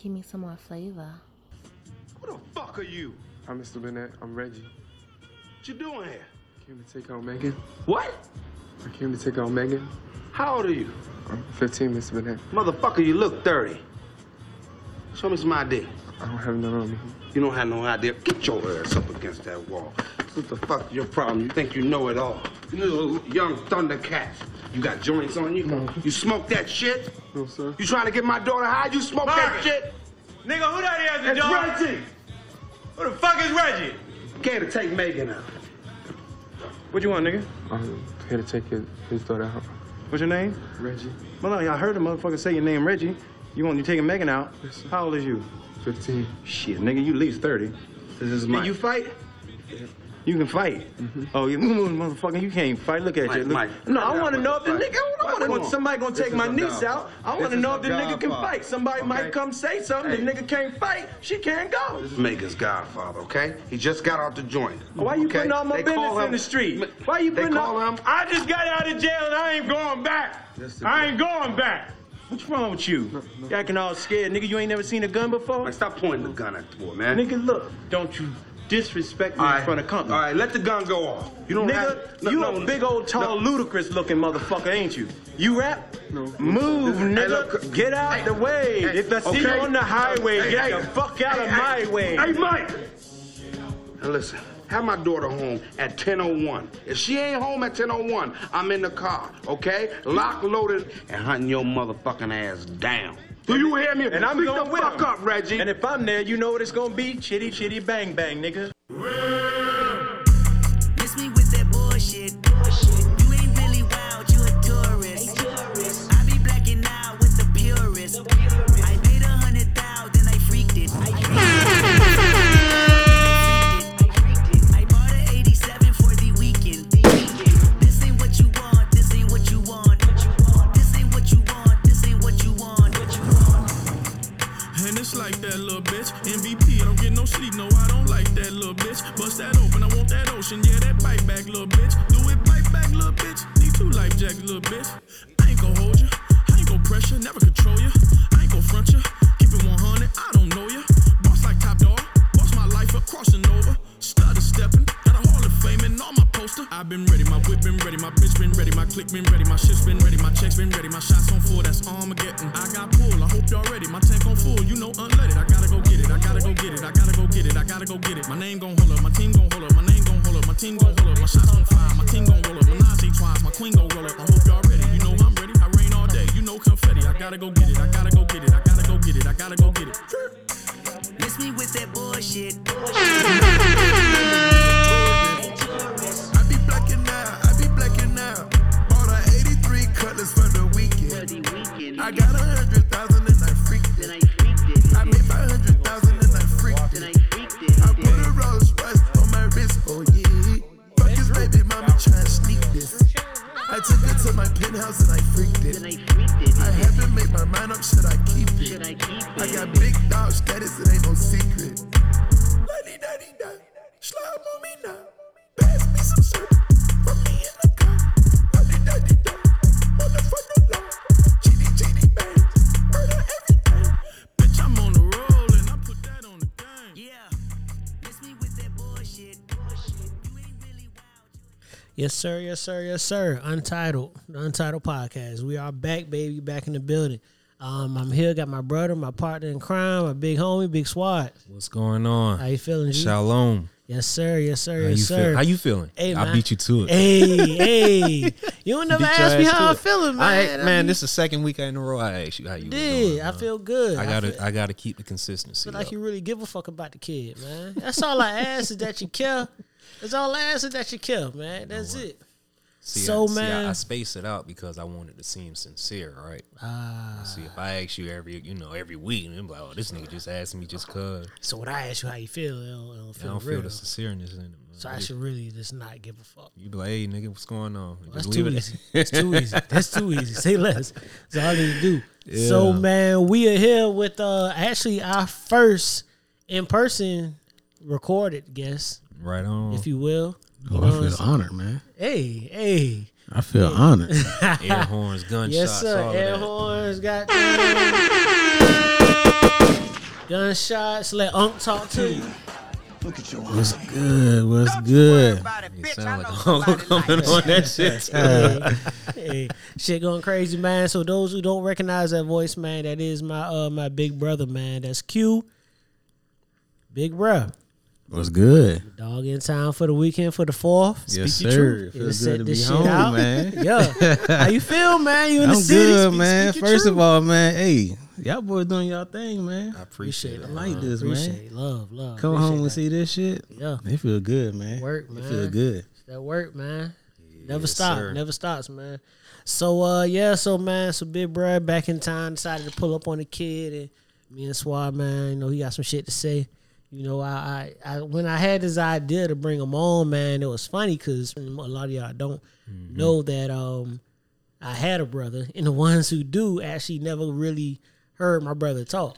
Give me some more flavor. Who the fuck are you? I'm Mr. Burnett. I'm Reggie. What you doing here? Came to take out Megan. What? I came to take out Megan. How old are you? I'm 15, Mr. Burnett. Motherfucker, you look 30. Show me some ID. I don't have none on me. You don't have no idea. Get your ass up against that wall. What the fuck's your problem? You think you know it all. You little young Thundercats. You got joints on you? No. You smoke that shit? No, sir. You trying to get my daughter high? You smoke that shit? Nigga, who that is, the It's dog? Reggie! Who the fuck is Reggie? Came to take Megan out. What you want, nigga? I'm here to take his, his daughter out. What's your name? Reggie, Well, no, I heard the motherfucker say your name Reggie. You want you taking Megan out? Yes, sir. How old is you? 15. Shit, nigga, you at least 30. This is Can Mike. you fight? You can fight. Mm-hmm. Oh, you motherfucker, you can't fight. Look at Mike, you. Look. Mike, no, I want to know if the nigga. I want on. somebody gonna take my niece out. I want to know if the nigga can fight. Somebody might come say something. The nigga can't fight. She can't go. This is Megan's godfather, okay? He just got out the joint. Why you putting all my business in the street? Why you putting all? I just got out of jail and I ain't going back. I ain't going back. What's wrong with you? You acting all scared, nigga. You ain't never seen a gun before. Like, stop pointing the gun at the boy, man. Nigga, look. Don't you disrespect me All in front of company. All right, let the gun go off. You don't Nigga, have. no, you no, a big old tall ludicrous looking motherfucker, ain't you? You rap? No. Move, Hey, nigga. look, get out hey, the way. hey, if I see okay. you on the highway, Hey, get hey, the fuck out hey, of hey, my way. Hey, Mike. Now listen, have my daughter home at 10:01. If she ain't home at 10:01, I'm in the car, okay? Lock, loaded, and hunting your motherfucking ass down. Do you hear me? And I'm Speak going the fuck him. up, Reggie. And if I'm there, you know what it's gonna be? Chitty chitty bang bang, nigga. Little bitch. Do it bite back, little bitch. Need two life jackets, little bitch. I ain't gon' hold you, I ain't gon' pressure, never control you. I ain't gon' front you, keep it 100, I don't know you. Boss like top dog, boss my life up, crossing over. Stutter stepping, got a Hall of Fame and on my poster. I've been ready, my whip been ready, my bitch been ready, my click been ready, my shit's been ready, my checks been ready, my shots on full, that's Armageddon. I got pull, I hope y'all ready, my tank on full, you know unleaded. I gotta go get it, I gotta go get it, I gotta go get it, I gotta go get it. My name gon' hold up, my team gon' hold up, team gon' hold up, my shots on fire, my team gon' roll up, Menage twice, my queen gon' roll up. I hope y'all ready, you know I'm ready. I rain all day, you know confetti. I gotta go get it, I gotta go get it, I gotta go get it, I gotta go get it. Miss me with that bullshit. I be blacking out, I be blacking out. Bought a 83 cutlass for the weekend. I got a hundred thousand to my penthouse and I freaked it. I haven't made my mind up, should I keep it? I got big dog status, it ain't no secret. La-di-da-di-da, slime on me now. Pass me some syrup, Yes, sir. Yes, sir. Yes, sir. Untitled, the Untitled Podcast. We are back, baby, back in the building. Um, I'm here. Got my brother, my partner in crime, my big homie, Big Swat. What's going on? How you feeling, G? Shalom. Yes, sir. Yes, sir. How yes, sir. feel? How you feeling? Hey, I man. beat you to it. Hey, hey. You don't never ask me how I'm feeling, man. I, I man, mean, this is the second week in a row I asked you how you did. doing, I feel good. I gotta, feel, I gotta keep the consistency. feel like you really give a fuck about the kid, man. That's all I ask is that you care. That's all I that you care, man. That's it. See, so, I, see, I- man- I, space it out because I wanted to seem sincere, right? Ah. See, if I ask you every, you know, every week, and I'm like, oh, this nigga just asking me just cause. So when I ask you how you feel, it don't, it don't I feel don't real. feel the sincereness in it. man. so I should really just not give a fuck. You be like, hey, nigga, what's going on? That's Just too easy. That's too easy. That's too easy. Say less. That's all I need to do. So man, we are here with uh actually our first in person recorded guest, Right on. if you will. You Oh, know I what feel saying? honored, man. Hey, hey. I feel honored. air horns, gunshots, Yes, sir. all of Air that. horns got Gunshots. Let Unc talk to you. What's good? What's good? You sound like Uncle coming on that shit. hey, shit going crazy, man. So those who don't recognize that voice, man, that is my uh my big brother, man. That's Q. Big bruh. What's good? Dog in town for the weekend for the fourth. Yes, Speak sir. truth. Feels good to be home, out. man. yeah. How you feel, man? You in the I'm city? good, Speak- man. speak First of all, man, hey, y'all boys doing y'all thing, man. I appreciate I it. like this, Appreciate man. it. Love, love. Come Appreciate home and see this shit. Yeah. They feel good, man. Work, They man. feel good. That work, man. Never Yes, stop. sir. Never stops, man. So uh yeah, so man, so Big Brad back in town decided to pull up on the kid and me and Swab, man, you know, he got some shit to say. You know, I, I, I when I had this idea to bring him on, man, it was funny because a lot of y'all don't know that um I had a brother, and the ones who do actually never really heard my brother talk.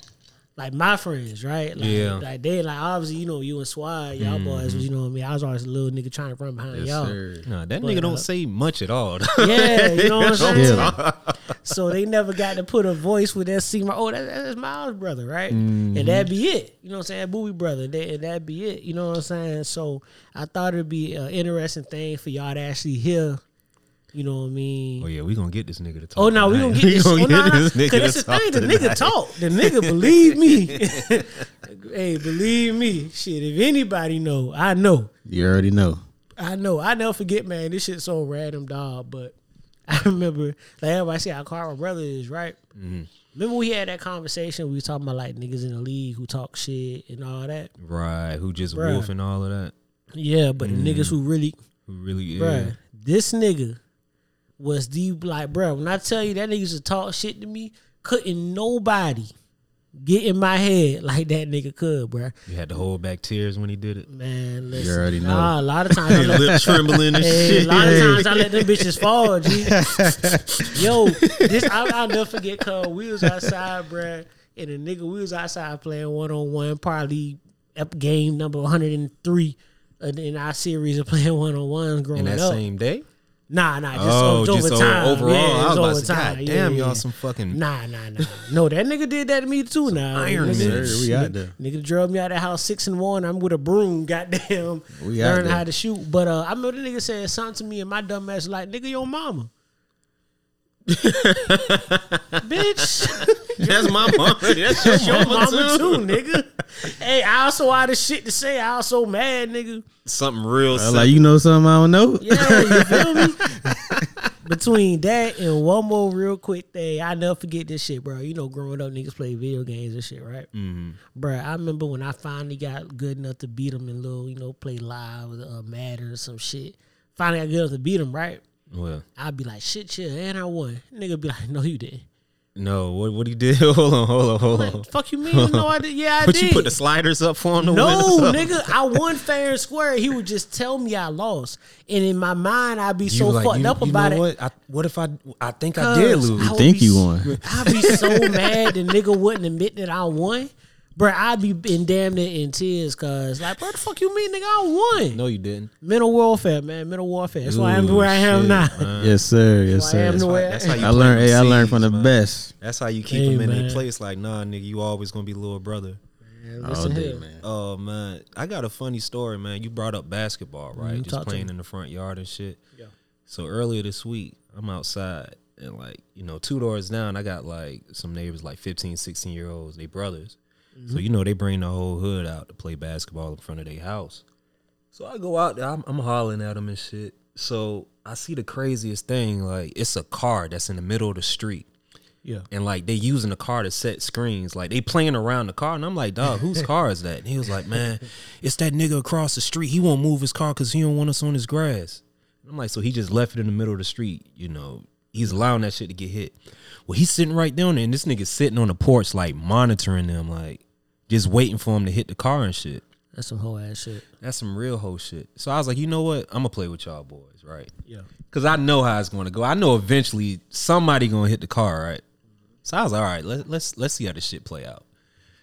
Like my friends, right? Like, Yeah. Like they like obviously, you know, you and Swag, y'all boys, you know what I mean. I was always a little nigga trying to run behind y'all. Nah, that But, nigga uh, don't say much at all. Yeah, you know what I'm saying? Yeah. So they never got to put a voice with that see my oh that, that's Miles' brother, right? And that'd be it. You know what I'm saying? Boobie brother. That, and that'd be it. You know what I'm saying? So I thought it'd be an interesting thing for y'all to actually hear. You know what I mean? oh yeah, we gonna get this nigga to talk. Oh no, we gonna get this. Oh, no, no, Cause that's the thing. The nigga talk. The nigga believe me. hey, believe me. Shit, if anybody know, I know. You already know. I know. I never forget, man. This shit so random, dog. But I remember, like everybody say how car my brother is, right? Mm-hmm. Remember we had that conversation. We was talking about like niggas in the league who talk shit and all that. Right, who just Bruh. wolf and all of that. Yeah, but the niggas mm. who really, Who really yeah. bruh, this nigga was the like, bruh. When I tell you that nigga used to talk shit to me, couldn't nobody get in my head like that nigga could, bruh. You had to hold back tears when he did it. Man, listen, already know. Nah, a lot of times. I let- Lip trembling and Hey, a shit. lot of times I let them bitches fall, G. Yo, this I, I'll never forget. Cause we was outside, bruh, and a nigga we was outside playing one on one, probably up game number one hundred and three uh, in our series of playing one on ones growing In that up. same day? Nah, nah, just, Oh, just, over time. overall. Yeah, I was about to say, time. God damn, yeah. y'all some fucking Nah, nah, nah. No, that nigga did that to me too. Now, Iron nigga, Men. Sir, we out there. Nigga drove me out of the house six and one. I'm with a broom, goddamn, We there. how to shoot. But uh, I remember the nigga said something to me, and my dumb ass like, "Nigga, your mama." Bitch, That's my mama. That's your your mama, mama too. too, nigga. hey, I also had the shit to say. I also mad, nigga. Something real Uh, like you know something I don't know. Yeah, you feel me? Between that and one more real quick thing, I never forget this shit, bro. You know, growing up, niggas play video games and shit, right? Mm-hmm. Bro, I remember when I finally got good enough to beat them in little, you know, play live, uh, Madden or some shit. Finally I got good enough to beat them, right? Well, I'd be like, shit, chill, and I won. Nigga be like, no, you didn't. no, what what he did? hold on, hold on, hold on. Like, fuck you mean? No, I did. Yeah, I But did. you put the sliders up for him to No, win or nigga, I won fair and square. He would just tell me I lost, and in my mind, I'd be You so like, fucked you- up you about know it. What? I, what if I? I think I did Cuz lose. I would think be you won. I'd be so mad the nigga wouldn't admit that I won. Bro, I'd be in damn near in tears cause like, bro, the fuck you mean, nigga? I won. No, you didn't. Mental warfare, man. Mental warfare. That's why I'm Ooh, where I am shit, now. man. Yes, sir. Yes, Why I sir. am That's the why- way That's how you. I learned. Hey, I learned seeds, from the man. best. That's how you keep Hey, them in man. their place. Like, nah, nigga, you always gonna be little brother. All Listen day, here. man. Oh man, I got a funny story, man. You brought up basketball, right? Mhm, Just talk playing in the front yard and shit. Yeah. So earlier this week, I'm outside and like, you know, two doors down, I got like some neighbors like 15, 16 year olds, they brothers. So you know they bring the whole hood out to play basketball in front of their house. So I go out there, I'm, I'm hollering at them and shit. So I see the craziest thing, like it's a car that's in the middle of the street Yeah. and like they using the car to set screens. Like they playing around the car, and I'm like, dog, whose car is that? And he was like, man, it's that nigga across the street. He won't move his car because he don't want us on his grass. I'm like, so he just left it in the middle of the street. You know, he's allowing that shit to get hit. Well, he's sitting right down there, and this nigga sitting on the porch, like monitoring them, like just waiting for him to hit the car and shit. That's some whole ass shit. That's some real hoe shit. So I was like, you know what? I'm gonna play with y'all boys, right? Yeah. Cause I know how it's going to go. I know eventually somebody gonna hit the car, right? So I was like, all right, let, let's let's see how this shit play out.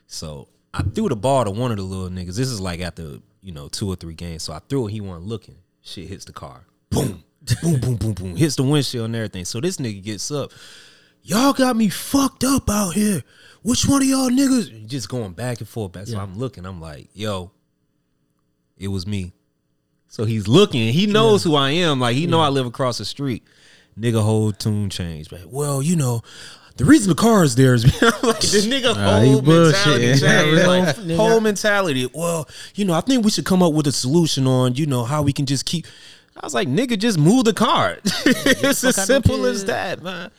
So I threw the ball to one of the little niggas. This is like after you know two or three games. So I threw it. He wasn't looking. Shit hits the car. Boom, boom, boom, boom, boom. Hits the windshield and everything. So this nigga gets up. y'all got me fucked up out here. Which one of y'all niggas? Just going back and forth. Back. So Yeah. I'm looking. I'm like, yo, it was me. So he's looking. He knows who I am. Like he know I live across the street. Nigga, whole tune changed. But well, you know, the reason the car is there is I'm like the nigga whole mentality changed. Like, whole mentality. Well, you know, I think we should come up with a solution on, you know, how we can just keep. I was like, nigga, just move the car. it's as simple as that, man.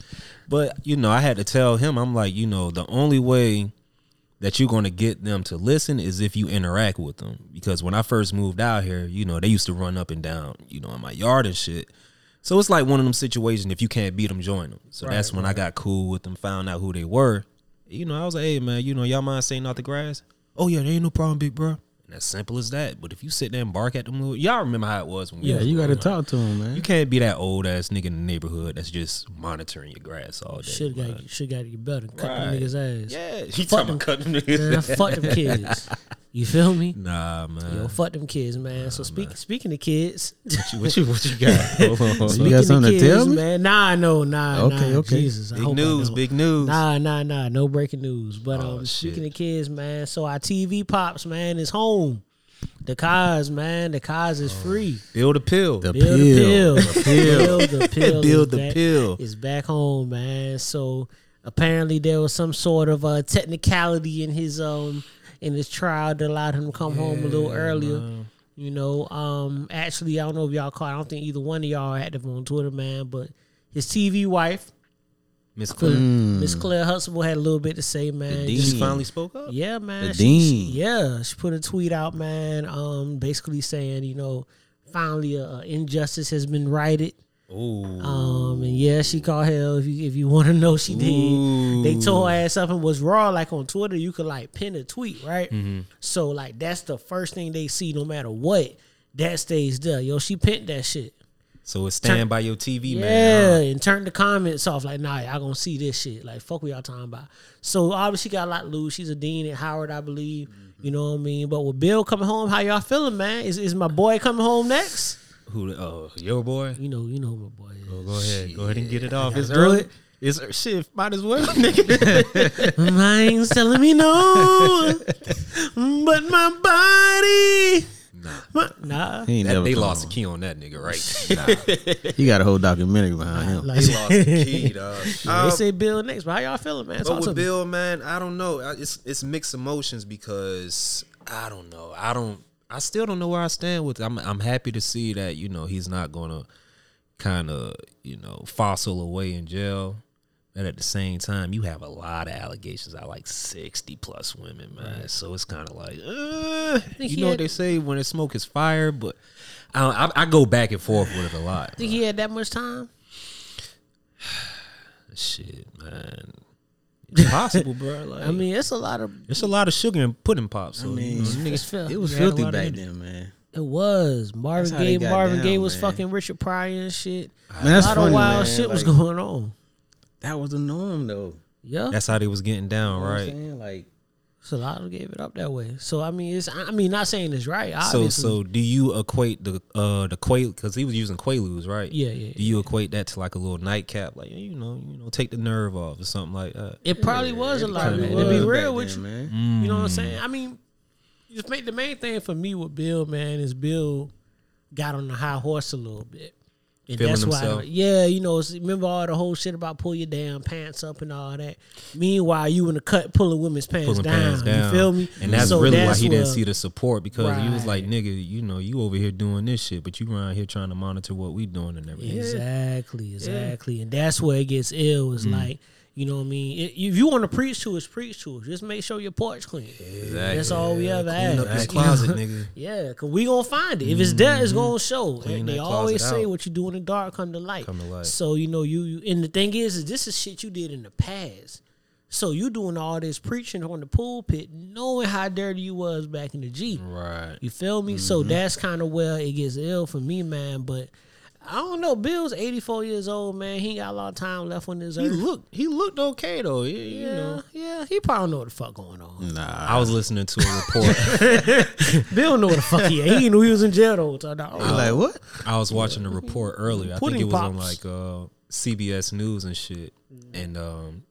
But you know, I had to tell him, I'm like, you know, the only way that you're gonna get them to listen is if you interact with them. Because when I first moved out here, you know, they used to run up and down, you know, in my yard and shit. So it's like one of them situations. If you can't beat them, join them. So that's when I got cool with them, found out who they were. You know, I was like, hey man, you know, y'all mind saying out the grass? Oh yeah, there ain't no problem, big bro. And as simple as that. But if you sit there and bark at them, little, y'all remember how it was when we Yeah, was you got to growing up. talk to him, man. You can't be that old ass nigga in the neighborhood that's just monitoring your grass all day. Should man. got should got to get better. Cut them Right. niggas ass. Yeah, he Fuck talking them. about cutting Man, niggas. fuck them kids. You feel me? Nah, man. Yo, fuck them kids, man. So speak, speaking of kids, what, you, what you what you got? Hold on, hold on. You speaking got of something to kids, tell me? man. Nah, no, nah, Okay, nah. okay. Jesus, I Big hope news, don't. big news. Nah, nah, nah. No breaking news. But Oh, um, speaking shit. of kids, man. So our TV pops, man, is home. The cars, man. The Cos is free. Build a pill. The Build the pill. pill. The pill. Build the pill. Build is the back- pill. Is back home, man. So apparently there was some sort of uh, technicality in his um in his trial that allowed him to come home a little earlier. You know, um, actually, I don't know if y'all caught. I don't think either one of y'all are active on Twitter, man. But his TV wife, Miss Clair, Clair. Miss Clair Huxtable, had a little bit to say, man. dean. Just- Just finally spoke up. yeah, man. The She- dean. she- yeah, she put a tweet out, man. Um, basically saying, you know, finally a, a injustice has been righted. Ooh. Um, and yeah, she called hell. If you if you want to know, she did. They tore her ass up and was raw. Like on Twitter, you could like pin a tweet, right? Mm-hmm. So like that's the first thing they see, no matter what. That stays there. Yo, she pinned that shit. So it's stand by your TV, Yeah, man. Yeah, and turn the comments off. Like, nah, y'all gonna see this shit. Like, fuck what y'all talking about. So obviously, she got a lot to lose. She's a dean at Howard, I believe. You know what I mean? But with Bill coming home, how y'all feeling, man? Is is my boy coming home next? Who? Oh, your boy. You know, you know who my boy is. Oh, go ahead. Go ahead and get it off. It's do early. it. It's shit. Might as well, nigga. Mine's telling me no, but my body. Nah, nah. He That- they come lost the key on that nigga, right? nah. He got a whole documentary behind him. Like, they lost the key, dog. Yeah, they um, say Bill next, but how y'all feeling, man? But Talk to with me. Bill, man, I don't know. It's it's mixed emotions because I don't know. I don't. I still don't know where I stand with. It. I'm I'm happy to see that you know he's not gonna kind of you know fossil away in jail. And at the same time, you have a lot of allegations. I like sixty plus women, man. So it's kind of like, uh, you know what they say when the smoke is fire. But I, I I go back and forth with it a lot. Think he had that much time? Shit, man. It's possible, bro. Like, I mean, it's a lot of. it's a lot of sugar in pudding pop. So I mean, you know, niggas, fil- It was They filthy back energy. then, man. It was Marvin Gaye. Marvin Gaye was man. fucking Richard Pryor and shit. Man, that's a lot funny, of wild man. shit was going on. That was the norm, though. Yeah, That's how they was getting down, You know what I'm right? saying? Like, so a lot of gave it up that way. So I mean, it's I mean, not saying it's right. So, Obviously. so do you equate the uh the quail because he was using quaaludes, right? Yeah, yeah, Do you equate that to like a little nightcap, like you know, you know, take the nerve off or something like that? it probably was a lot of probably. To be real back with then, you, man. you know what I'm Mm. saying. I mean, just make the main thing for me with Bill, man, is Bill got on the high horse a little bit. And Feeling that's why, yeah, you know, remember all the whole shit about pull your damn pants up and all that. Meanwhile, you in the cut pulling women's pants, Pulling down, pants down. You feel me? And that's So really why that's he didn't see the support because he was like, nigga, you know, you over here doing this shit, but you around here trying to monitor what we doing and everything. Exactly, exactly. And that's where it gets ill. Mm. Is like, you know what I mean? It, if you want to preach to us, preach to us. Just make sure your porch clean. That's all we ever Clean ask. up this closet, nigga. Yeah, cause we gonna find it. If it's there, it's gonna show. Mm-hmm. Clean And they always say out. what you do in the dark come to light. Come to light. So you know you, you and the thing is, is this is shit you did in the past. So you doing all this preaching on the pulpit, knowing how dirty you was back in the G. Right. You feel me? So Mm-hmm. that's kind of where it gets ill for me, man. But I don't know. Bill's eighty four years old, man. He ain't got a lot of time left on this He earth. looked he looked okay though. You, you yeah, know. yeah. He probably know what the fuck going on. Nah. I was listening to a report. Bill know what the fuck he. He knew he was in jail the whole time. I was like, what? I was watching the report earlier. I think it was on like uh CBS News and shit, and um,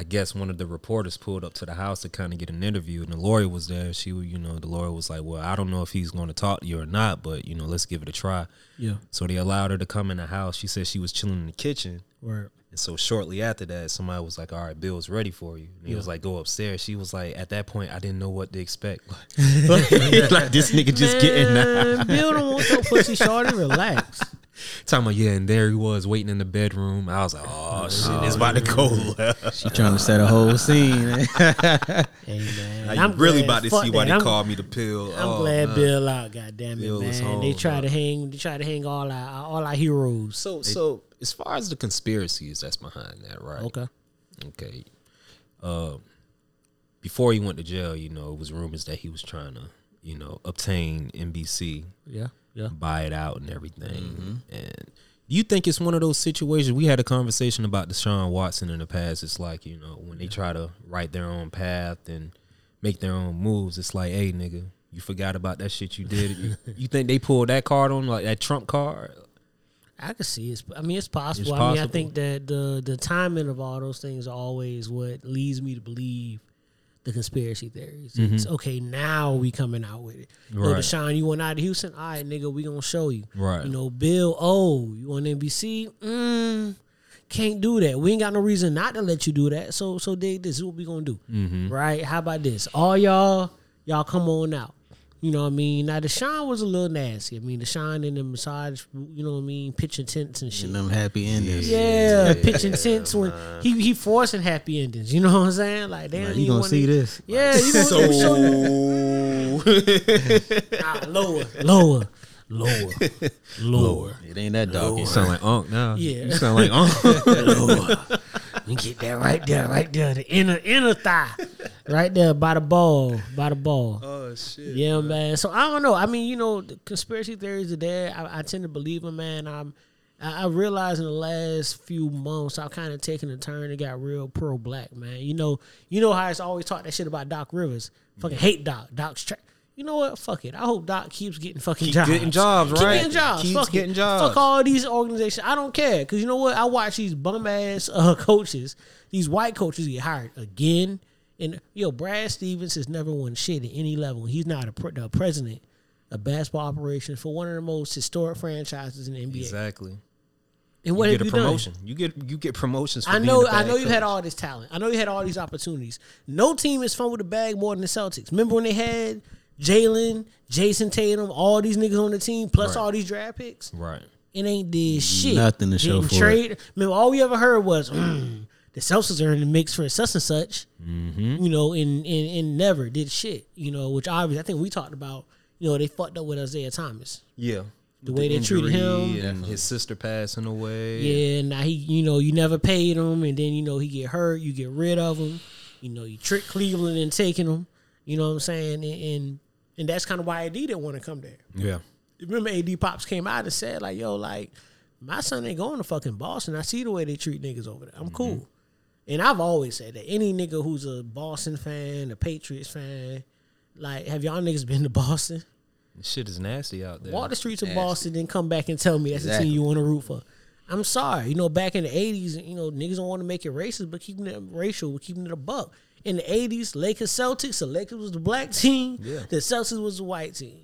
I guess one of the reporters pulled up to the house to kind of get an interview, and the lawyer was there. She, you know, the lawyer was like, "Well, I don't know if he's going to talk to you or not, but you know, let's give it a try." Yeah. So they allowed her to come in the house. She said she was chilling in the kitchen. Word. And so shortly after that, somebody was like, "All right, Bill's ready for you." And he was like, "Go upstairs." She was like, "At that point, I didn't know what to expect. like this nigga just getting Man, out." Bill don't want your pussy shorty. Relax. Talking about yeah, and there he was waiting in the bedroom. I was like, "Oh shit, it's about to go left." She trying to set a whole scene. Hey man, I'm really glad- about to fuck see why that. they I'm- called me the pill. I'm Oh, glad man. Bill out. God damn it, Bill man. home, they try bro. to hang. They try to hang all our all our heroes. So so as far as the conspiracies that's behind that, right? Okay. Okay. Uh, before he went to jail, you know, it was rumors that he was trying to, you know, obtain NBC, Yeah. Yeah. buy it out and everything. Mm-hmm. And do you think it's one of those situations? We had a conversation about Deshaun Watson in the past. It's like, you know, when they try to write their own path and make their own moves, it's like, hey, nigga, you forgot about that shit you did. you, you think they pulled that card on, like that Trump card? I can see it's. I mean, it's possible. It's I mean, I think that the the timing of all those things are always what leads me to believe the conspiracy theories. It's okay. Now we coming out with it. Know, Mm-hmm. Deshaun, you went out to Houston. All right, nigga, we gonna show you. Right. You know, Bill. Oh, you on NBC? Mm, can't do that. We ain't got no reason not to let you do that. So, so dig this. This is what we gonna do. Mm-hmm. Right? How about this? All y'all, y'all come on out. You know what I mean? Now Deshaun was a little nasty. I mean, Deshaun in the massage, you know what I mean, pitching tents and shit. and them happy endings. Yeah, pitching tents when he he forcing happy endings. You know what I'm saying? Like, damn, Like, you gonna see this? Yeah, you gonna So show you. Nah, lower, lower, lower, lower. It ain't that dark. You sound like Unc now. Yeah. You sound like Unc. lower. You get that right there, right there, the inner inner thigh, right there by the ball, by the ball. oh shit. Yeah, man. So I don't know. I mean, you know, the conspiracy theories are there. I, I tend to believe them, man. I'm. I I realized in the last few months, I've kind of taken a turn and got real pro black, man. You know, you know how it's always talk that shit about Doc Rivers. Fucking hate Doc. Doc's tra- You know what? Fuck it. I hope Doc keeps getting fucking Keep jobs. getting jobs, Keep right. getting jobs. Keeps Fuck it. getting jobs. Fuck all these organizations. I don't care because you know what? I watch these bum ass uh, coaches, these white coaches get hired again. And yo, Brad Stevens has never won shit at any level. He's not a pre- the president of basketball operations for one of the most historic franchises in the NBA. Exactly. And what you have a you done? promotion. You get you get promotions. For I know, a I know you've had all this talent. I know you had all these opportunities. No team has with the bag more than the Celtics. Remember when they had Jalen, Jayson Tatum, all these niggas on the team, plus Right. all these draft picks? Right. It ain't did shit. Nothing to show Didn't for it. trade. Remember, all we ever heard was mm, the Celtics are in the mix for such and such. Mm-hmm. You know, and, and and never did shit. You know, which obviously I think we talked about. You know, they fucked up with Isaiah Thomas. Yeah. The With way they treated him. and his sister passing away. Yeah, And now he, you know, you never paid him, and then you know he get hurt, you get rid of him. You know, you trick Cleveland in taking him. You know what I'm saying? And and, and that's kind of why AD didn't want to come there. Yeah. Remember, AD pops came out and said like, "Yo, like my son ain't going to fucking Boston. I see the way they treat niggas over there. I'm mm-hmm. cool." And I've always said that any nigga who's a Boston fan, a Patriots fan, like, have y'all niggas been to Boston? This shit is nasty out there. Walk the streets of Boston, then come back and tell me that's the team you want to root for. I'm sorry. You know, back in the 80s, you know, niggas don't want to make it racist, but keeping it racial, keeping it a buck. In the 80s, Lakers Celtics, the Lakers was the black team, Yeah. the Celtics was the white team.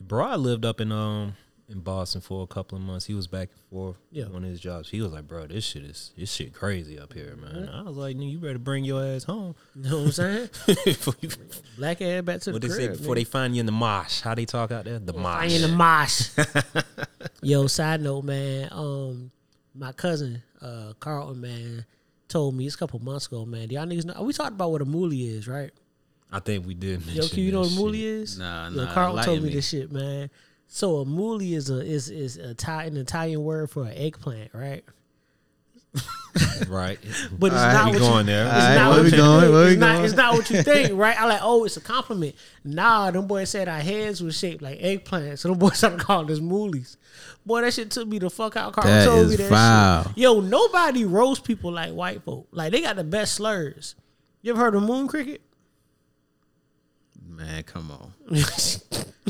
Bro, I lived up in um in Boston for a couple of months. He was back and forth Yeah. on his jobs. He was like, "Bro, this shit is this shit crazy up here, man." I was like, "Nigga, you better bring your ass home." You know what I'm saying? You- black ass back to what the they say crib. before nigga. they find you in the mosh? How they talk out there? The I mosh. in the mosh. Yo, side note, man. Um, my cousin, uh, Carlton, man, told me it's a couple months ago, man. Do y'all niggas know? We talked about what a moolie is, right? I think we did. Yo, Q, you know what a moolie shit. is? Nah, Yo, nah, Carlton told me me. this shit, man. So a moolie is a is is a Thai, an Italian word for an eggplant, right? Right. But it's All right, not we what going you, there. It's All right, not what we you going? think. Where It's not, going? it's not what you think, right? I like, oh, it's a compliment. Nah, them boys said our heads was shaped like eggplants, so them boys started calling us moolies. Boy, that shit took me the fuck out. Carl That told is me that foul. shit. Yo, nobody roast people like white folk. Like they got the best slurs. You ever heard of moon cricket? Man, come on.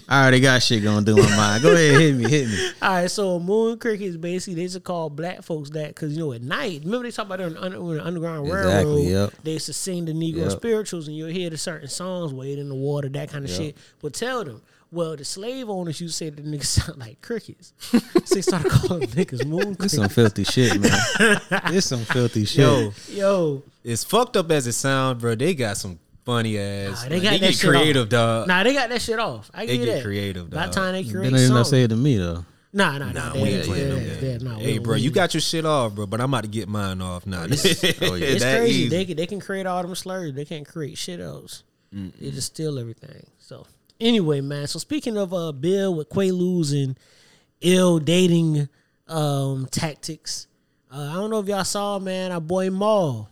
I already got shit going through my mind. Go ahead, hit me, hit me. All right, so Moon Crickets basically they used to call black folks that because you know at night. Remember they talk about it on the under, on the Underground Exactly, Railroad. yep. They used to sing the Negro Yep. spirituals, and you'll hear the certain songs, "Wade in the Water," that kind of Yep. shit. But tell them, well, the slave owners you say the niggas sound like crickets, so they started calling niggas Moon This some filthy shit, man. this some filthy shit. Yo, Yo, as fucked up as it sounds, bro, they got some funny ass. Nah, they like, got they that get shit creative, off. dog. nah, they got that shit off. I get that. They get get that. creative, By the time they they create don't even say it to me though. nah, nah, nah, Nah, we ain't ain't playing yeah, them. yeah, nah, Hey, bro, you got your shit off, bro, but I'm about to get mine off now. Oh, yeah. It's That crazy. easy. They can, they can create all them slurs. They can't create shit else. They just steal everything. So anyway, man. So speaking of uh Bill with Quaaludes and ill dating um tactics, uh, I don't know if y'all saw, man. Our boy Mal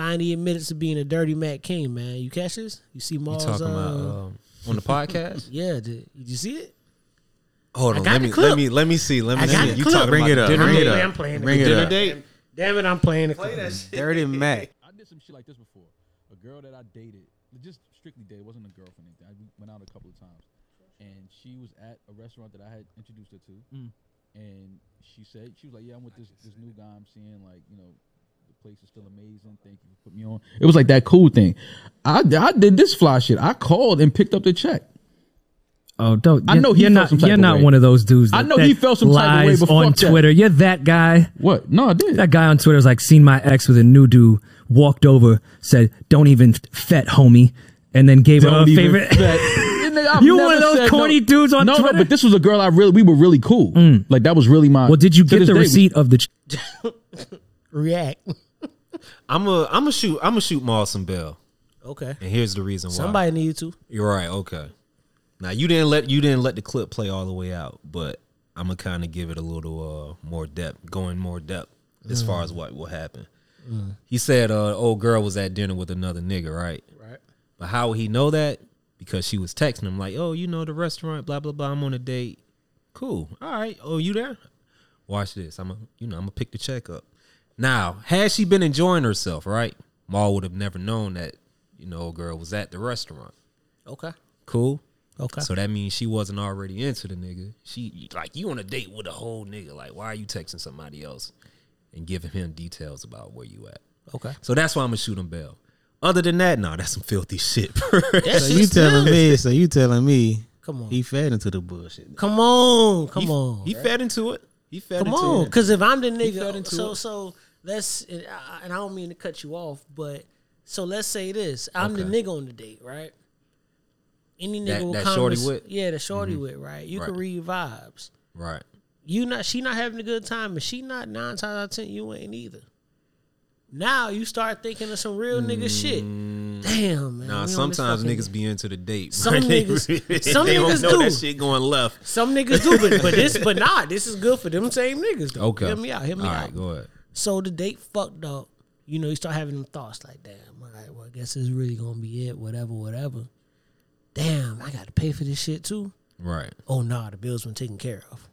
finally admitted to being a dirty macking. Man, you catch this? You see You talking uh, about um, on the podcast? yeah, did, did you see it? Hold on, let me clip. let me let me see. Let me see. You clip. talking Bring about it the up. dinner Bring it up. I'm playing Bring it dinner up. date? Damn it, I'm playing the clip. Dirty Mack. I did some shit like this before. A girl that I dated, just strictly dated, wasn't a girlfriend. or Anything. I went out a couple of times, and she was at a restaurant that I had introduced her to, and she said she was like, "Yeah, I'm with this this new guy I'm seeing. Like, you know, the place is still amazing. Thank you for putting me on." It was like that cool thing. I I did this fly shit. I called and picked up the check. Oh, don't! I know he you're felt not. some type You're of not way. one of those dudes. I that- know he that felt some type of way, lies but on fuck that. Twitter. You're that guy. What? No, I did. That guy on Twitter's like seen my ex with a new dude, walked over, said, "Don't even fet, homie," and then gave her a Don't even favorite. bet. I've You one of those corny no. dudes on no, Twitter? No, but this was a girl I really we were really cool. Mm. Like that was really my. well, did you get the day, we- receipt of the? ch- React. I'm a I'm a shoot I'm a shoot Mal some bell, Okay. and here's the reason why. Somebody needed to. You're right. Okay. Now you didn't let you didn't let the clip play all the way out, but I'm gonna kind of give it a little uh, more depth, going more depth as far as what will happen. He said, uh, "Old girl was at dinner with another nigga, right? Right. But how would he know that? Because she was texting him like, "Oh, you know the restaurant, blah blah blah. I'm on a date. Cool. All right. Oh, you there? Watch this. I'm a, you know, I'm gonna pick the check up. Now, had she been enjoying herself, right? Mal would have never known that, you know, old girl was at the restaurant. Okay. Cool. Okay. So that means she wasn't already into the nigga. She like you on a date with a whole nigga. Like, why are you texting somebody else and giving him details about where you at? Okay. So that's why I'm gonna shoot him bell. Other than that, nah, that's some filthy shit. bro. That So you telling me? So you telling me? Come on. He fed into the bullshit. Come on. Come he, on. He fed into it. He fed into it. Come into on, because if I'm the fed nigga, into so it. so let's and I, and I don't mean to cut you off, but so let's say this: I'm the nigga on the date, right? Any nigga That- will that come shorty with? yeah, the shorty Mhm. with, right? You can read vibes. Right. You not she not having a good time, and she not nine times out of ten you ain't either. Now you start thinking of some real nigga shit. Damn, man. Nah, we on this sometimes niggas be into the date. Some bro. Niggas- some niggas do. that shit going left. Some niggas do, but, but this, but nah, this is good for them same niggas though. Okay. hear me out. Hear me All out. right, go ahead. So the date fucked up. You know, you start having them thoughts like, damn, all right, well, I guess this is really gonna be it, whatever, whatever. Damn, I gotta pay for this shit too. Right. Oh nah, the bill's been taken care of.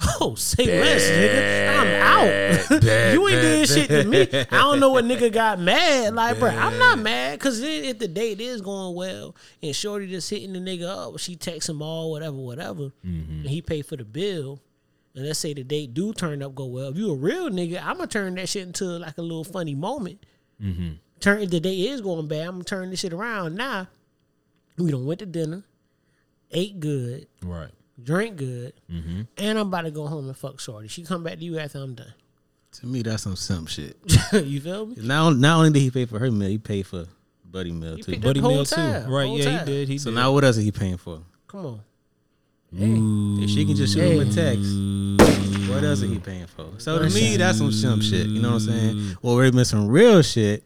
Oh, say less, nigga. I'm out. bad, you ain't did bad, shit to me. I don't know what nigga got mad. Like, bro, I'm not mad because if the date is going well and Shorty just hitting the nigga up, she texts him all whatever, whatever, and he paid for the bill. And let's say the date do turn up go well. If you a real nigga, I'm gonna turn that shit into like a little funny moment. Mm-hmm. Turn if the date is going bad, I'm gonna turn this shit around. Now we don't went to dinner, ate good, Right. drink good, Mm-hmm. and I'm about to go home and fuck Shorty. She come back to you after I'm done. To me, that's some simp shit. you feel me? Not not only did he pay for her meal, he paid for Buddy meal too. Buddy the whole meal too. Right, yeah, tab. he did. He so did. now what else is he paying for? Come on. Mm. If she can just shoot him a text, what else is he paying for? So to me, that's some simp shit. You know what I'm saying? Or we're been some real shit.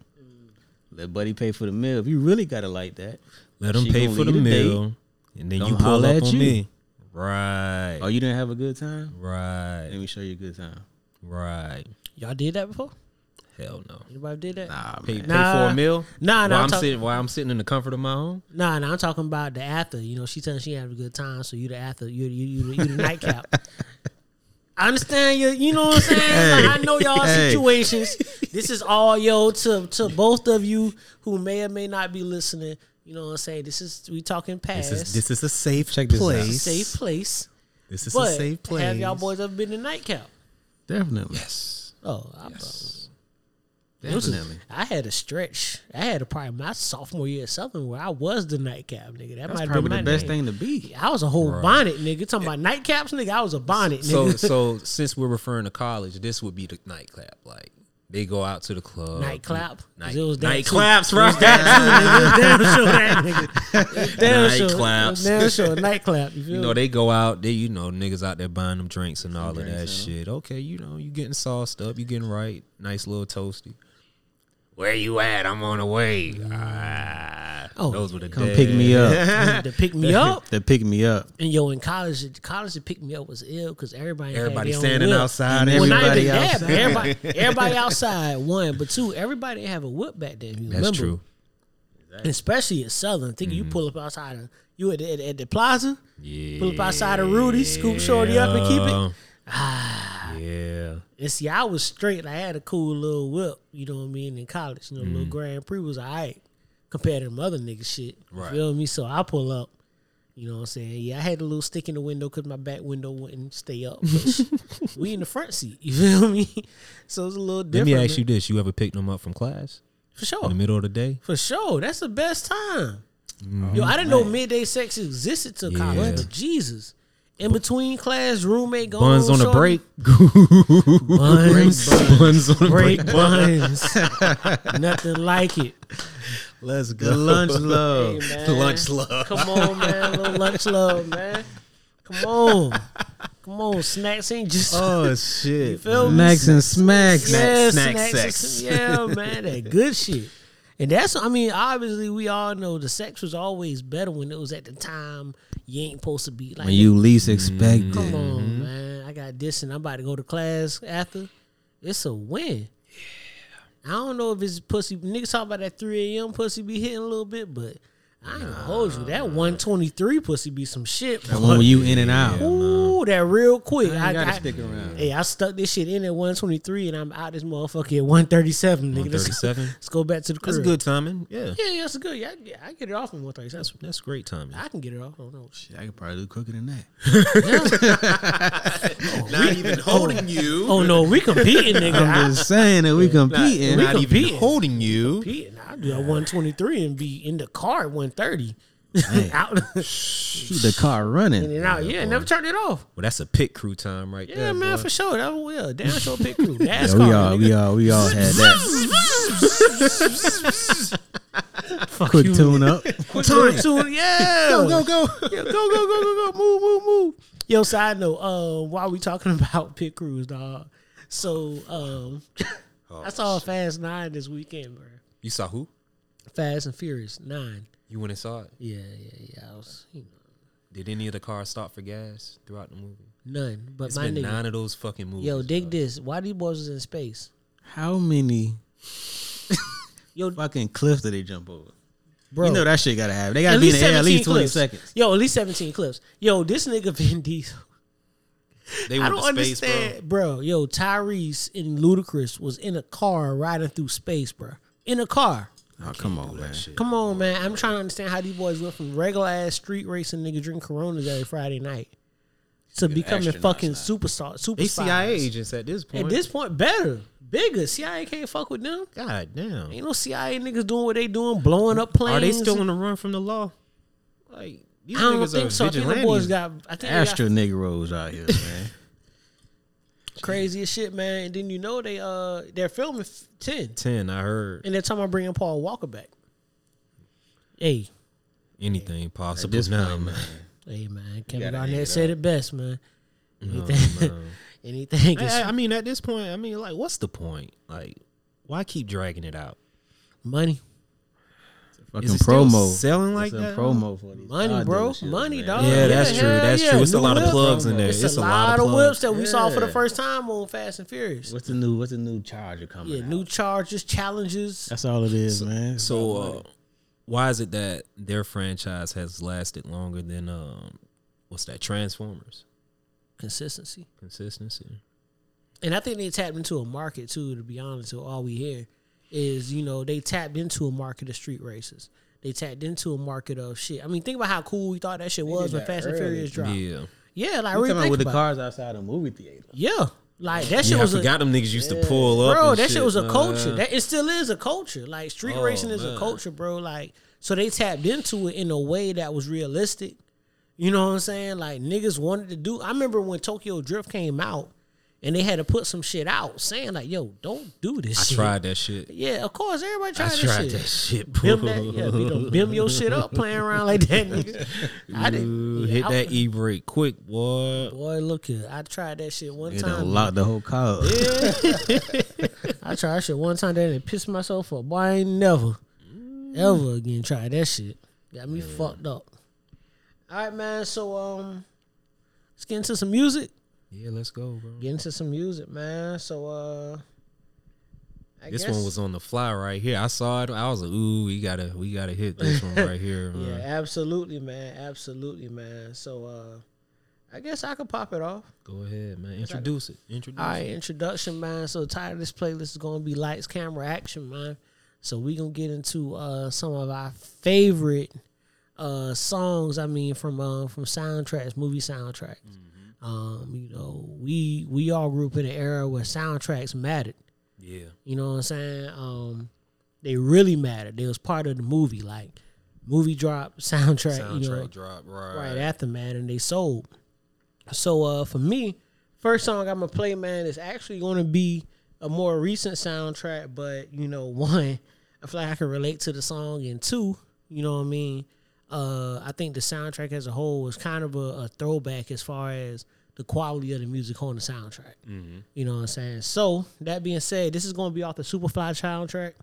Let Buddy pay for the meal. If you really gotta like that, Let him she pay for the leave date, meal, and then you pull holler up at on you. me. Right. Oh, you didn't have a good time? Right. Let me show you a good time. Right. Y'all did that before? Hell no. Anybody did that? Nah, Pay, man. pay for a meal. Nah, While nah. I'm I'm talk- sitting while I'm sitting in the comfort of my home. Nah, nah. I'm talking about the after. You know, she telling she had a good time, so you the after. You you you, the- you the nightcap. I understand you. You know what I'm saying? Like, I know y'all Hey. situations. This is all yo to to both of you who may or may not be listening. You know what I'm saying? This is we talking past. This is this is a safe Check this out. place. safe place. This is But a safe place. have y'all boys ever been to nightcap? Definitely. Yes. Oh, I, Yes. Definitely. I had a stretch. I had a probably my sophomore year at Southern where I was the nightcap nigga. That might probably the best name. thing to be. I was a whole Right. bonnet nigga. Talking about nightcaps, nigga. I was a bonnet So nigga. so since we're referring to college, this would be the nightcap. Like they go out to the club. Nightclap. Night, 'Cause it was night claps, It right? that too, nigga. It was damn sure that nigga. Damn Night sure. claps. Damn sure. Nightclap. You You know, me? they go out, they you know, niggas out there buying them drinks and all of that shit. Okay, you know, you getting sauced up, you getting right, nice little toasty. Where you at? I'm on the way. Ah, Oh, those were the Come days. pick me up. to pick me up. They pick me up. And yo, in college, college to pick me up was ill because everybody Everybody their standing whip. outside. And Well, Everybody even that, outside. everybody, everybody outside. One, but two, everybody didn't have a whip back then. You That's remember? true. Especially at Southern. Think Mm-hmm. you pull up outside of you at the, at, at the plaza, pull up outside of Rudy, scoop shorty up and keep it. Ah, yeah. And see, I was straight. I had a cool little whip, you know what I mean, in college. You know, Mm-hmm. little Grand Prix was alright compared to them other niggas shit. You Right. feel me? So I pull up. You know what I'm saying? Yeah, I had a little stick in the window because my back window wouldn't stay up. But we in the front seat. You feel me? So it's a little Let me ask you this: You ever picked them up from class For sure. in the middle of the day? For sure. That's the best time. Yo, I didn't know midday sex existed till college. Yeah. But Jesus. In between class, roommate going Buns on a break. Buns. Buns on a break. break buns. Nothing like it. Let's go. The lunch Hey, love. man. Lunch love. Come on, man. little lunch love, man. Come on. Come on. Snacks ain't just. Oh you shit! feel me? Smacks and smacks. Yeah, snack snacks and sex. some- Yeah, man. That good shit. And that's, I mean, obviously, we all know the sex was always better when it was at the time you ain't supposed to be like, When you least mm-hmm. expect it. come on, mm-hmm. man. I got this and I'm about to go to class after. It's a win. Yeah. I don't know if it's pussy. Niggas talk about that 3 a.m. pussy be hitting a little bit, but I ain't gonna hold you. That 123 pussy be some shit. That one when you in and out. Ooh, that real quick. I ain't gotta I- stick around. Hey, I stuck this shit in at 123 and I'm out this motherfucker at 137. Nigga. Let's, 137? let's go back to the crib. That's good timing. Yeah, Yeah, yeah, that's good. Yeah, I, yeah, I get it off in 137. that's that's great timing. I can get it off. I don't know. Shit. I could probably do quicker than that. Not even oh, holding you. Oh no, we competing, nigga. I, I'm just saying that we competing. we Not even holding you. competing. I do a 123 and be in the car at 130. out Keep the car running. and out. Yeah, never turned it off. Well, that's a pit crew time right Yeah, there. man, boy. for sure. That was yeah, damn sure pit crew. Yeah, NASCAR. we all, nigga. we all, we all had that. Quick you. tune up. Quick little tune, Yeah. Go go go. Yeah, go, go, go, go, go. Move, move, move. Yo, side note, um, while we talking about pit crews, dog. So um I saw Fast Nine this weekend, bro. You saw who? Fast and Furious Nine. You went and saw it. Yeah, yeah, yeah. I was you know, Did any of the cars stop for gas throughout the movie? none. But It's my been nigga. nine of those fucking movies. Yo, dig bro. this. Why these boys was in space? How many Yo, fucking cliffs did they jump over? bro. You know that shit gotta happen. They gotta be in the air at least 20 clips. seconds. Yo, at least 17 clips. Yo, this nigga Vin Diesel. They I don't to space, bro. understand, bro. Yo, Tyrese and Ludacris was in a car riding through space, bro. In a car. Oh, come on, man. Come on, man. I'm trying to understand how these boys went from regular ass street racing nigga drink Coronas every Friday night to becoming fucking now. superstar, super They spies. CIA agents at this point. At this point, better, bigger. CIA can't fuck with them. God damn. Ain't no CIA niggas doing what they doing, blowing up planes. Are they still on the run from the law? Like these I don't niggas think are so. I think the boys got. I think they Astro got Negroes out here, man. crazy as shit, man. And then you know they uh they're filming f- ten, ten. I heard and they're talking about bringing Paul Walker back. Hey, anything possible At this now, point, man. hey, man. Kevin Garnett said it best, man. No, Anything, no. anything. is I, I mean, at this point, I mean, like, what's the point? Like, why keep dragging it out? money, Fucking Is promo. selling like It's that? promo for these money, bro, dealerships, money, man. dog. Yeah, that's true. That's yeah. true. It's a New lot of whip. plugs in there. It's, It's a lot, of plugs. whips that we saw for the first time on Fast and Furious. What's the new? What's the new Charger coming? Yeah, out? new charges, challenges. That's all it is, man. So, uh, why is it that their franchise has lasted longer than um, what's that? Transformers. consistency. Consistency. And I think they tapped into a market too. To be honest, so all we hear is you know they tapped into a market of street races. They tapped into a market of shit. I mean, think about how cool we thought that shit was when that Fast and early. Furious dropped. Yeah. Yeah, like You really about think with the about it. cars outside the movie theater? Yeah, like that shit Yeah, I was a, forgot them niggas used to pull up. bro. and That shit was a man. culture. That it still is a culture. Like street Oh, racing is a culture, bro. Like so they tapped into it in a way that was realistic. You know what I'm saying? Like niggas wanted to do. I remember when Tokyo Drift came out, and they had to put some shit out saying like, "Yo, don't do this." I shit. tried that shit. Yeah, of course, everybody I tried, this tried shit. that shit. Bim that, yeah, we don't bim your shit up playing around like that, nigga. I didn't yeah, hit I- that e brake quick, boy. Boy, look here. I tried that shit one They time. done locked the whole car up. I tried that shit one time then and pissed myself up. Boy, I ain't never, ever again try that shit. Got me fucked up. All right, man. So um, let's get into some music. Yeah, let's go, bro. Get into some music, man. So uh, I This guess, one was on the fly right here. I saw it. I was like, "Ooh, we gotta, we gotta hit this one right here." yeah, absolutely, man. Absolutely, man. So uh, I guess I could pop it off. Go ahead, man. Introduce it. Introduce All right, it. introduction, man. So the title of this playlist is gonna be lights, camera, action, man. So we gonna get into uh some of our favorite uh songs. I mean, from uh from soundtracks, movie soundtracks. Um, you know, we we all grew up in an era where soundtracks mattered. Yeah. You know what I'm saying? Um, they really mattered. They was part of the movie, like movie drop, soundtrack. Soundtrack you know, drop right. right after man and they sold so uh for me first song i'm gonna play man is actually gonna be a more recent soundtrack but you know one i feel like i can relate to the song and two you know what i mean uh i think the soundtrack as a whole was kind of a, a throwback as far as the quality of the music on the soundtrack. You know what i'm saying? So that being said this is gonna be off the superfly soundtrack.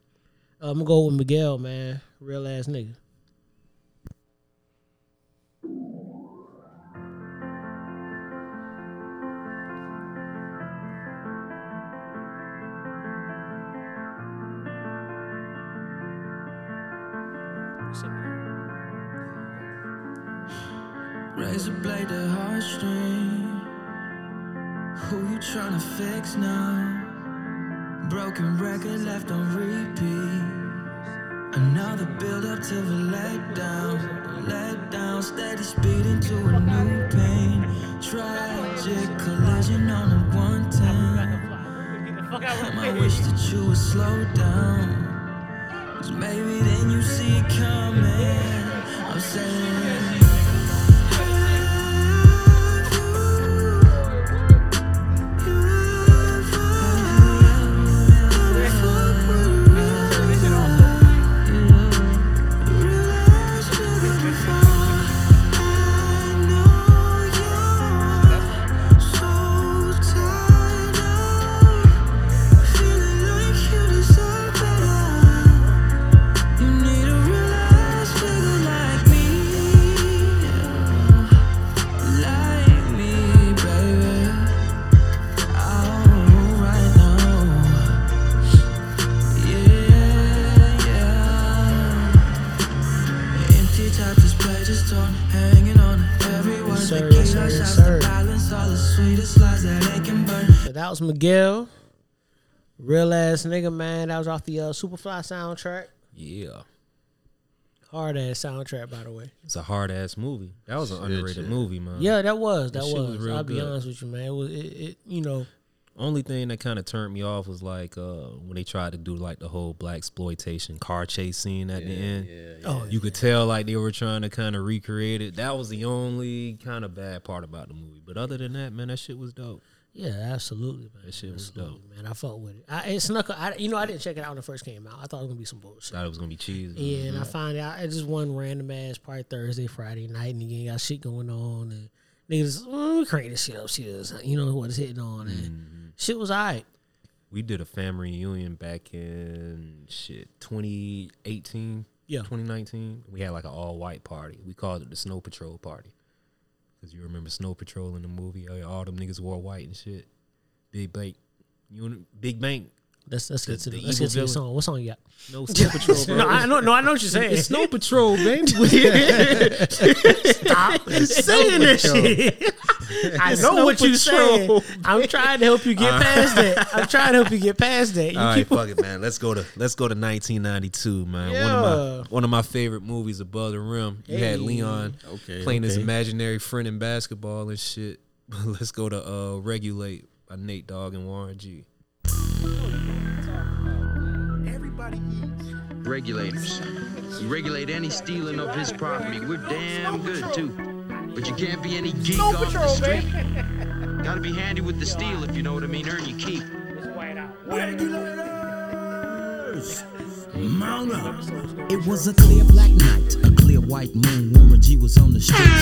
Uh, i'm gonna go with miguel man. Real ass nigga Razor blade the heartstring. Who you tryna fix now? Broken record left on repeat. Another build up to the let down. Let down, steady speeding to a new pain. Tragic collision on a 110. Damn, I wish that you would slow down. Cause maybe then you see it coming. I'm saying. Was Miguel. Real ass nigga, man. That was off the uh, Superfly soundtrack. Yeah. Hard ass soundtrack, by the way. It's a hard ass movie. That was an underrated movie, man. Yeah, that was. That That was. was real I'll be good. honest with you, man. It was. It, it you know. Only thing that kind of turned me off was like uh, when they tried to do like the whole black exploitation car chase scene at the end. Yeah. Oh, you could tell like they were trying to kind of recreate it. That was the only kind of bad part about the movie. But other than that, man, that shit was dope. Yeah, absolutely, man. That shit was dope. Man, I fuck with it. I, it snuck. I, you know, I didn't check it out when it first came out. I thought it was gonna be some bullshit. Thought it was gonna be cheesy. Yeah, and I find out it just one random ass probably Thursday, Friday night, and you got shit going on, and niggas mm, this shit up, shit is, you know what it's hitting on, and Mm-hmm. shit was alright. We did a family reunion back in shit 2018, Yeah. 2019. We had like an all white party. We called it the Snow Patrol party. Cause you remember Snow Patrol in the movie? All them niggas wore white and shit. Big Bank, you Big Bank Let's let's get to the, the let's get to your villain. song. What song you got? No Snow Patrol, bro. no, I know. No, I know what you're saying. It's Snow Patrol, baby. Stop saying that shit. I know Snow what you're saying. I'm trying to help you get past that. I'm trying to help you get past that. You All right, keep fuck it, man. Let's go to let's go to 1992, man. One of Yeah. my one of my favorite movies above the rim. You had Leon Okay, playing his imaginary friend in basketball and shit. let's go to uh, Regulate by Nate Dogg and Warren G. Regulators. You regulate any stealing of his property. We're damn good too. But you can't be any geek off the street. Gotta be handy with the steel if you know what I mean. Earn your keep. Mount up. It was a clear black night, a clear white moon. Warren G was on the streets,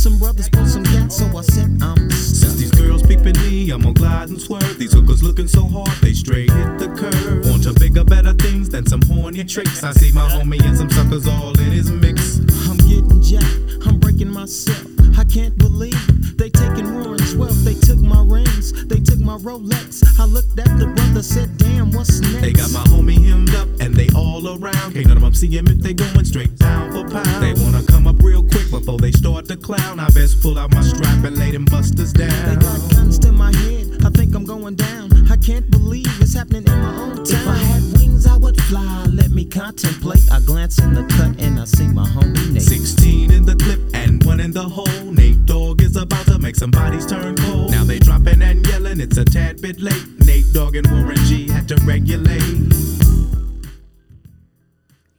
Some brothers pulled some gas, so I said, I'm Since these girls peeping me, I'm gonna glide and swerve. These hookers looking so hard, they straight hit the curve. Want to bigger, better things than some horny tricks. I see my homie and some suckers all in his mix. I'm getting jacked, I'm breaking myself. I can't believe they taking Warren's wealth. They took my rings, they took my Rolex. I looked at the brother, said, damn, what's next? They got my homie hemmed up and they all around. Can't none of them see him if they going straight pound for pound. They wanna come up real quick before they start to clown. I best pull out my strap and lay them busters down. They got guns to my head, I think I'm going down. I can't believe it's happening in my own town. If I had wings, I would fly. Let me contemplate. I glance in the cut and I see my homie Nate. 16 in the clip and one in the hole. Nate Dogg is about to make some bodies turn cold. Now they dropping and yelling, it's a tad bit late. Nate Dogg and Warren G had to regulate.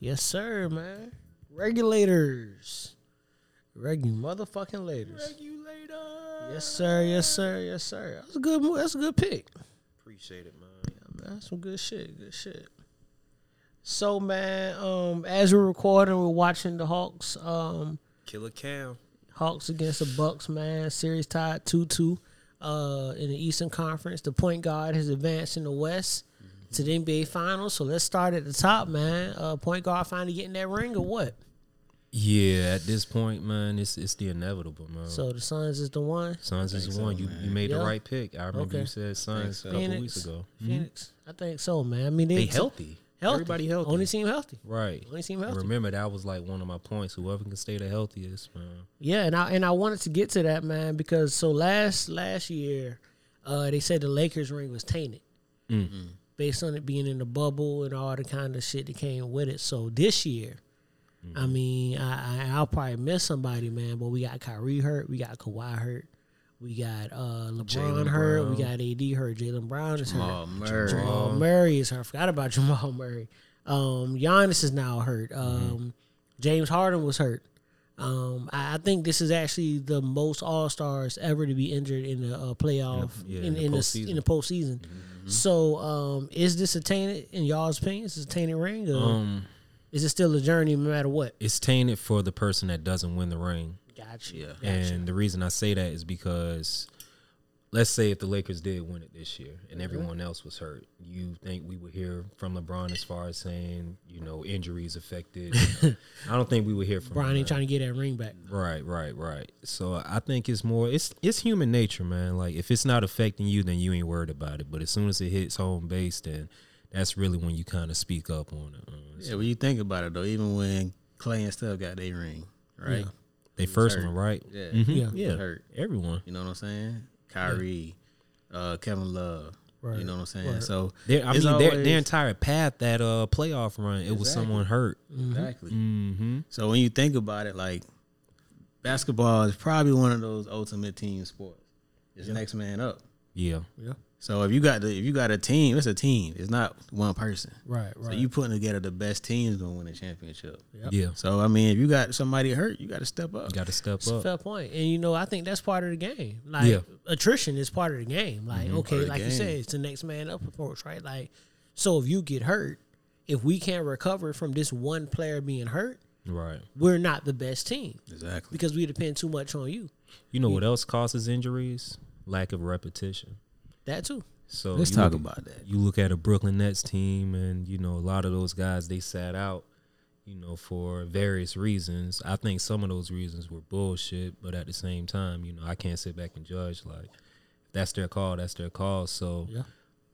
Yes, sir, man. Regulators. Regu motherfucking lators. Regulator. Yes, sir. Yes, sir. Yes, sir. That's a good. That's a good pick. Appreciate it, man. Yeah, man. That's some good shit. Good shit. So, man, um, as we're recording, we're watching the Hawks. Um, Killer Cam. Hawks against the Bucks, man. Series tied 2 2 uh, in the Eastern Conference. The point guard has advanced in the West to the NBA Finals. So let's start at the top, man. Uh, point guard finally getting that ring or what? Yeah, at this point, man, it's it's the inevitable, man. So the Suns is the one. Suns is the one. You you made Yeah. the right pick. I remember Okay. you said Suns a couple Phoenix, weeks ago. Mhm. Phoenix. I think so, man. I mean, they, They healthy. healthy. Everybody healthy. Only team healthy. Right. Only team healthy. Remember that was like one of my points. Whoever can stay the healthiest, man. Yeah, and I and I wanted to get to that, man, because so last last year, uh, they said the Lakers ring was tainted Mm. Based on it being in the bubble and all the kind of shit that came with it. So this year, I mean, I, I I'll probably miss somebody, man, but we got Kyrie hurt, we got Kawhi hurt. We got uh, LeBron Jaylen hurt. We got AD hurt. Jaylen Brown is Jamal hurt. Murray. Jamal Murray is hurt. I forgot about Jamal Murray. Um, Giannis is now hurt. Um, James Harden was hurt. Um, I, I think this is actually the most All Stars ever to be injured in the uh, playoff Yeah, in, in the in, the, postseason. in the postseason. So, um, is this a tainted in y'all's opinion? Is this a tainted ring, or Um, is it still a journey no matter what? it's tainted for the person that doesn't win the ring. Gotcha. Yeah. And the reason I say that is because let's say if the Lakers did win it this year and everyone else was hurt, you think we would hear from LeBron as far as saying, you know, injuries affected. I don't think we would hear from Bron him, ain't trying to get that ring back. Right, right, right. So I think it's more it's it's human nature, man. Like if it's not affecting you, then you ain't worried about it. But as soon as it hits home base, then that's really when you kind of speak up on it. Uh, Yeah, when you think about it though, even when Clay and Steph got their ring, right? Yeah. They first hurt. one, right? Yeah, Mhm. he Yeah. was Yeah. hurt. Everyone. You know what I'm saying? Kyrie, uh, Kevin Love. Right. You know what I'm saying? Right. So Their, I mean, their, always- their entire path that uh playoff run, it was someone hurt. Exactly. Mm-hmm. So when you think about it, like basketball is probably one of those ultimate team sports. It's next man up. Yeah. Yeah. So if you got the if you got a team, it's a team. It's not one person. Right, So right. you putting together the best teams gonna win a championship. Yep. Yeah. So I mean, if you got somebody hurt, you got to step up. You got to step up. It's a up. fair point. And you know, I think that's part of the game. Like Yeah. attrition is part of the game. Like, Mhm. okay, Part of like you said, it's the next man up approach, right? Like, so if you get hurt, if we can't recover from this one player being hurt, Right. we're not the best team Exactly. because we depend too much on you. You know what else causes injuries? Lack of repetition. That too. So Let's talk look- about that. You look at a Brooklyn Nets team, and you know a lot of those guys they sat out, you know, for various reasons. I think some of those reasons were bullshit, but at the same time, you know, I can't sit back and judge. Like, if that's their call. That's their call. So, Yeah.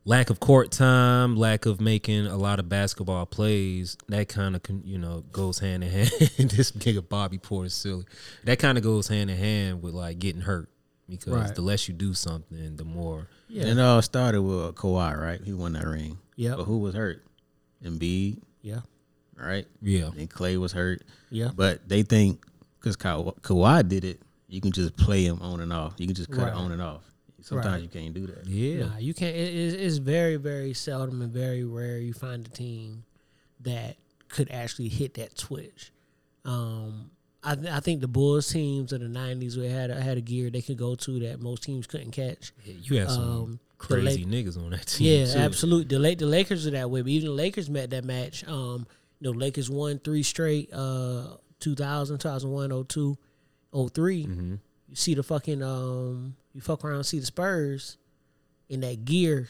lack of court time, lack of making a lot of basketball plays, that kind of you know goes hand in hand. this nigga Bobby Portis silly. That kind of goes hand in hand with like getting hurt because Right. the less you do something, the more. And it all started with Kawhi, right? He won that ring. Yeah. But who was hurt? Embiid, Yeah. right? Yeah. And Clay was hurt. Yeah. But they think because Ka- Kawhi did it, you can just play him on and off. You can just cut Right. it on and off. Sometimes Right. you can't do that. Yeah. Nah, you can't. It, it's, it's very, very seldom and very rare you find a team that could actually hit that switch. Um, I, th- I think the Bulls teams of the '90s we had a, had a gear they could go to that most teams couldn't catch. You had some Um, crazy Lak- niggas on that team. Yeah, too. absolutely. The late the Lakers are that way, but even the Lakers met that match. Um, you know, Lakers won three straight. Uh, 2000, 2001, 02, 03. Mm-hmm. You see the fucking um, you fuck around, see the Spurs, and that gear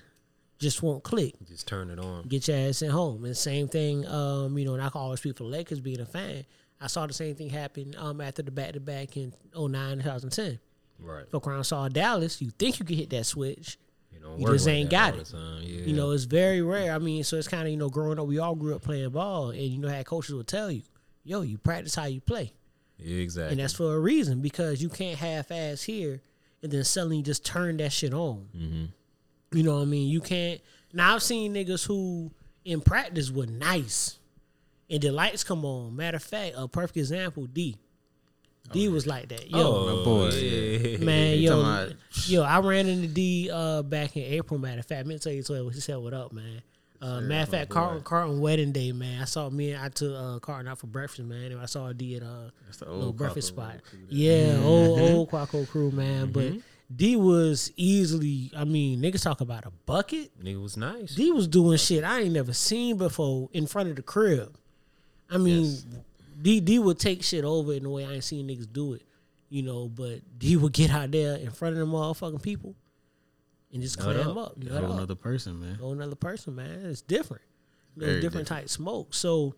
just won't click. Just turn it on. Get your ass at home. And same thing, um, you know, and I can always speak for the Lakers being a fan. I saw the same thing happen um after the back to back in 09, 2010. Right. Fuck around, saw Dallas. You think you could hit that switch. You, don't You just ain't got it. Yeah. You know, it's very rare. I mean, so it's kind of you know, growing up, we all grew up playing ball, and you know, how coaches will tell you, "Yo, you practice how you play," Yeah, exactly. and that's for a reason because you can't half-ass here and then suddenly just turn that shit on. Mm-hmm. You know what I mean? You can't. Now I've seen niggas who in practice were nice, and the lights come on. Matter of fact, a perfect example, D. D was like that. Yo, Oh, My boy, yeah. Man, You yo, yo, I ran into D uh, back in April. Matter of fact, I meant to tell you so he said, "What up, man?" Uh, matter of fact, Carlton, Carlton wedding day, man. I saw me and I took uh, Carlton out for breakfast, man. And I saw D at uh, That's little old breakfast Quaco spot. crew there. Yeah, old old Quaco crew, man. But D was easily. I mean, niggas talk about a bucket. Nigga was nice. D was doing shit I ain't never seen before in front of the crib. I mean, D D would take shit over in the way I ain't seen niggas do it, you know. But D would get out there in front of them motherfucking people and just clam up. up, nut whole up. another person, man. Go another person, man. It's different. You know, Very different type smoke. So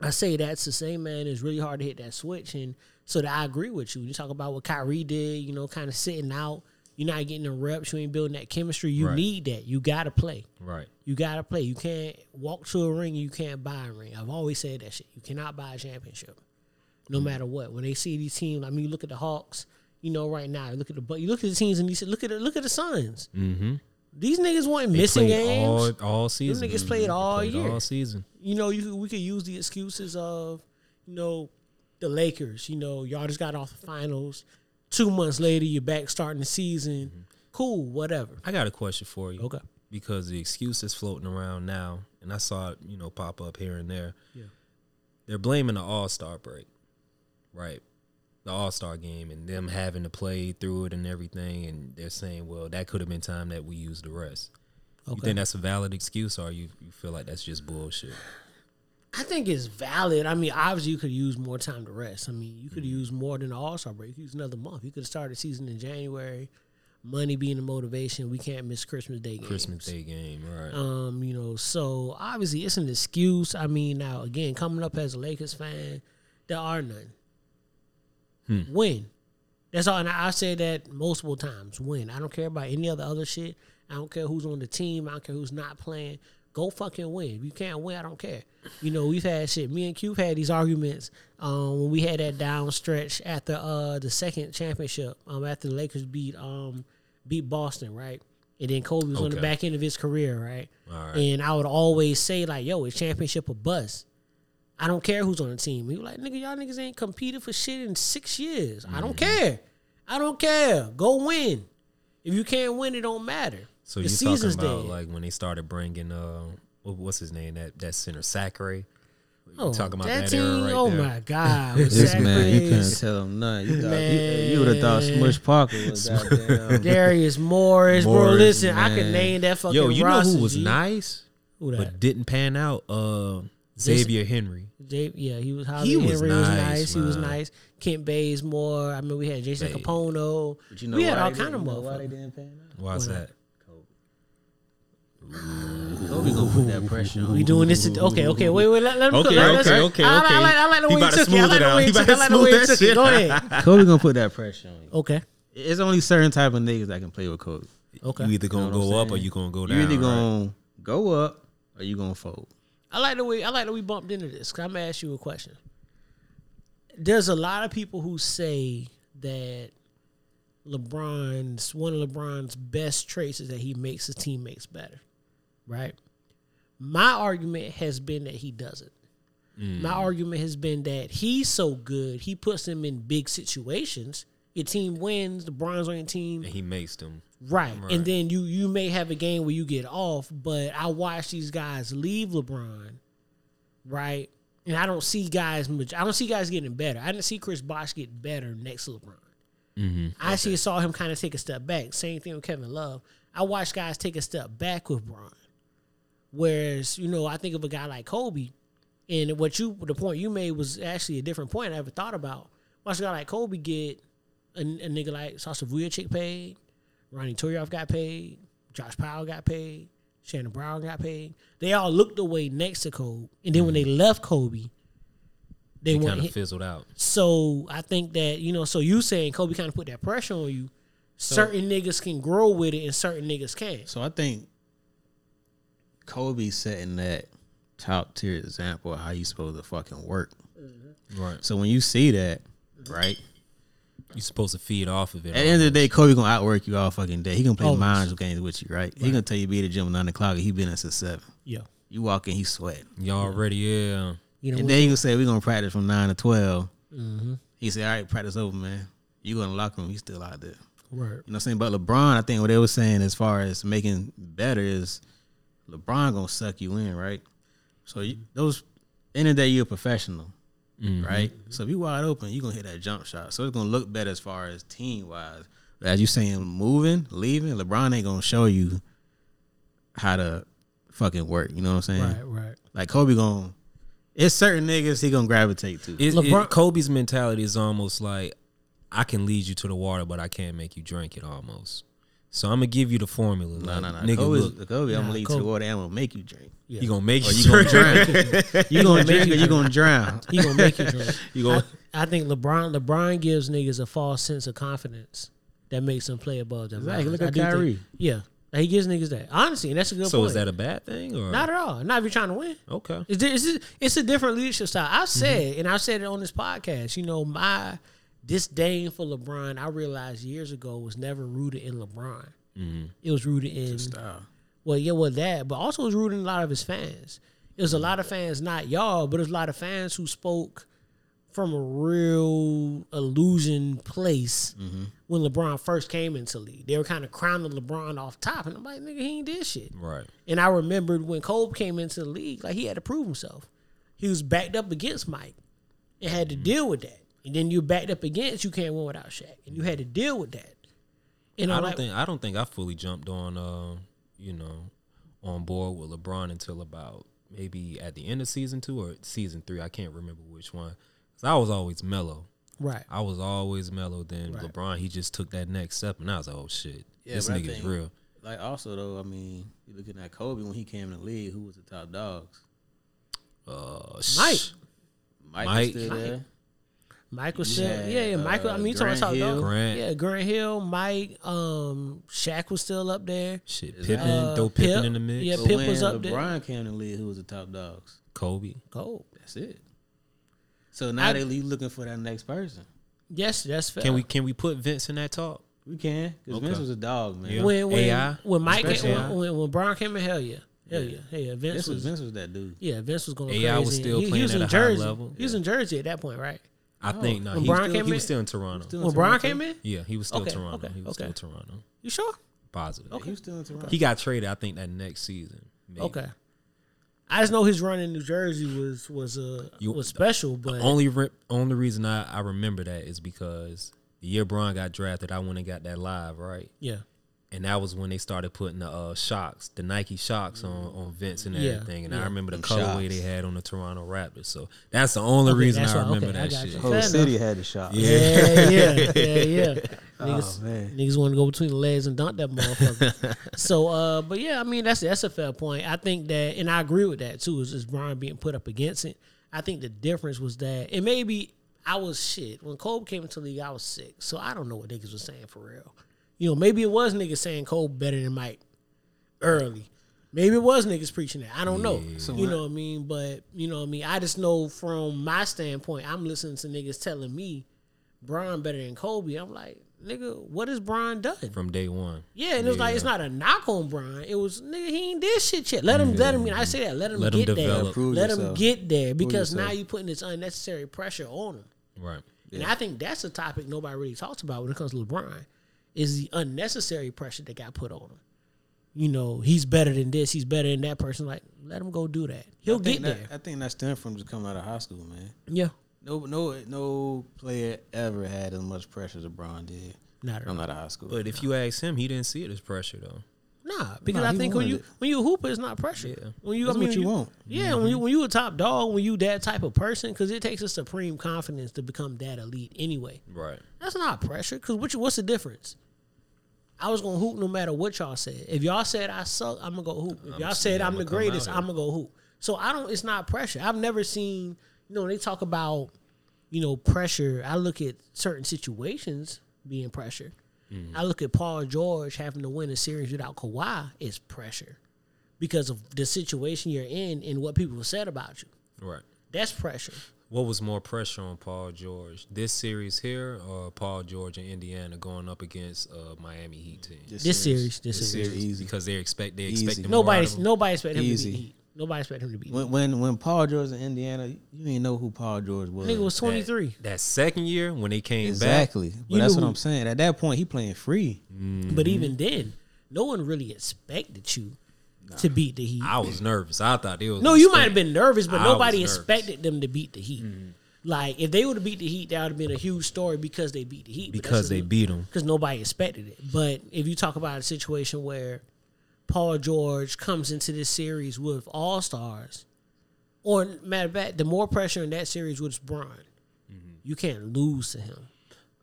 I say that's the same, man. It's really hard to hit that switch, and so that I agree with you. You talk about what Kyrie did, you know, kind of sitting out. You're not getting the reps. You ain't building that chemistry. You Right. need that. You gotta play. Right. You gotta play. You can't walk to a ring. You can't buy a ring. I've always said that shit. You cannot buy a championship, no matter what. When they see these teams, I mean, you look at the Hawks. You know, right now, you look at the but you look at the teams and you said, look at the, look at the Suns. Mm-hmm. These niggas weren't They missing played games. all all season. Them niggas played all year. all season. you know, you we could use the excuses of, you know, the Lakers. You know, y'all just got off the finals. Two months later, you're back starting the season. Mm-hmm. Cool, whatever. I got a question for you. Okay. Because the excuse is floating around now, and I saw it, you know, pop up here and there. Yeah. They're blaming the All Star break, right? The All Star game and them having to play through it and everything, and they're saying, well, that could have been time that we used the rest. Okay. You think that's a valid excuse, or you you feel like that's just bullshit? I think it's valid. I mean, obviously, you could use more time to rest. I mean, you could Mm-hmm. use more than the All Star break. You could use another month. You could started the season in January. Money being the motivation, we can't miss Christmas Day games. Christmas Day game, right? Um, you know, so obviously it's an excuse. I mean, now again, coming up as a Lakers fan, there are none. Hmm. Win. That's all. And I, I said that multiple times. Win. I don't care about any other other shit. I don't care who's on the team. I don't care who's not playing. Go fucking win. If you can't win, I don't care. You know, we've had shit. Me and Q had these arguments um, when we had that down stretch after uh, the second championship. Um, after the Lakers beat um, beat Boston, right? And then Kobe was on the back end of his career, right? Right. And I would always say like, "Yo, it's championship or bust." I don't care who's on the team. He was like, "Nigga, y'all niggas ain't competed for shit in six years. I Mm-hmm. don't care. I don't care. Go win. If you can't win, it don't matter. So you season's talking about dead. like when they started bringing uh, what's his name that that center Sacre? Oh, talking about that that, team? era right Oh there. my God, with This man, you Zach couldn't tell him nothing. You, thought, you, Man. you would have thought Smush Parker was goddamn. Darius Morris, bro. Morris, Listen, I could name that fucking Yo, you know who was G. nice Who that? but didn't pan out? Uh, Xavier Henry. Dave, yeah, he was. He was Henry was nice, nice. He was nice. Kent Bazemore. I mean, we had Jason Babe. Kapono. But you know we had all kind of didn't- you know why they didn't pay him? Why's that? Kobe gonna put that pressure on. We doing this? To, okay, okay. Wait, wait. Let, let him Okay, cook. Let, let's- okay, okay, I, I, okay. like, I like the way he about to took it. I like it the out. way He he took it. I like the way he smooth took it. Go ahead. Kobe gonna put that pressure on you. Okay. It's only certain type of niggas that can play with Kobe. Okay. You either gonna You know go up or you gonna go down. You either gonna go up or you gonna fold. I like the way I like the way we bumped into this. Cause I'm gonna ask you a question. There's a lot of people who say that LeBron's one of LeBron's best traits is that he makes his teammates better. Right? My argument has been that he doesn't. My argument has been that he's so good, he puts them in big situations. Your team wins, LeBron's on your team. and he makes them. Right. Right. And then you you may have a game where you get off, but I watch these guys leave LeBron, right? And I don't see guys much I don't see guys getting better. I didn't see Chris Bosh get better next to LeBron. Mm-hmm. I actually saw him kind of take a step back. Same thing with Kevin Love. I watched guys take a step back with Bron. Whereas, you know, I think of a guy like Kobe, and what you the point you made was actually a different point I ever thought about. Watch a guy like Kobe get a, a nigga like Sasha Vujacic paid, Ronny Turiaf got paid, Josh Powell got paid, Shannon Brown got paid. They all looked away next to Kobe, and then when they mm-hmm. left Kobe, they They went kind of fizzled out. so I think that you know, so you saying Kobe kind of put that pressure on you. certain niggas can grow with it, and certain niggas can't. So I think Kobe setting that top tier example of how you supposed to fucking work. Right. So when you see that, right? You're supposed to feed off of it. At the end of the day, Kobe gonna outwork you all fucking day. He gonna play mind games with you, right? He gonna tell you be at the gym at nine o'clock. and He been at since seven. Yeah. You walk in, he sweat. You already, yeah. You know, and then he gonna say we gonna practice from nine to 12 mm-hmm. He said, "All right, practice over, man. You go in the locker room. He's still out there." Right. You know what I'm saying? But LeBron, I think what they were saying as far as making better is LeBron gonna suck you in, right? So you, those end of the day, you're a professional, Mhm. right? So if you wide open, you're gonna hit that jump shot. So it's gonna look better as far as team wise. But as you saying, moving, leaving, LeBron ain't gonna show you how to fucking work. You know what I'm saying? Right, right. Like Kobe gonna, it's certain niggas he gonna gravitate to. It, it- Kobe's mentality is almost like I can lead you to the water, but I can't make you drink it. Almost. So I'm gonna give you the formula. No, like, no, no. Nigga, Kobe's- look, Kobe, I'm gonna lead you to the water. and I'm gonna make you drink. Yeah. You gonna make Or you you gonna drink. drown. you gonna drink or you gonna drown. He gonna make you drink. You gonna- I, I think LeBron LeBron gives niggas a false sense of confidence that makes them play above them. Exactly. Look I at do think- Kyrie. yeah, he gives niggas that. Honestly, and that's a good So point. is that a bad thing or Not at all. Not if you're trying to win. Okay. It's, it's, it's a different leadership style. I've said, and I've said it on this podcast, you know, my disdain for LeBron, I realized years ago was never rooted in LeBron. Mhm. It was rooted in, style. Uh, well, yeah, well, that, but also it was rooted in a lot of his fans. It was a lot of fans, not y'all, but it was a lot of fans who spoke from a real illusion place mm-hmm. when LeBron first came into the league. They were kind of crowning LeBron off top, and I'm like, nigga, he ain't did shit. Right. And I remembered when Kobe came into the league, like he had to prove himself. He was backed up against Mike and had to mm-hmm. deal with that. And then you backed up against, you can't win without Shaq, and you had to deal with that. And I don't like, think I don't think I fully jumped on uh, you know, on board with LeBron until about maybe at the end of season two or season three. I can't remember which one. 'Cause I was always mellow. Right. I was always mellow. Then Right. LeBron, he just took that next step, and I was like, oh shit, this but nigga's think, real. Like also though, I mean, you looking at Kobe when he came in the league, who was the top dogs? Uh, Mike. Mike, Mike. was still there. Mike was You yeah, yeah. Michael, I uh, mean, you talking about top Hill. Grant. Yeah, Grant Hill, Mike, um, Shaq was still up there. Shit, Pippen, Uh, throw Pippen Pip. in the mix. Yeah, But Pip was up there. LeBron came in the league, who was the top dogs? Kobe. Cold. That's it. So now I- they leave looking for that next person. Yes, that's fair. Can we can we put Vince in that talk? We can because Okay. Vince was a dog, man. Yeah. when when AI? when Mike Especially when, AI. when when Bron came in, hell yeah, hell yeah, hell yeah. Vince, Vince was was, Vince was that dude. yeah, Vince was going AI crazy. was still he, he playing was at in a high Jersey. level. He was in Jersey at that point, right? I think no, When he, Bron still, came he in? was still in Toronto. Still in When Bron Toronto? came in, Yeah, he was still Okay, Toronto. okay, he was okay. still Toronto. you sure? Positive. He was still in Toronto. He got traded. I think that next season. maybe. Okay. I just know his run in New Jersey was was uh, You- was special, but Only re- only reason I, I remember that is because the year Bron got drafted, I went and got that live right, yeah, and that was when they started putting the uh, Shox, the Nike Shox on on Vince and Yeah, everything. And yeah. I remember the colorway Shox. they had on the Toronto Raptors. So that's the only Okay, reason I why- remember okay, that got shit. you. Whole Fair city enough. had the shot. Yeah, yeah, yeah, yeah. Oh, Niggas, man. niggas want to go between the legs and dunk that motherfucker. so, uh, but yeah, I mean that's that's a fair point. I think that, and I agree with that too. Is just Bron being put up against it. I think the difference was that, and maybe I was shit when Kobe came into the league. I was sick, so I don't know what niggas was saying for real. You know, maybe it was niggas saying Kobe better than Mike early. Maybe it was niggas preaching that. I don't know. So you when- know what I mean? But you know what I mean? I just know from my standpoint, I'm listening to niggas telling me Bron better than Kobe. I'm like, nigga, what has Bron done? from day one. Yeah, and it was like it's not a knock on Bron. It was nigga, he ain't did shit yet. Let him, let him. I say that. Let him Let him get there. develop. Prove Let him get there because now you're putting this unnecessary pressure on him. Right. And I think that's a topic nobody really talks about when it comes to LeBron, is the unnecessary pressure that got put on him. You know, he's better than this. He's better than that person. Like, let him go do that. He'll get think there. that- I think that stemmed from just coming out of high school, man. yeah, No, no, no player ever had as much pressure as LeBron did. not at. I'm out of high school. But if you ask him, he didn't see it as pressure though. Nah, because Nah, I think when you it. when you a hooper, it's not pressure. Yeah. When you, That's I mean, what you want. Yeah, mm-hmm. when you when you a top dog, when you that type of person, because it takes a supreme confidence to become that elite anyway. Right. That's not pressure. Because what you, what's the difference? I was gonna hoop no matter what y'all said. If y'all said I suck, I'm gonna go hoop. If y'all said I'm I'ma the greatest. I'm gonna go hoop. So I don't. It's not pressure. I've never seen. You know, they talk about you know pressure. I look at certain situations being pressure. Mm-hmm. I look at Paul George having to win a series without Kawhi is pressure because of the situation you're in and what people said about you. Right. That's pressure. What was more pressure on Paul George? This series here or Paul George and Indiana going up against uh, Miami Heat team? This series, this This series. series Easy. because they expect they Easy. expect more out Nobody's of him. nobody expect him Easy. to beat Heat. Nobody expect him to beat. when when when Paul George was in Indiana, you didn't know who Paul George was. Nigga was 23. That second year when they came exactly. You But that's what who- I'm saying. At that point, he playing free. But even then, no one really expected you to beat the Heat. I was nervous. I thought they was. no, you might have been nervous, but I nobody nervous. expected them to beat the Heat. Like if they would have beat the Heat, that would have been a huge story because they beat the Heat. Because they beat them. because nobody expected it. But if you talk about a situation where Paul George comes into this series with all stars, or matter of fact, the more pressure in that series was Bron. Mm-hmm. You can't lose to him.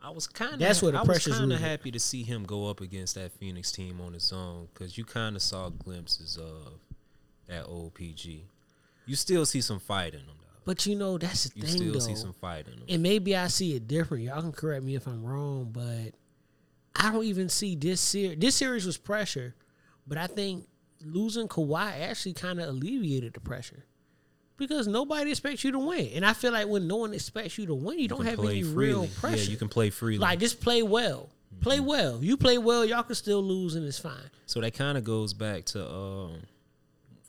I was kind of That's where the I was kind of happy to see him go up against that Phoenix team on his own because you kind of saw glimpses of that old PG. You still see some fight in him though. But you know that's the thing. You thing still though. see some fight in him. and maybe I see it different. Y'all can correct me if I'm wrong, but I don't even see this series. This series was pressure, but I think losing Kawhi actually kind of alleviated the pressure because nobody expects you to win, and I feel like when no one expects you to win, you, don't have play any freely. real pressure. Yeah, you can play freely. like just play well, play Mm-hmm. well. You play well, y'all can still lose, and it's fine. So that kind of goes back to, um,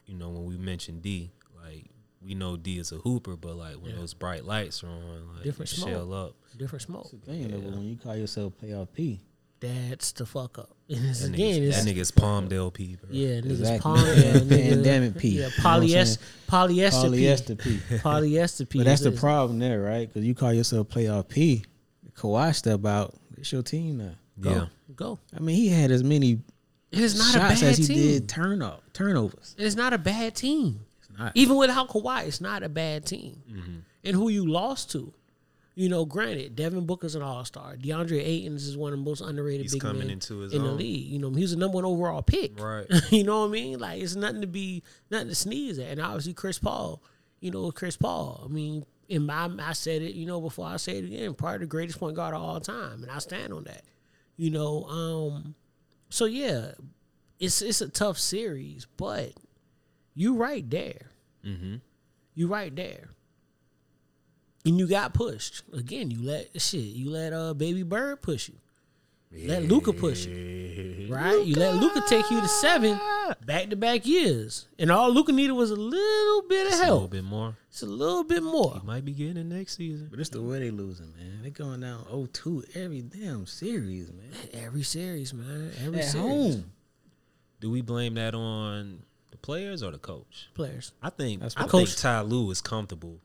you know, when we mentioned D, like we know D is a hooper, but like when those bright lights are on, like Different you smoke. shell up. Different smoke. The Thing, though, when you call yourself playoff P, That's the fuck up. And it's, That again, nigga's, it's, that nigga's Palmdale P, bro. Yeah, niggas Exactly. palm, yeah, nigga, Pandemic P. Yeah, You know polyester, polyester, polyester P. P, polyester P. But that's the problem there, right? Because you call yourself playoff P. Kawhi step out. It's your team now. Go, Yeah. go. I mean, he had as many It's not shots a bad as he team. did turn up, turnovers. It's not a bad team. not. Even without Kawhi, it's not a bad team. Mm-hmm. And who you lost to, you know, granted, Devin Booker's an all star. DeAndre Ayton is one of the most underrated He's big coming men into his in the league. You know, he was the number one overall pick. Right. you know what I mean? Like it's nothing to be nothing to sneeze at. And obviously Chris Paul, you know, Chris Paul. I mean, in my I said it, you know, before I say it again, probably the greatest point guard of all time, and I stand on that. You know, um, so yeah, it's it's a tough series, but you right there. Mm-hmm. You right there. And you got pushed. Again, you let shit, you let uh baby bird push you. Let Luka push you. Right? You let Luka take you to seven back to back years. And all Luka needed was a little bit of help. A little bit more. It's a little bit more. He might be getting it next season. But it's the way they losing, man. They going down 0-2 every damn series, man. Every series, man. Every At series. home. Do we blame that on the players or the coach? Players. I think That's I what- think Coach- Ty Lue is comfortable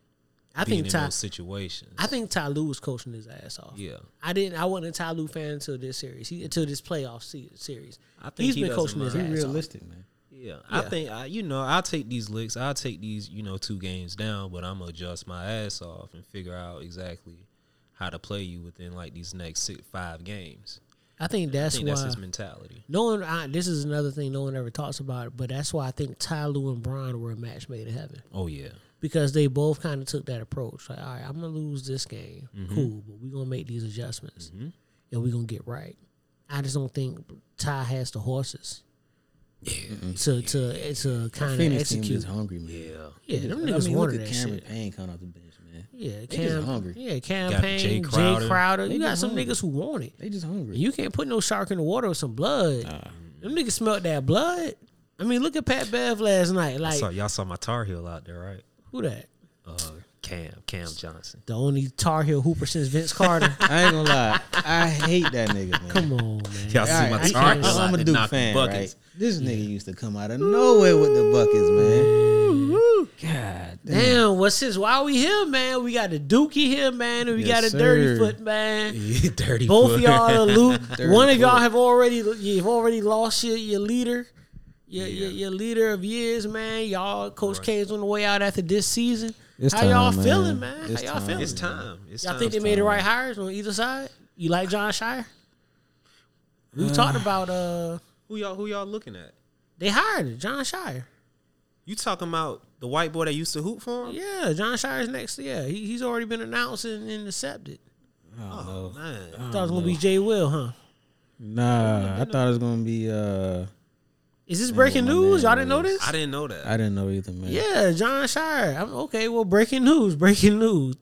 I being think in Ty. those situations. I think Ty Lue was coaching his ass off. Yeah. I didn't. I wasn't a Ty Lue fan until this series. He, until this playoff series. I think he's he been doesn't coaching his ass He off. realistic, man. Yeah, I think I, you know I'll take these licks. I'll take these you know two games down, but I'm gonna adjust my ass off and figure out exactly how to play you within like these next six, five games. I think that's I think why that's his mentality. No one. I, this is another thing no one ever talks about, but that's why I think Ty Lue and Bron were a match made in heaven Oh yeah, because they both kind of took that approach. Like, all right, I'm gonna lose this game, Mhm. cool, but we're gonna make these adjustments Mm-hmm. and we're gonna get right. I just don't think Ty has the horses. Yeah. To to to kind of Phoenix team is hungry, man. Yeah, Yeah, them I niggas mean, wanted look at that Cameron shit. Payne coming off the bench, man. Yeah, They Cam, just hungry. Yeah, Got campaign. Jae Jae Crowder. Crowder. They You got some hungry. niggas who want it. They just hungry. You can't put no shark in the water with some blood. Them niggas smelled that blood. I mean, look at Pat Bev last night. I Like saw, y'all saw my Tar Heel out there, right? Who that? Uh, Cam Cam Johnson. The only Tar Heel hooper since Vince Carter. I ain't gonna lie. I hate that nigga, man. Come on, man. Y'all see my I Tar can't- Heel I'm a there Duke knocking fan, buckets. right? This nigga used to come out of nowhere with the buckets, man. God damn. Damn, what's this? Why we here, man? We got a Dookie here, man, and we Yes, got a dirty foot, man. Dirty Both foot. y'all are lo- Dirty One of y'all have already you've already lost your, your leader, your, your your leader of years, man. Y'all, Coach K's on the way out after this season. It's How y'all time, feeling, man. man? It's How y'all time. feeling? It's time. It's Y'all time. think they made the right hires on either side? You like Jon Scheyer? We talked about uh Who y'all who y'all looking at? they hired Jon Scheyer. You talking about the white boy that used to hoop for him? Yeah, Jon Scheyer's next. Yeah, he, he's already been announced and, and accepted. Oh man, Thought it was gonna be Jay Will, huh? Nah, I thought it was gonna be. uh Is this Man, breaking my news? Y'all didn't know this? I didn't know that. I didn't know either, man. Yeah, Jon Scheyer. I'm, okay, well, breaking news. Breaking news.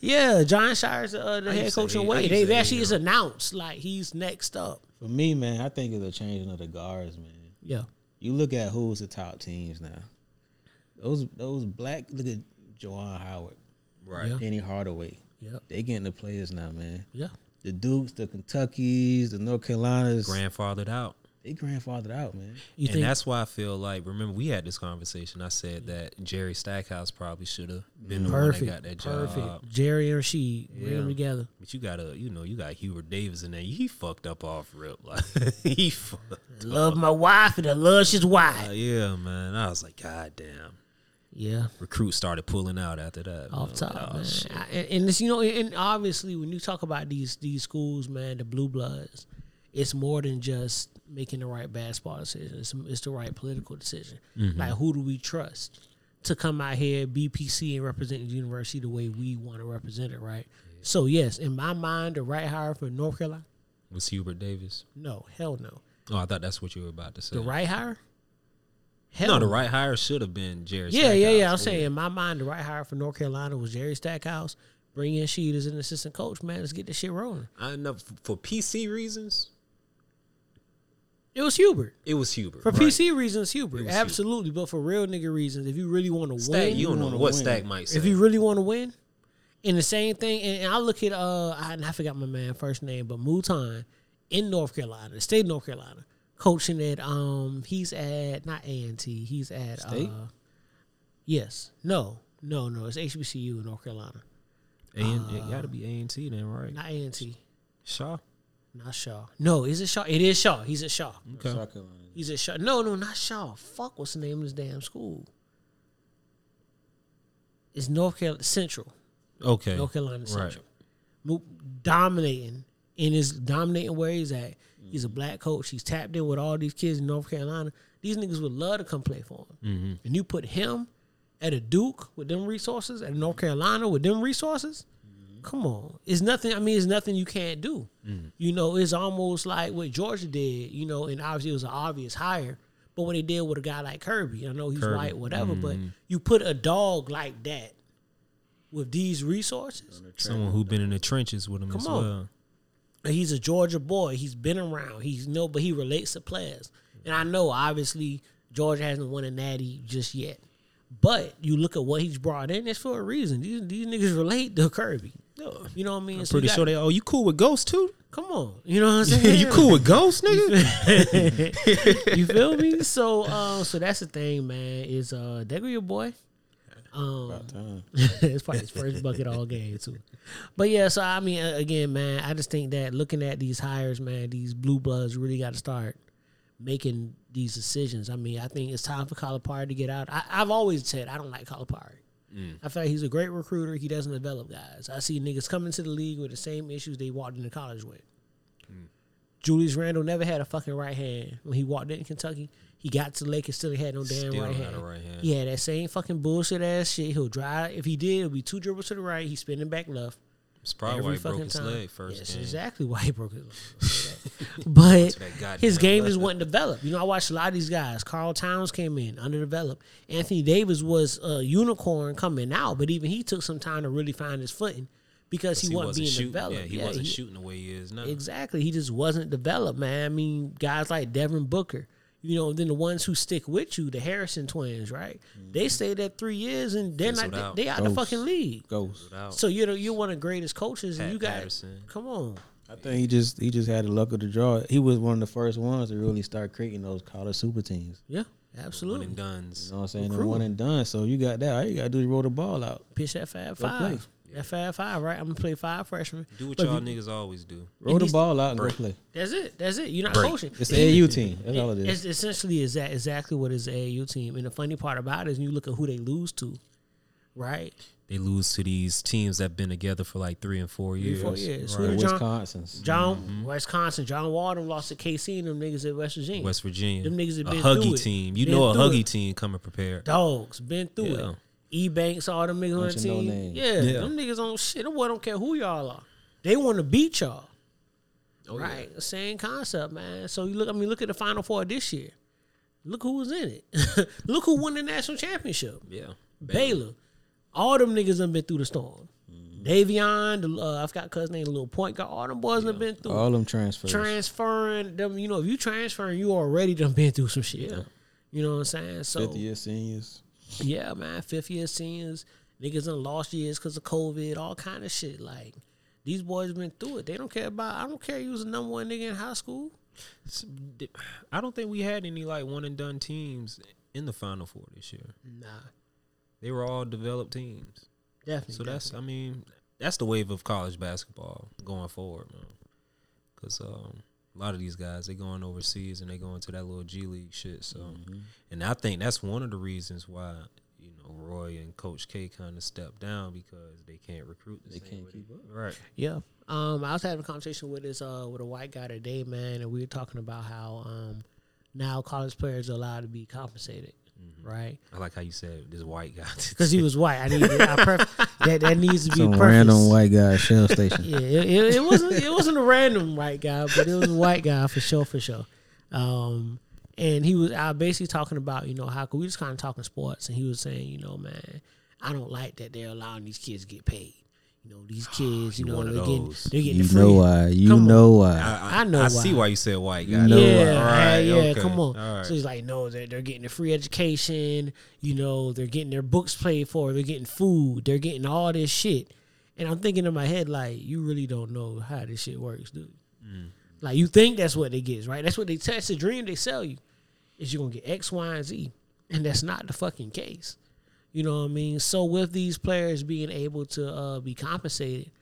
Yeah, Jon Scheyer's uh, the I head coach in hate- I Wade. used They to hate actually him. is announced like he's next up. For me, man, I think it's a changing of the guards, man. Yeah. You look at who's the top teams now. Those those black. Look at Juwan Howard, right. Yeah. Penny Hardaway. Yep. They getting the players now, man. Yeah. The Dukes, the Kentuckys, the North Carolinas. Grandfathered out. They grandfathered out, man. You and think that's why I feel like remember we had this conversation. I said that Jerry Stackhouse probably should have been the perfect? one that got that job. perfect. Jerry and she bring Yeah. them together. But you gotta, you know, you got Hubert Davis in there. He fucked up off rip. Like he fucked. Love my wife and I love his wife. Uh, yeah, man. I was like, God damn. Yeah. Recruits started pulling out after that. off man. top, oh, man. I- and, and it's you know, and obviously when you talk about these these schools, man, the blue bloods, it's more than just making the right basketball decision. It's, it's the right political decision. Mm-hmm. Like who do we trust to come out here, BPC, and represent the university the way we want to represent it, right? So yes, in my mind, the right hire for North Carolina, Was Hubert Davis? no, hell no. Oh, I thought that's what you were about to say. The right hire, hell no, the right hire should have been Jerry. Yeah, yeah, yeah. I'm Stackhouse. saying in my mind, the right hire for North Carolina was Jerry Stackhouse. Bring in Sheed as an assistant coach, man. Let's get this shit rolling. I know for PC reasons, It was Hubert. it was Hubert. For right. PC reasons, Hubert. It was Absolutely. But for real nigga reasons, if you really want to win, you don't know what win. Stack might say. if you really want to win, and the same thing, and, and I look at uh, I, and I forgot my man first name, but Moton in North Carolina, the state of North Carolina, coaching at um, he's at not A and T, he's at State? uh, yes, no, no, no, it's HBCU in North Carolina, A- it got to be A and T then, right? not A and T, Shaw. Not Shaw. No, is it Shaw? It is Shaw. He's at Shaw. Okay. South Carolina. He's at Shaw. No, no, not Shaw. Fuck, what's the name of this damn school? It's North Carolina Central. Okay. North Carolina Central. Mo- Dominating in his dominating where he's at. He's a black coach. He's tapped in with all these kids in North Carolina. These niggas would love to come play for him. Mm-hmm. And you put him at a Duke with them resources, at North Carolina with them resources. Come on, it's nothing. I mean, it's nothing you can't do. Mm-hmm. You know, it's almost like what Georgia did. You know, and obviously it was an obvious hire. But when they did with a guy like Kirby, I know he's Kirby. white, whatever. But Mhm. you put a dog like that with these resources, Someone who's been in the trenches with him Come as on. well. and he's a Georgia boy. He's been around. He's no, but he relates to players. And I know, obviously, Georgia hasn't won a natty just yet. But you look at what he's brought in, it's for a reason. These these niggas relate to Kirby. You know what I mean? I'm So pretty got- sure they. Oh, you cool with ghosts too? Come on, you know what I'm saying? you cool with ghosts, nigga? you feel me? So, uh, so that's the thing, man. Is uh, Degger your boy? Um, About time. it's probably his first bucket all game too. But yeah, so I mean, uh, again, man, I just think that looking at these hires, man, these blue bloods really got to start making these decisions. I mean, I think it's time for Calipari to get out. I, I've always said I don't like Calipari. Mm. I feel like he's a great recruiter. He doesn't develop guys. I see niggas coming to the league with the same issues they walked into college with. Mm. Julius Randle never had a fucking right hand when he walked in Kentucky. He got to Lakers, still had no damn Still right, had hand. right hand. He had that same fucking bullshit ass shit. He'll drive. If he did, it'll be two dribbles to the right. He's spinning back left. It's probably every why he broke his time. leg first Yes, game. exactly why he broke his leg. but To that goddamn his game just wasn't developed. You know, I watched a lot of these guys. Karl Towns came in underdeveloped. Anthony Davis was a unicorn coming out, but even he took some time to really find his footing because he, wasn't, being shooting. developed. Yeah, he wasn't shooting the way he is now. Exactly. He just wasn't developed, man. I mean, guys like Devin Booker, you know, then the ones who stick with you, the Harrison twins, right? They mm-hmm. stayed there three years and they're Fizzled not out. they out the fucking league. Ghost. Out. So you're the, you're one of the greatest coaches, and you got Patterson. come on. I think he just he just had the luck of the draw. He was one of the first ones to really start creating those college super teams. Yeah, absolutely. One absolutely. and duns. You know what I'm saying? Recruit. And one and done. So you got that. All you gotta do is roll the ball out. Pitch that five Go play. five. That five five, right? I'm gonna play five freshmen. Do what But y'all you- niggas always do. Roll the ball out and Break. go play. That's it. That's it. You're not Break. coaching. It's the AU team. That's all it It's essentially is that exactly what is the AU team. And the funny part about it is you look at who they lose to, right? They lose to these teams that have been together for like three and four Three, years. four years. Right. John, Wisconsin's. John Mm-hmm. Wisconsin, John Walden lost to KC and them niggas at West Virginia. West Virginia. Them niggas have a been through huggy it. team. You Been know a huggy it. team coming prepared. Dogs been through Yeah. it. E Banks, all them niggas on the Bunch of no team. yeah, Yeah. them niggas on shit. Them boy don't care who y'all are. They want to beat y'all. Oh, right, same concept, man. So you look. I mean, look at the Final Four this year. Look who was in it. look who won the national championship. Yeah. Baylor. All them niggas done been through the storm. Davion, the, uh, I forgot cuz name, the little point guard. All them boys have been through. All them transfers. transferring them. You know, if you transferring, you already done been through some shit. You know what I'm saying? So Fifth year seniors. Yeah, man, fifth year seniors, niggas done lost years because of COVID, all kind of shit. Like these boys been through it. They don't care about. I don't care. You was the number one nigga in high school. I don't think we had any like one and done teams in the Final Four this year. Nah, They were all developed teams. definitely. So that's, I mean, that's the wave of college basketball going forward, man. Because um, a lot of these guys, they going overseas and they going to that little G League shit. So, Mm-hmm. and I think that's one of the reasons why you know Roy and Coach K kind of stepped down because they can't recruit. The They same can't way keep up. Right. Yeah. Um, I was having a conversation with this uh with a white guy today, man, and we were talking about how um now college players are allowed to be compensated, right? I like how you said this white guy. Because he was white. I need I pref- that that needs to be Some prefaced. random white guy at Shell Station. Yeah, it, it, it wasn't it wasn't a random white guy, but it was a white guy for sure, for sure. Um, and he was I basically talking about you know how could we just kind of talking sports, and he was saying you know man, I don't like that they're allowing these kids to get paid. You know these kids, you You know one of they're getting they're getting You the free. know why. You Come on. know why. I, I know I why. see why you said white You guy. know yeah, why. All right, yeah, okay. come on. All right. So he's like, no, they're, they're getting the free education. You know, they're getting their books paid for. They're getting food. They're getting all this shit. And I'm thinking in my head, like, you really don't know how this shit works, dude. Mm. Like, you think that's what they get, right? That's what they tell. It's the dream they sell you. Is you're gonna get X, Y, and Z, and that's not the fucking case. You know what I mean? So with these players being able to uh, be compensated,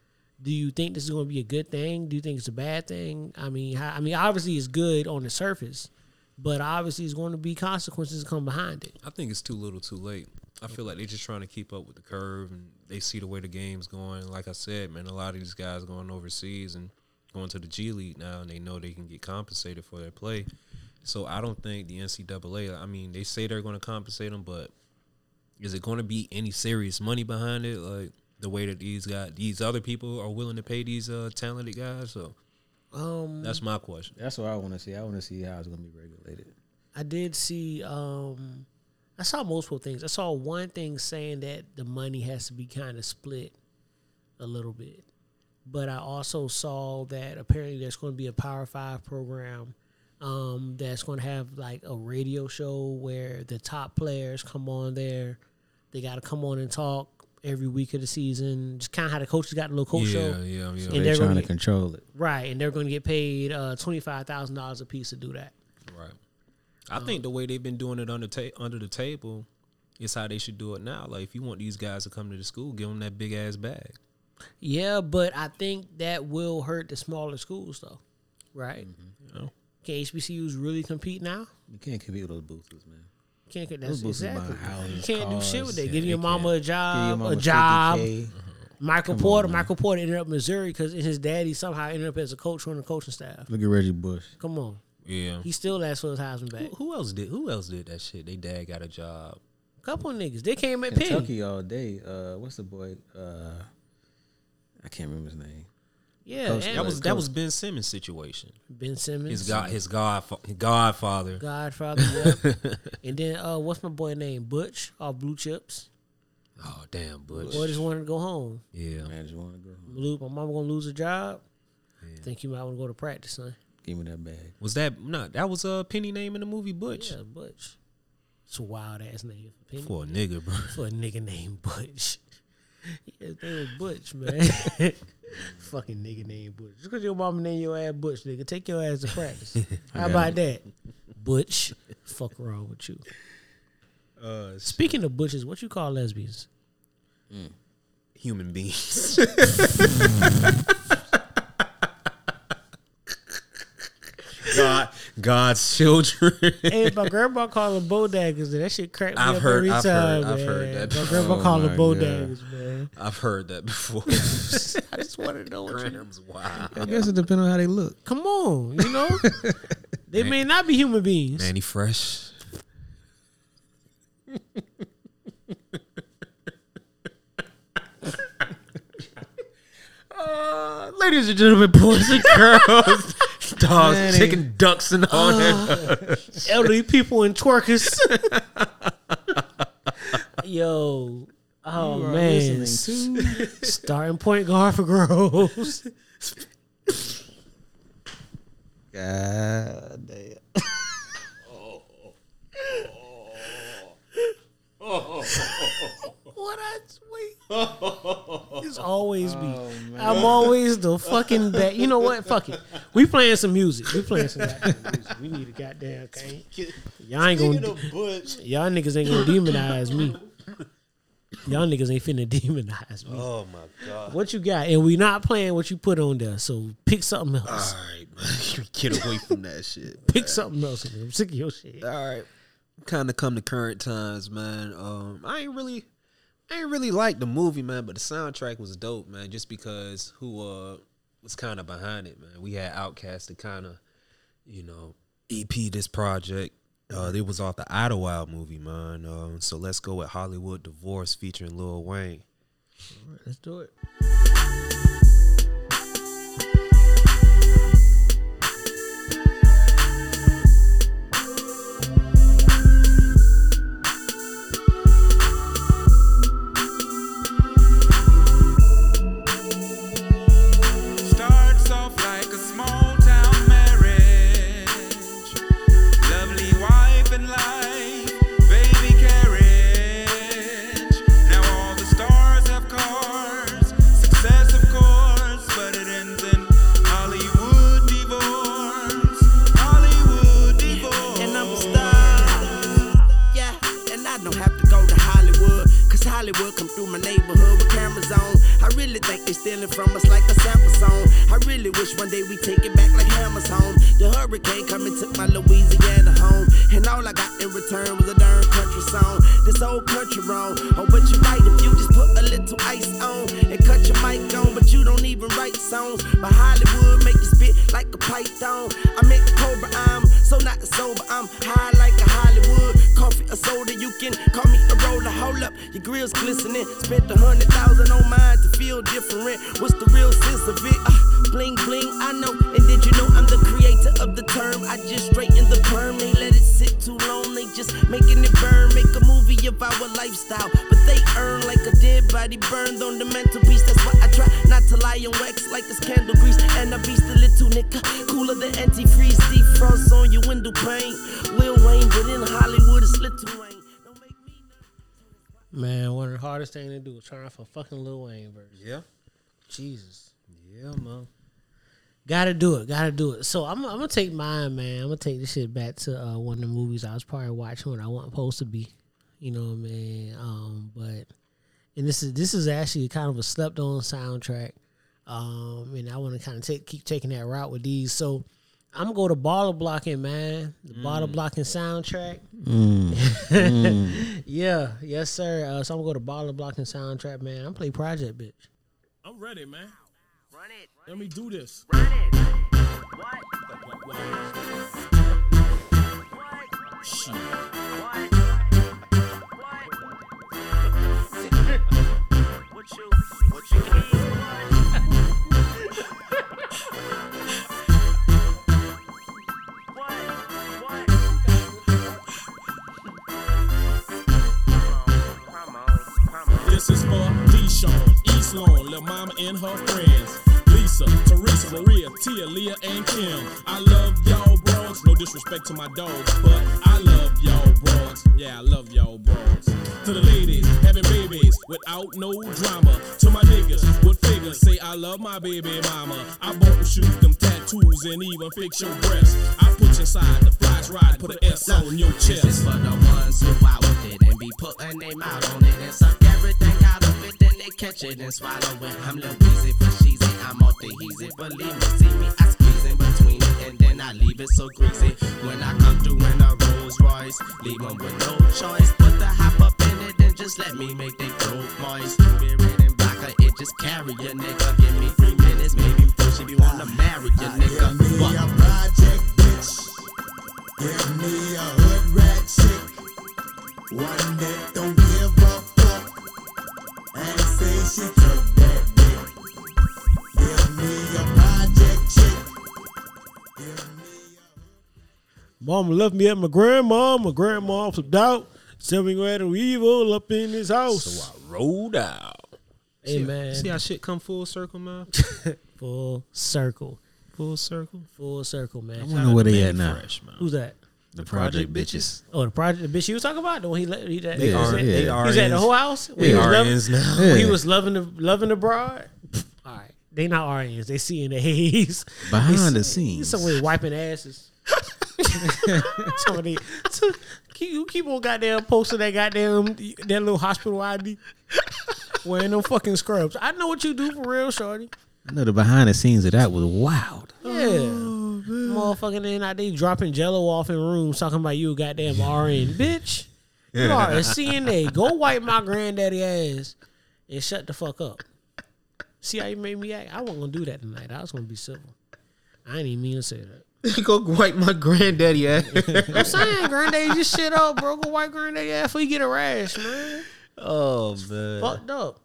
do you think this is going to be a good thing? Do you think it's a bad thing? I mean, how, I mean, obviously it's good on the surface, but obviously it's going to be consequences come behind it. I think it's too little, too late. I feel like they're just trying to keep up with the curve, and they see the way the game's going. Like I said, man, a lot of these guys going overseas and going to the G League now, and they know they can get compensated for their play. So I don't think the NCAA. I mean, they say they're going to compensate them, but is it going to be any serious money behind it? Like the way that these guys, these other people are willing to pay these uh, talented guys. So Um, that's my question. That's what I want to see. I want to see how it's gonna be regulated. I did see. Um, I saw multiple things. I saw one thing saying that the money has to be kind of split a little bit, but I also saw that apparently there's going to be a Power Five program um, that's going to have like a radio show where the top players come on there. They got to come on and talk every week of the season. Just kind of how the coaches got a little coach yeah, show. yeah, yeah. And They're they're trying gonna get- control it. Right, and they're going to get paid uh, twenty five thousand dollars a piece to do that. Right. I think the way they've been doing it under ta- under the table, is how they should do it now. Like if you want these guys to come to the school, give them that big ass bag. Yeah, but I think that will hurt the smaller schools though, right? You know? Can HBCUs really compete now? You can't compete with those boosters, man. Can't that's Those boosters exactly. buying houses, you can't do shit with cars, that. Give your mama a can't. Give job, your mama a job. 50K. Michael Come Porter. on. Michael Porter ended up in Missouri because his daddy somehow ended up as a coach on the coaching staff. Look at Reggie Bush. Come on, Yeah. he still asked for his Heisman back. Who, who else did? Who else did that shit? They dad got a job. couple of niggas. They came at Penn. Kentucky all day. Uh, what's the boy? Uh, I can't remember his name. Yeah, Coach- and That was that was Ben Simmons' situation. Ben Simmons. His god, his god, godfather. Godfather. Yep. and then uh, what's my boy name? Butch off Blue Chips. Oh damn, Butch. Boy just wanted to go home. Yeah. Man, just want to go. home. Lose, my mama gonna lose a job. Think you might want to go to practice, son. Give me that bag. Was that no? That was a Penny name in the movie Butch Yeah, Butch. It's a wild ass name for Penny. for a nigga, bro. for a nigga named Butch. Yeah, his name was Butch, man. Fucking nigga named Butch. Just because your mama named your ass Butch, nigga, take your ass to practice. How about that? Butch. Fuck wrong with you. Uh, Speaking of butches, what you call lesbians? human beings. God, God's children. hey, my grandma call them bodaggers. and That shit cracked me I've up heard- every I've time. heard- I've man. heard that My before. grandma Oh call my them bodaggers, man. I've heard that before. I just want to know what you Grams, wow. I guess it depends on how they look. Come on, you know? they may not be human beings. Mannie Fresh. Uh, ladies and gentlemen, boys and girls, dogs, Mannie. chicken, ducks, and all that. elderly people and twerkers. Yo, oh You are man, to- starting point guard for girls. God damn. what I sweet. It's always me. I'm always the fucking bad. You know what? Fuck it. We playing some music. We playing some music. We need a goddamn okay. Y'all ain't gonna. Y'all niggas ain't gonna demonize me. Y'all niggas ain't finna demonize me. Oh my god! What you got? And we not playing what you put on there. So pick something else. All right, man. get away from that shit. Pick something else. I'm sick of your shit. All right, kind of come to current times, man. Um, I ain't really, I ain't really like the movie, man, but the soundtrack was dope, man. Just because who uh was kind of behind it, man. We had Outkast to kind of, you know, EP this project. Uh, it was off the Idlewild movie, man. Um, so let's go with Hollywood Divorce featuring Lil Wayne. Let's do it. Stealing from us like a sample song. I really wish one day we take it back like Hammer's home. The hurricane come and took my Louisiana home. And all I got in return was a darn country song. This old country wrong. Oh, but you're right if you just put a little ice on and cut your mic on. But you don't even write songs. But Hollywood make you spit like a python. I make Cobra, I'm so not sober. I'm high like a Hollywood. Coffee or soda, you can call me a roller. Hold up, your grill's glistening. Spent a hundred thousand on mine to feel different. What's the real sense of it? Uh, bling bling, I know. And did you know I'm the creator of the term? I just straighten the perm. They let it sit too long. They just making it burn. Make a movie of our lifestyle, but they earn like a dead body burned on the mental mantelpiece. That's why I try not to lie on wax like it's candle grease. And I be the little nigga, cooler than antifreeze. Defrost on your window pane. Lil Wayne, but in Hollywood it's Little Wayne. Don't make me Man, one of the hardest things to do is trying for fucking Lil Wayne version. Yeah, Jesus. yeah, man. Gotta do it. Gotta do it. So I'm, I'm gonna take mine, man. I'm gonna take this shit back to uh, one of the movies I was probably watching when I wasn't supposed to be. You know what I mean? Um, but and this is this is actually kind of a slept on soundtrack. Um, and I want to kind of take keep taking that route with these. So I'm gonna go to baller blocking, man. The baller blocking soundtrack. Mm. Mm. yeah, yes, sir. Uh, so I'm gonna go to baller blocking soundtrack, man. I'm playing Project Bitch. I'm ready, man. Run it. Let me do this. Shit. This Lawn, Lil Mama and her friends. Lisa, Teresa, Maria, Tia, Leah, and Kim. I love y'all broads. No disrespect to my dogs, but I love y'all broads. Yeah, I love y'all broads. To the ladies having babies without no drama. To my niggas with figures say I love my baby mama. I bought the shoes, tattoos, and even fix your breasts. I put you inside the flash ride, put an S on your chest. This is for the ones who out with it and be putting their mouth on it and suck everything out of it, then they catch it and swallow it. I'm Lil Weezy for Sheezy, I'm off the heezy. Believe me, see me, I squeeze in between it and then I leave it so greasy. When I come through in a Rolls Royce, leave leave 'em with no choice. Put the hop up in it and just let me make they throat moist. Spirit and vodka, it just carry a nigga. Give me three minutes, maybe first if you wanna marry a nigga. Fuck. Give me a hood rat chick, one that don't give a fuck, and say she took that dick. Give me a project chick. Mama left me at my grandma. My grandma flipped out. Said we had an evil up in this house. So I rolled out. Hey see, man, see how shit come full circle, man. full circle, full circle, full circle, man. I wonder where they at now. Who's that? The Project Bitches. Oh, the project, the bitch you was talking about, the one he let, he, that, They he was are- at- they he was at the whole house. When They he was RNs loving, now. when he was loving the loving the broad. All right, they not RNs. They seeing the haze Behind They the see- scenes. Somebody wiping asses. Somebody so, keep, you keep on goddamn posting that goddamn that little hospital ID. Wearing them fucking scrubs. I know what you do for real, shorty. I know the behind the scenes of that was wild. Yeah. Motherfucking then out they dropping jello off in rooms talking about you a goddamn RN. Bitch. You are a CNA. Go wipe my granddaddy ass and shut the fuck up. See how you made me act? I wasn't gonna do that tonight. I was gonna be civil. I ain't even mean to say that. Go wipe my granddaddy ass. I'm saying granddaddy just shit up, bro. Go wipe granddaddy ass before you get a rash, man. Oh man. Fucked up.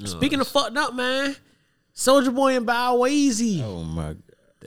Oh, Speaking of fucked up, man. Soulja Boy and Bow Weezy. Oh my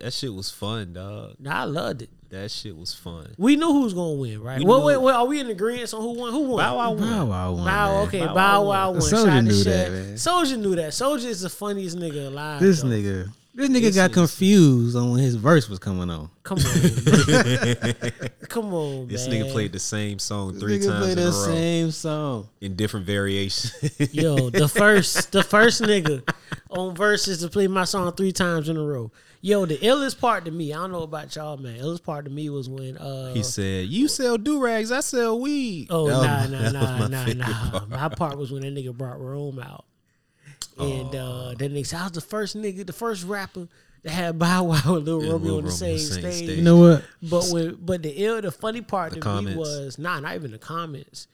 That shit was fun, dog. Nah, I loved it. That shit was fun. We knew who was gonna win, right? We Wait, knew- wait, wait. Are we in agreement on who won? Who won? Bow Wow won. Bow Wow won. Bow, man. okay, Bow Bow, Wow Wow won. won. Soulja Shout out to knew Shaq. that, man. Soulja knew that. Soldier is the funniest nigga alive. This though. nigga, this nigga got confused on when his verse was coming on. Come on, come on, man. This man. nigga played the same song This three nigga times played in a row same song. in different variations. Yo, the first, the first nigga on Verzuz to play my song three times in a row. Yo, the illest part to me, I don't know about y'all, man. Illest part to me was when uh he said, "You sell do rags, I sell weed." Oh That nah my- nah nah nah nah. part. My part was when that nigga brought Rome out, and uh, that nigga said I was the first nigga, the first rapper that had Bow Wow and Lil Yeah, Romeo on the Romeo same, same stage. stage. You know what? But when but the ill, the funny part The to comments. me was nah, not even the comments.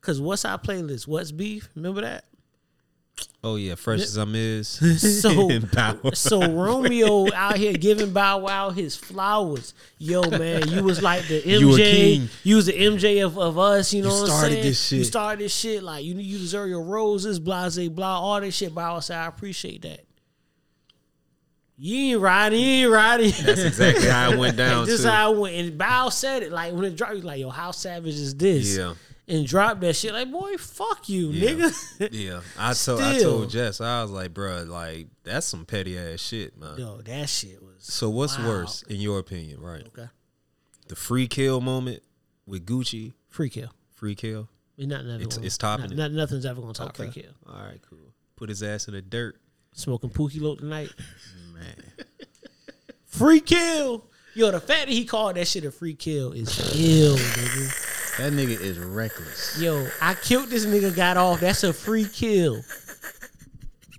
Cause what's our playlist? What's beef? Remember that? Oh yeah, fresh as I'm is. So so Romeo out here giving Bow Wow his flowers. Yo man, you was like the MJ. You king. You was the MJ of, of us. You know You what I'm started saying? this You shit. started this shit. Like you you deserve your roses, blase blah, all this shit. Bow Wow said, I appreciate that. You ain't riding, you ain't riding. That's exactly how it went down, this too. how it went. And Bow said it like when it dropped. He was like, "Yo, how savage is this?" Yeah. And dropped that shit. Like, boy, fuck you, Yeah. nigga. Yeah, I told I told Jess I was like, bro, like that's some petty ass shit, man. Yo, that shit was. So what's wild. worse in your opinion, right? Okay. The free kill moment with Gucci, Free kill. free kill. We not never. It's, it's topping not- it. not- nothing's ever gonna top Okay. free kill. All right, cool. Put his ass in the dirt. Smoking Pookie Loc tonight. Man. Free kill. Yo, the fact that he called that shit a free kill is ill, nigga. That nigga is reckless. Yo, I killed this nigga, got off. That's a free kill.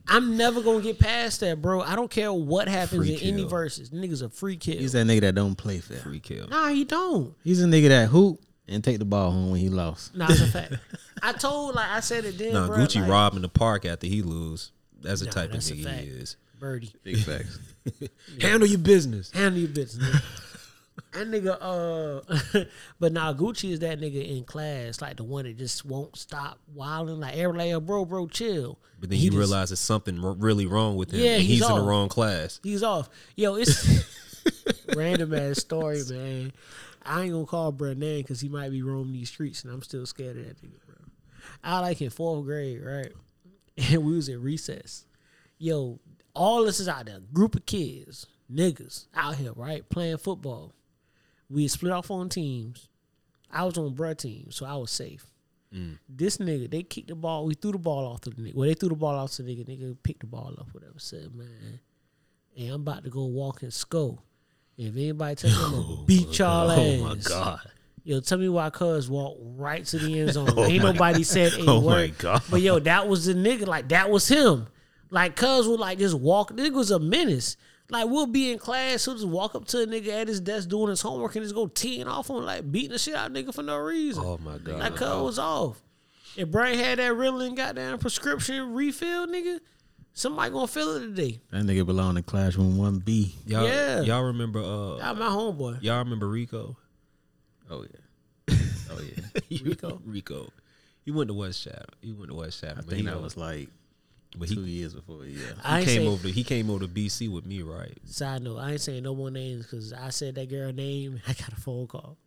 I'm never gonna get past that, bro. I don't care what happens Free in any Verzuz. Nigga's a free kill. He's that nigga that don't play fair. Free kill. nah, he don't. He's a nigga that hoop and take the ball home when he lost. Nah, it's a fact. I told, like I said it then, Nah, bro. Gucci like, robbing the park after he lose. That's the Nah, type of that's a nigga he is. Birdie. Big facts. Handle your business. Handle your business. nigga. That nigga, uh, but now Gucci is that nigga in class, like the one that just won't stop wilding. Like everybody, like, bro, bro, chill. But then He you just- realize there's something r- really wrong with him. Yeah, and he's he's, in the wrong class. He's off. Yo, it's random ass story, man. I ain't gonna call bro name because he might be roaming these streets, and I'm still scared of that nigga, bro. I like in fourth grade, right? And we was in recess. Yo, all this is out there. Group of kids, niggas out here, right, playing football. We split off on teams. I was on bruh team, so I was safe. Mm. This nigga, they kicked the ball. We threw the ball off to the nigga. Well, they threw the ball off to the nigga. Nigga picked the ball up, whatever. Said, man, hey, I'm about to go walk and score. If anybody touch me, I'm gonna oh beat y'all ass. Oh my god. Yo, tell me why Cuz walked right to the end zone. Oh Ain't nobody said oh a Oh my. God. But yo, that was the nigga. Like that was him. Like Cuz would like just walk. Nigga was a menace. Like we'll be in class, he'll just walk up to a nigga at his desk doing his homework and just go teeing off on like beating the shit out of nigga for no reason. Oh my god. Like Cuz was off. If Brian had that Ritalin goddamn prescription refill, nigga, somebody gonna fill it today. That nigga belong in classroom one B. Y'all, Yeah. y'all remember? Uh, Y'all my homeboy. y'all remember Rico? Oh yeah. Oh yeah. Rico. Rico. He went to West Shadow. He went to West Shadow. I but think he that don't- was like but two he, years before. Yeah. I he came say- over. To, he came over to BC with me, right? Side note, I ain't saying no more names because I said that girl name. I got a phone call.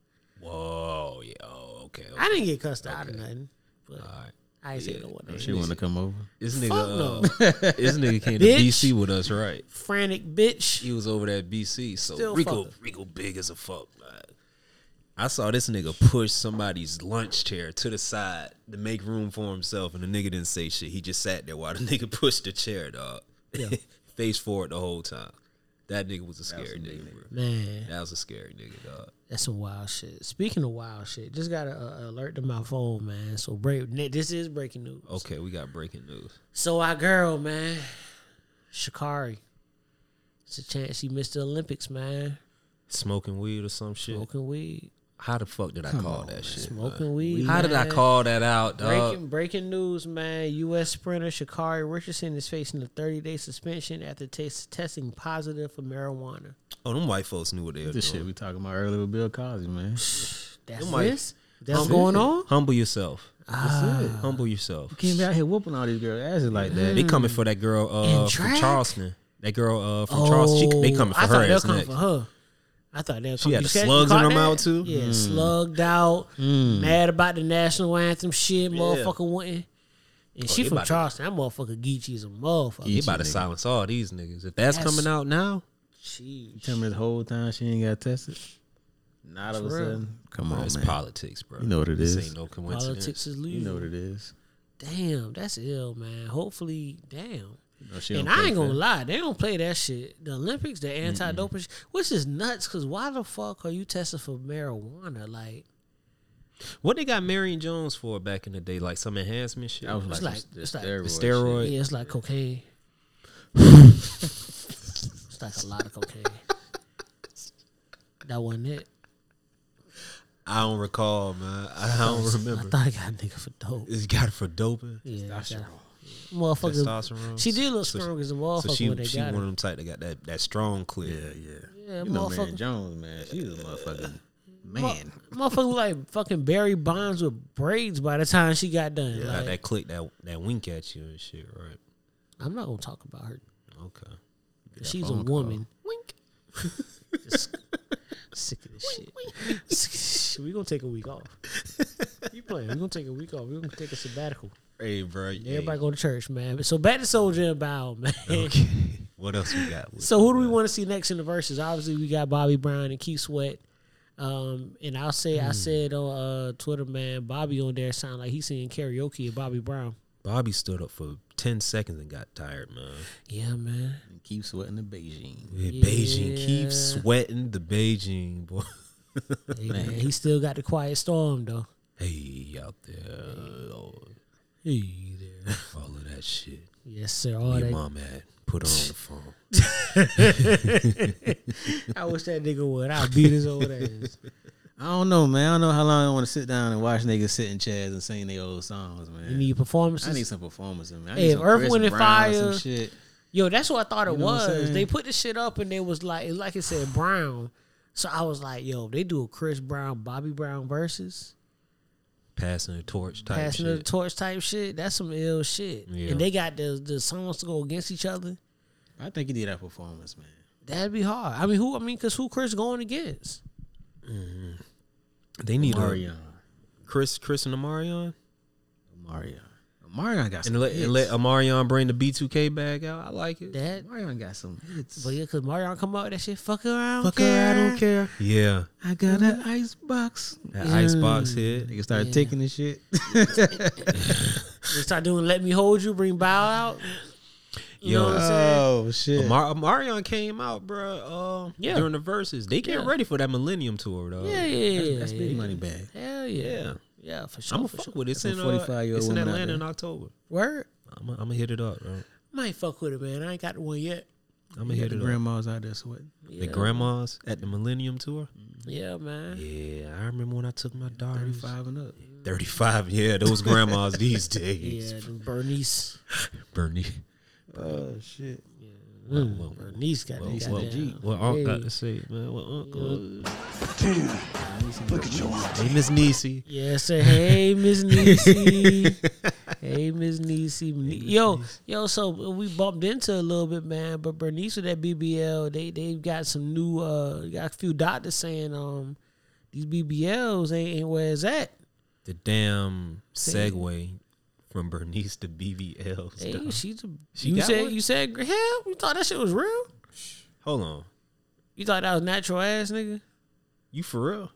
Whoa, yeah. Oh, okay. okay. I didn't get cussed out or nothing. But All right. I ain't saying no more names. She want to come over. This Fuck nigga, no. uh, this nigga came to BC with us, right? Frantic bitch. He was over there at BC. So Still Rico, fucking. Rico big as a fuck. Man. I saw this nigga push somebody's lunch chair to the side to make room for himself, and the nigga didn't say shit. He just sat there while the nigga pushed the chair, dog. Yeah. Face forward the whole time. That nigga was a scary nigga, bro. Man, That was a scary nigga, dog. that's some wild shit. Speaking of wild shit, just got an uh, alert to my phone, man. So break. This is breaking news. Okay, we got breaking news. So our girl, man, Sha'Carri. It's a chance she missed the Olympics, man. Smoking weed or some shit. Smoking weed. How the fuck did I call that shit? Smoking man? weed. How did I call that out, dog? Breaking breaking news, man. U.S. sprinter Sha'Carri Richardson is facing a 30 day suspension after tes- testing positive for marijuana. Oh, them white folks knew what they were This doing. shit we talking about earlier with Bill Cosby, man. That's Them white- this. That's Humble- going on. Humble yourself. Ah. Humble yourself. Can't be out here whooping all these girls' asses like that. They coming for that girl uh, from? Charleston. That girl uh, from Charleston. She, they coming for Oh, I her thought they were ass coming for her. I thought they were She had you the slugs in caught her that? mouth, too? Yeah, Mm. slugged out, Mm. mad about the national anthem shit. Motherfucker went. And Oh, she from about to- Charleston. That motherfucker Geechee is a motherfucker. They about to silence all these niggas. If that's, That's- coming out now, Jeez. Tell me the whole time she ain't got tested. Not all of a It's sudden. Come on, it's man. politics, bro. You know what it is. it This is. ain't no coincidence. Politics is You know what it is. Damn, that's ill, man. Hopefully, damn. Know she and I ain't gonna fair. lie, they don't play that shit. The Olympics, the anti-doping, sh- which is nuts. Cause why the fuck are you testing for marijuana? Like, What they got Marion Jones for back in the day? Like some enhancement shit? I was it's like, like the it's like steroid. The steroid. yeah, it's like cocaine. it's like a lot of cocaine. That wasn't it. I don't recall, man. I don't remember. I thought I got a nigga for dope. It's got it for doping. Yeah, I got- Testosterone. Motherfucker. She did look So- strong as a So motherfucker she, when they she got one of them type that got that, that strong clear. Yeah, yeah. Yeah, You know, man, motherfucker. Jones, man. She's a motherfucking man. Motherfucker like fucking Barry Bonds with braids by the time she got done. Got Like, that click that that wink at you and shit, right? I'm not gonna talk about her. Okay. She's a phone call. woman. Wink. Sick of this shit. Sick of this shit. We gonna take a week off. You playing? We gonna take a week off. We gonna take a sabbatical. Hey, bro. Everybody go to church, man. So back to Soulja and Bow, man. Okay. What else we got? So who do we want to see next in the Verzuz? Obviously, we got Bobby Brown and Keith Sweat. Um, and I'll say Hmm. I said on uh, Twitter, man, Bobby on there sound like he's singing karaoke at Bobby Brown. Bobby stood up for ten seconds and got tired, man. Yeah, man. And keep sweating the Beijing. Yeah, Beijing keep sweating the Beijing boy. Hey, man, he still got the quiet storm though. Hey out there. Oh, Hey there. all of that shit. Yes, sir. All Where your mom at? Put on the phone. I wish that nigga would. I'll beat his old ass. I don't know, man. I don't know how long I want to sit down and watch niggas sit in chairs and sing their old songs, man. You need performances? I need some performances, man. I Hey, need if some Earth, Chris Wind, and Brown, Fire. some shit. Yo, that's what I thought it You know was. They put the shit up and it was like, like it said Brown. So I was like, yo, they do a Chris Brown, Bobby Brown versus Passing the torch type passing shit. the torch type shit. That's some ill shit. Yeah. And they got the the songs to go against each other. I think he did that performance, man. That'd be hard. I mean, who? I mean, because who Chris going against? They need Omarion. a Chris, Chris and Amarion, Omarion. Omarion got some and let, hits. and let Omarion bring the B2K bag out. I like it. That, Omarion got some hits. but yeah, because Marion come out with that shit. Fuck around, Fuck her, I don't care. Yeah, I got an ice box. that icebox hit. Nigga started Yeah. taking this shit. They start doing "Let Me Hold You," bring Bow out. You know what I'm saying? oh shit. Amar- Omarion came out, bro. Uh, Yeah. during the Verzuz, they get Yeah. ready for that Millennium tour, though. Yeah, yeah, yeah. That's yeah, big yeah. money bag. Hell yeah, Yeah. yeah, for sure. I'm gonna fuck sure. with it. It's in, uh, 45-year-old it's in Atlanta in. October. Word. I'm gonna hit it up, bro. Might fuck with it, man. I ain't got the one yet. I'm gonna hit got it the up. grandmas out there sweating. Yeah, The grandmas at the Millennium tour. Yeah, man. Yeah, I remember when I took my daughters. 35 and up. 35, yeah, those grandmas these days. Yeah, the Bernice. Bernie. Oh shit. Mm, Bernice got Well, that well, goddamn- what Unc got to say, man? What Uncle? Damn. Look at your Hey, Miss Niecy. Yeah, say hey, Miss Niecy. hey, Miss Niecy. Yo, yo. So we bumped into a little bit, man. But Bernice with that BBL, they they've got some new. uh Got a few doctors saying um these BBLs ain't, ain't where it's at. The damn segue from Bernice to BBLs. Hey, dog. she's a. She you said one? you said hell. You thought that shit was real? Hold on. You thought that was natural ass nigga? You for real?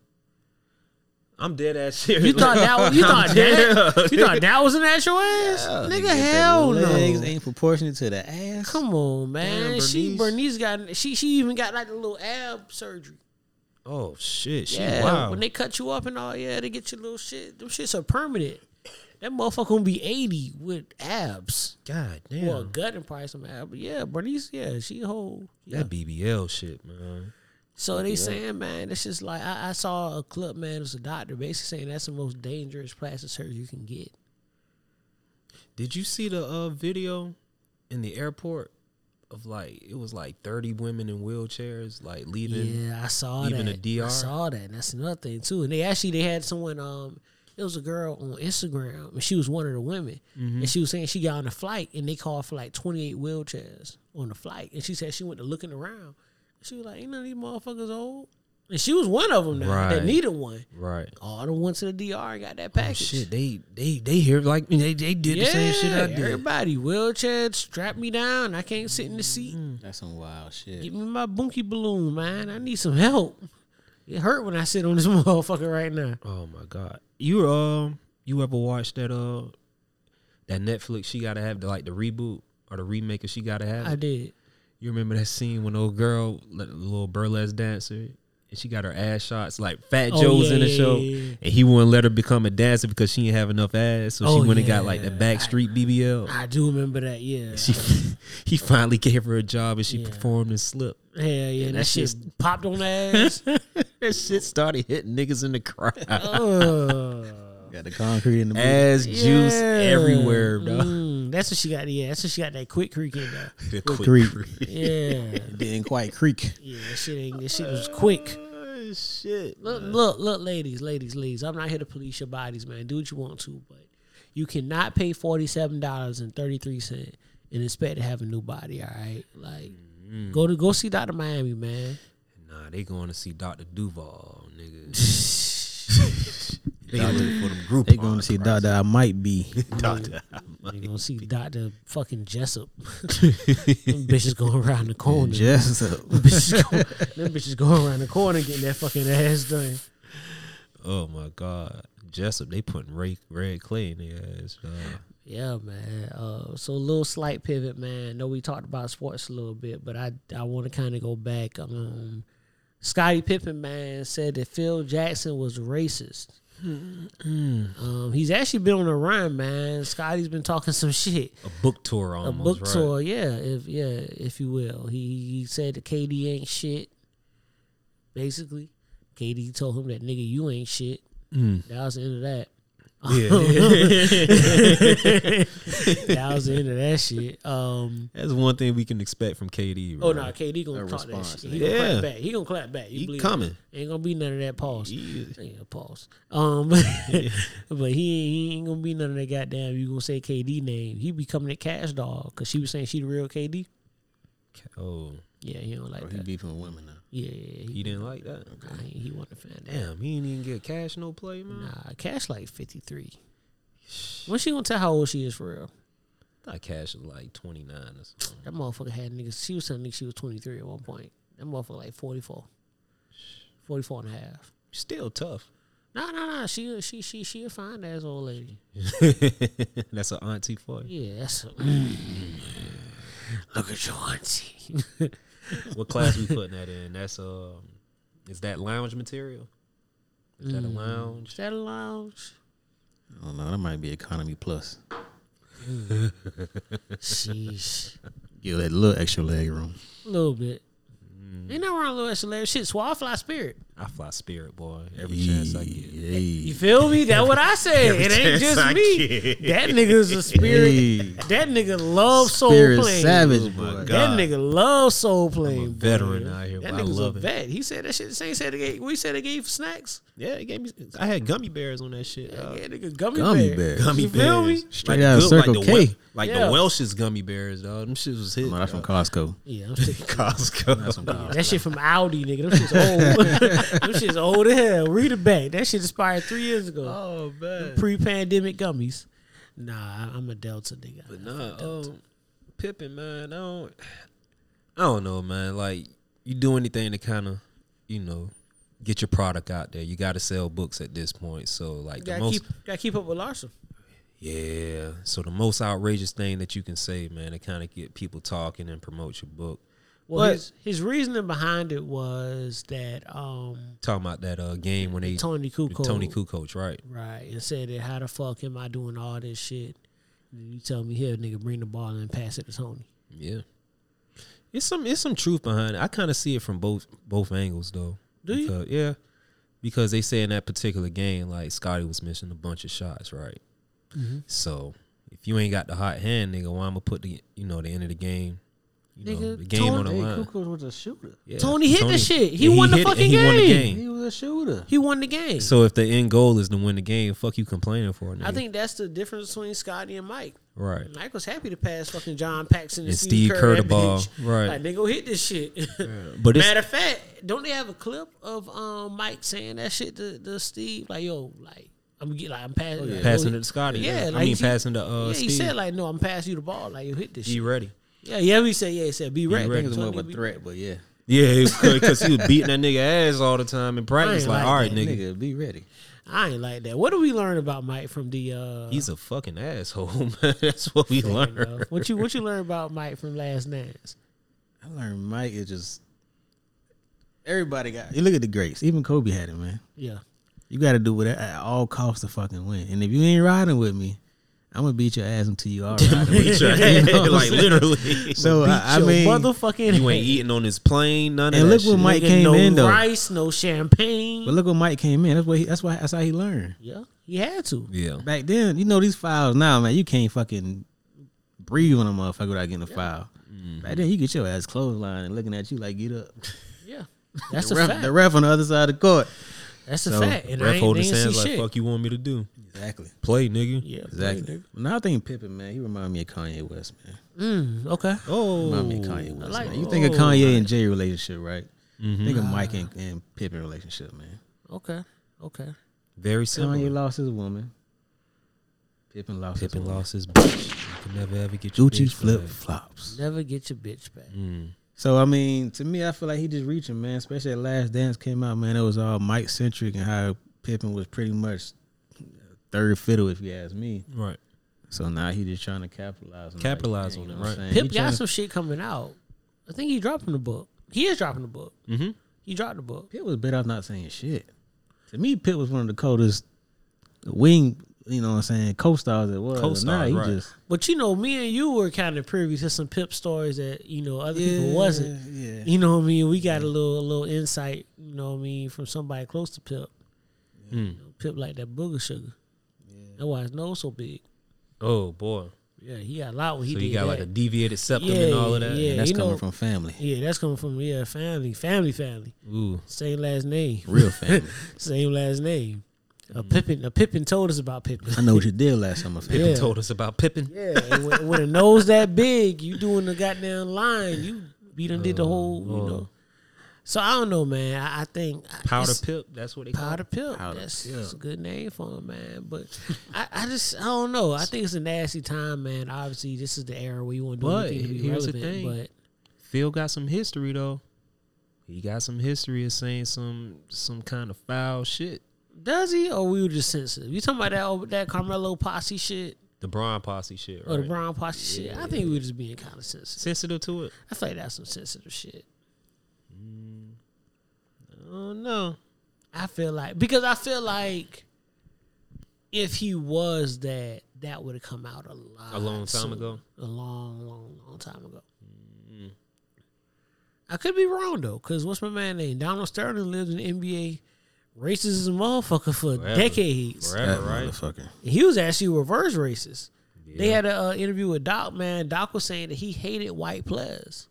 I'm dead ass serious. You thought that was you thought that you thought that was an actual ass? Yeah, nigga, get that hell legs no. ain't proportionate to the ass. Come on, man. Damn, she Bernice. Bernice got she she even got like a little ab surgery. Oh shit, she yeah, wow. when they cut you up and all, yeah, they get your little shit. Them shits are permanent. That motherfucker gonna be eighty with abs. God damn. Well, gut and probably some abs. But yeah, Bernice, yeah, she a whole. Yeah. That BBL shit, man. So they saying, man, it's just like I, I saw a clip, man. It was a doctor basically saying that's the most dangerous plastic surgery you can get. Did you see the uh, video in the airport of like it was like thirty women in wheelchairs like leaving? Yeah, I saw leaving that. the DR. I saw that. And that's another thing too. And they actually they had someone. Um, it was a girl on Instagram, and she was one of the women, Mm-hmm. and she was saying she got on a flight, and they called for like twenty eight wheelchairs on the flight, and she said she went to looking around. She was like, "Ain't none of these motherfuckers old." And she was one of them now that needed one. Right. All the went to the DR and got that Oh, package. shit, they they they hear like they they did the same shit I did. Everybody wheelchair, strap me down. I can't sit in the seat. That's some wild shit. Give me my bunky balloon, man. I need some help. It hurt when I sit on this motherfucker right now. Oh my god. You um you ever watched that uh that Netflix she gotta have the like the reboot or the remake of she gotta have I did. You remember that scene when old girl, the little burlesque dancer, and she got her ass shots like Fat Oh, Joe's yeah, in the show, yeah, yeah. and he wouldn't let her become a dancer because she didn't have enough ass, so Oh, she went and got like the Backstreet BBL. I do remember that. Yeah. She he finally gave her a job and she performed and slipped. Yeah, yeah. And that, that shit shit- popped on the ass. that shit started hitting niggas in the crowd. Ugh. Got the concrete in the Ass juice Yeah. everywhere, dog. Mm, that's what she got. Yeah, that's what she got. That quick creek in there. The Quick quick creek. Yeah, It didn't quite creak. yeah. That shit ain't. That shit was quick. Oh, shit. Look, look, look, ladies, ladies, ladies. I'm not here to police your bodies, man. Do what you want to, but you cannot pay forty seven dollars and thirty three cent and expect to have a new body. All right, like mm-hmm. go to go see Doctor Miami, man. Nah, they going to see Dr. Duval, nigga. they looking for them group. They going to see Doctor I might be. Doctor. You gonna see Doctor fucking Jessup. them bitches going around the corner. Jessup. Them bitches, going, them bitches going around the corner getting that fucking ass done. Oh my God, Jessup, they putting Ray, Red Clay in their ass. dog. Yeah, man. Uh, so a little slight pivot, man. I know we talked about sports a little bit, but I I want to kind of go back. Um, Scottie Pippen, man, said that Phil Jackson was racist. Um, he's actually been on a run, man. Scotty's been talking some shit. A book tour almost. A book right? tour, yeah, if yeah, if you will. He, he said that KD ain't shit. Basically, KD told him that nigga you ain't shit. Mm. That was the end of that. Yeah. that was the end of that shit. Um, That's one thing we can expect from KD. oh bro. no, KD gonna A talk that shit. He gonna Yeah. clap back. He gonna clap back. You He believe coming. It. Ain't gonna be none of that pause. Ain't pause. Um, but he, he ain't gonna be none of that goddamn. You gonna say KD name? He be coming at Kash Doll because she was saying she the real KD. Oh. Yeah, he don't like Or he that. beefing with women now. Yeah, yeah, He didn't like that. Nah, he, he wasn't a fan. Damn, he didn't even get Kash no play, man. Nah, Kash like fifty three. When she gonna tell how old she is for real? I thought Kash was like twenty nine or something. That motherfucker had niggas. She was telling niggas she was twenty three at one point. That motherfucker like 44. 44 and a half. Still tough. No, no, no. She she she she a fine ass old lady. That's an auntie for you. Yeah, that's a, look at your auntie. what class we putting that in? That's um, is that lounge material? Is that a Mm. lounge? Is that a lounge? I don't know. That might be economy plus. Sheesh. Give that little extra leg room. A little bit. Ain't nothing wrong with a little extra layer. Shit, swallow fly spirit. I fly spirit, boy. Every chance I get. You feel me? That's what I said. It ain't just I me. get. That nigga's a spirit. Hey. That nigga love soul Spirit playing. savage, Oh my boy. That nigga love soul playing. boy. veteran out here, That but I nigga's love a it. vet. He said that shit. The same said they gave. We said they gave snacks. Yeah, it gave me. I had gummy bears on that shit. dog. Yeah, nigga, gummy, Gummy bear. bears. Gummy You feel me? Straight Like out of good- like Circle the K. Like Yeah. the Welch's gummy bears, dog. Them shit was hit. No, that's from. Costco. Yeah, I'm. Costco. That's from Costco. That shit from Audi, nigga. Them shit's old. Them shit's old as hell. Read it back. That shit expired three years ago. Oh man. Pre-pandemic gummies. Nah, I'm a Delta nigga. But nah, um, Pippen, man, I don't, I don't know, man. Like, you do anything to kind of, you know, get your product out there. You got to sell books at this point. So, like, the gotta most, keep gotta keep up with Larson. yeah. So the most outrageous thing that you can say, man, to kind of get people talking and promote your book. Well, But- his, his reasoning behind it was that um Talking about that uh game when they Toni Kukoc. Toni Kukoc, right? right and said that how the fuck am I doing all this shit? And you tell me here, nigga, bring the ball and pass it to Toni. Yeah. It's some it's some truth behind it. I kind of see it from both both angles though. Do you? Yeah. Because they say in that particular game, like Scotty was missing a bunch of shots, right? Mhm. So if you ain't got the hot hand, nigga, why I'ma put the you know the end of the game, you know, Nigga, the game on the Toni- line. Kukoc was a shooter. Yeah, Toni hit the shit. He yeah, won the it and fucking he won the game. He was a shooter. He won the game. So if the end goal is to win the game, fuck you complaining for, nigga. I think that's the difference between Scotty and Mike. right. Mike was happy to pass fucking John Paxson and, And Steve, Steve Kerr, Kerr the ball. bitch. Right. Like they go hit this shit. But it's- matter of fact, don't they have a clip of um Mike saying that shit to, to Steve? Like yo, like I'm get like I'm passing, like, Passing yo, it to Scotty. Yeah, I like, mean he- passing to uh yeah, he Steve. said like no, I'm passing you the ball. Like you hit this Be shit. ready. Yeah, yeah. We said yeah. He said be ready. I think it was Tony more of a be threat, but yeah. Yeah, because he was beating that nigga ass all the time in practice. Like, like all right, that, nigga. Nigga, be ready. I ain't like that. What do we learn about Mike from the? uh He's a fucking asshole, man. That's what we fair learned. enough. What you what you learn about Mike from Last Dance? I learned Mike is just everybody got. You look at the greats. Even Kobe had it, man. Yeah. You got to do it at all costs to fucking win. And if you ain't riding with me, I'm gonna beat your ass until you are. Beat your me. You know ass, what I'm like literally. So Beat I, I your mean, motherfucking You ain't eating on this plane, none of that. And that look what. Mike Nigga, came no in, though. rice, no champagne. but look what Mike came in. That's what he. That's why. That's how he learned. yeah, he had to. Yeah. Back then, you know these fouls now, man. You can't fucking breathe on a motherfucker without getting a foul. Mm-hmm. Back then, you get your ass clothesline and looking at you like get up. Yeah, that's the a ref, fact. The ref on the other side of the court. That's a fact. And I Ref ain't, hold his ain't hands see like, shit. fuck you want me to do? Exactly. Play, nigga. Yeah, Exactly. nigga Now I think Pippen, man, he remind me of Kanye West, man. Mm, okay. Oh. Remind me of Kanye West. like man. it. You think of Oh, Kanye and Jay relationship, right? Mhm. Think of Mike and, and Pippen relationship, man. Okay. Okay. Very Kanye similar. lost his woman. Pippen lost his Pippen woman. lost his bitch. You can never ever get your Gucci bitch flip back. flops. Never get your bitch back. Mm. So I mean, to me, I feel like he just reaching, man. Especially that Last Dance came out, man. It was all Mike centric and how Pippen was pretty much third fiddle, if you ask me. Right. So now he just trying to capitalize on it. Capitalize Like, on it, know what I'm right. saying? Pip He got tryna- some shit coming out. I think he dropping the book. He is dropping the book. Mm-hmm. He dropped the book. Pip was better off not saying shit. To me, Pip was one of the coldest wing, you know what I'm saying, co-stars it was. Co-stars, Nah, he right. just But you know, me and you were kind of privy to some pip stories that you know other people wasn't. yeah. You know what I mean? We got a little a little insight. You know what I mean from somebody close to Pip. Hmm. You know, Pip like that booger sugar. That's why his nose so big. Oh boy. Yeah, he got a lot when he so did you got like a deviated septum and all of that. Yeah, And that's you coming know- from family. Yeah, that's coming from yeah family, family, family. Ooh. Same last name, Real family. Same last name. A Pippen, a Pippen told us about Pippen. I know what you did last summer. Pippen Yeah. told us about Pippen. Yeah, and when, when a nose that big, you doing the goddamn line, you you done did the whole, you oh. know. So I don't know, man. I, I think uh, Powder it's- Pip. That's what they call Powder it. Pip. Powder that's, Pip. that's a good name for him, man. But I, I just I don't know. I think it's a nasty time, man. Obviously, this is the era where you want to do But anything to be here's the relevant. thing. But Phil got some history though. He got some history of saying some some kind of foul shit. does he, or we were just sensitive? You talking about that over that Carmelo posse shit The Bron posse shit. Oh, right? or the Brown posse shit? I think we were just being kind of sensitive. Sensitive to it. I feel like that's some sensitive shit. Oh no. I feel like because I feel like if he was that, that would have come out a lot A long time sooner. ago? A long, long, long time ago. I could be wrong though, because what's my man name? Donald Sterling lived in the NBA racist as a motherfucker for Forever. decades. Forever, That right? motherfucker. He was actually reverse racist. They had an uh, interview with Doc. Man, Doc was saying that he hated white players.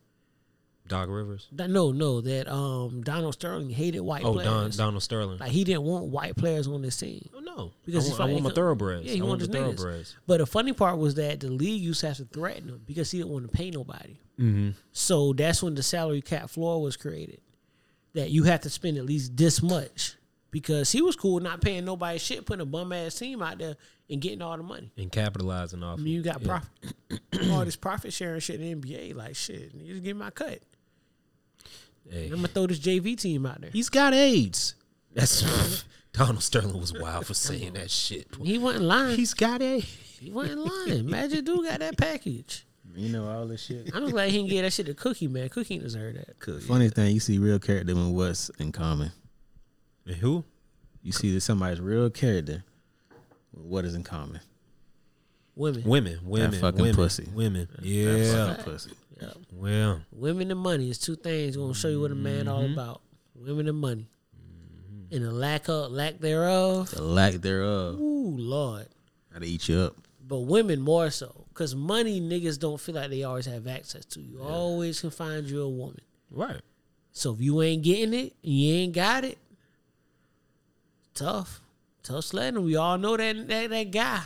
Doc Rivers. That- No, no, that um Donald Sterling hated white Oh, Don. Donald Sterling. Like he didn't want white players on his team. Oh no. Because I he want, felt I want my thoroughbreds. Yeah, he I want wanted the thoroughbreds. But the funny part was that the league used to have to threaten him because he didn't want to pay nobody. Mm-hmm. So that's when the salary cap floor was created. That you have to spend at least this much because he was cool not paying nobody shit, putting a bum ass team out there and getting all the money. And capitalizing off. I mean, you got Yeah. profit, all this profit sharing shit in the NBA. Like shit, you just give me my cut. Hey. I'm gonna throw this JV team out there. He's got AIDS. That's Donald Sterling was wild for saying that shit. He wasn't lying. He's got AIDS. He wasn't lying. Magic dude got that package. You know all this shit. I'm just glad he didn't get that shit to Cookie, man. Cookie didn't deserve that. Funny thing, you see real character with what's in common. And who? You see that somebody's real character what is in common. Women. Women, women, fucking women, pussy. women. That Yeah, fucking pussy. Yeah. well, Women and money is two things gonna show you what a man all Mm-hmm. about. Women and money. And the lack of lack thereof. The lack thereof. Ooh, Lord. Gotta eat you up. But women more so. Cause money niggas don't feel like they always have access to. You always can find you a woman. right. So if you ain't getting it, you ain't got it. Tough. Tough sledding. We all know that that, that guy.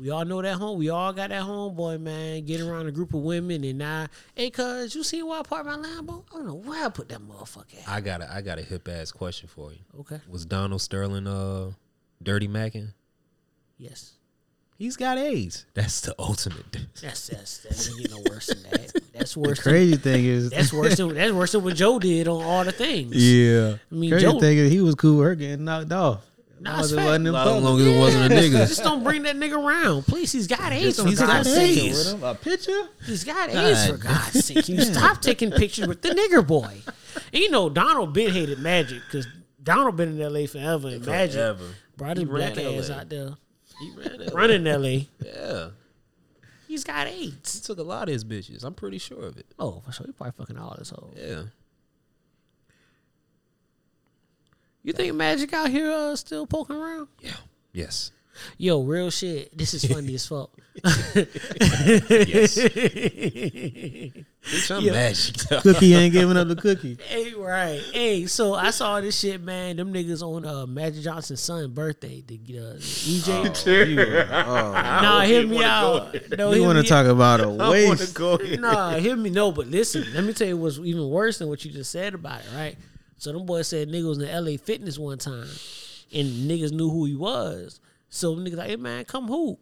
We all know that home. We all got that homeboy, man. Get around a group of women and I, hey, cuz, you see why I parked my Lambo? I don't know where I put that motherfucker at. I got a, I got a hip ass question for you. Okay. Was Donald Sterling uh dirty macking? Yes. He's got AIDS. That's the ultimate. That's that's that doesn't no worse than that. That's The worse. crazy than, thing is that's worse than that's worse than what Joe did on all the things. Yeah. I mean, crazy Joe- thing is he was cool with her getting knocked off. Nah, As it's long as it wasn't in As public. long as it wasn't a nigga. Just don't bring that nigga around, please. He's got AIDS. Just He's don't got take a picture AIDS. with him. A picture? He's got God AIDS for God's sake. You stop taking pictures with the nigger boy? And you know, Donald been hated Magic because Donald been in LA forever and Magic Forever. brought his ran black ass LA. out there He ran it. running LA. Yeah. He's got AIDS. He AIDS. took a lot of his bitches. I'm pretty sure of it. Oh, for sure. He probably fucking all this hoes. Yeah. You think Magic out here uh, still poking around? Yeah. Yes. Yo, real shit. This is funny as fuck. Yes. Bitch, I'm Yeah. magic. Cookie ain't giving up the cookie. Hey, right. Hey, so I saw this shit, man. Them niggas on uh, Magic Johnson's son's birthday. The uh, EJ. nah, hear me out. No, You want to me talk about a waste? want to go. Nah, hear me. No, but listen. Let me tell you what's even worse than what you just said about it, right? So them boys said niggas was in LA Fitness one time, and niggas knew who he was. So niggas like, hey man, come hoop.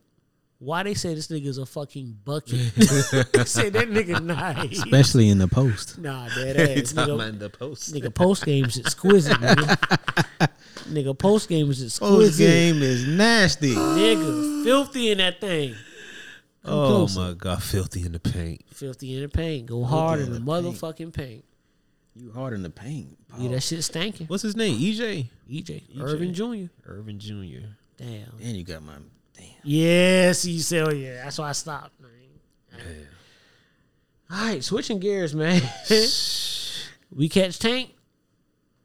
Why they say this nigga's a fucking bucket? they say that nigga nice. Especially in the post. Nah, dead ass. Nigga, about the post. nigga post game's exquisite, nigga. nigga post game is exquisite. Post game is nasty. Nigga, filthy in that thing. Come Oh closer. my god, filthy in the paint. Filthy in the paint. Go hard in in the, the motherfucking paint. You hard in the paint. Yeah, that shit stanking. What's his name? EJ. EJ. Earvin Jr. Earvin Jr. Damn. And you got my damn. Yes, you said, oh yeah. That's why I stopped. Man. All right, switching gears, man. we catch Tank.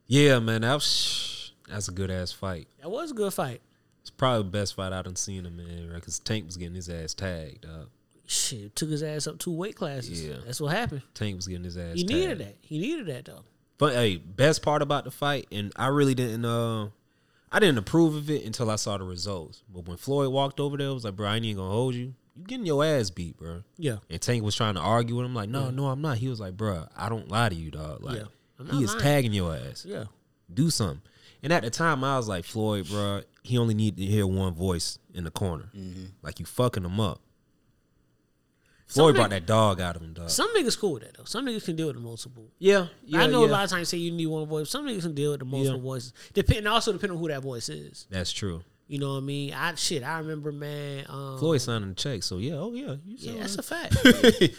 Yeah, man, that was that's a good ass fight. That was a good fight. It's probably the best fight I done seen him in, right? Because Tank was getting his ass tagged. Dog. Shit, took his ass up two weight classes. Yeah. That's what happened. Tank was getting his ass. He needed that. He needed that though. But hey, best part about the fight, and I really didn't uh I didn't approve of it until I saw the results. But when Floyd walked over there, I was like, bro, I ain't even gonna hold you. You getting your ass beat, bro. Yeah. And Tank was trying to argue with him, like, no, Yeah. no, I'm not. He was like, bro, I don't lie to you, dog. Like, Yeah. I'm he is lying. tagging your ass. Yeah. Do something. And at the time, I was like, Floyd, bro, he only need to hear one voice in the corner. Like, you fucking him up. Floyd brought that dog out of him, dog. Some niggas cool with that though. Some niggas can deal with the multiple. Yeah, yeah, I know a lot of times say you need one voice. Some niggas can deal with the multiple Yeah. voices. Depending also depending on who that voice is. That's true. You know what I mean? I shit. I remember, man. Um, Floyd signing the check, so yeah, oh yeah, you Yeah, that's a fact.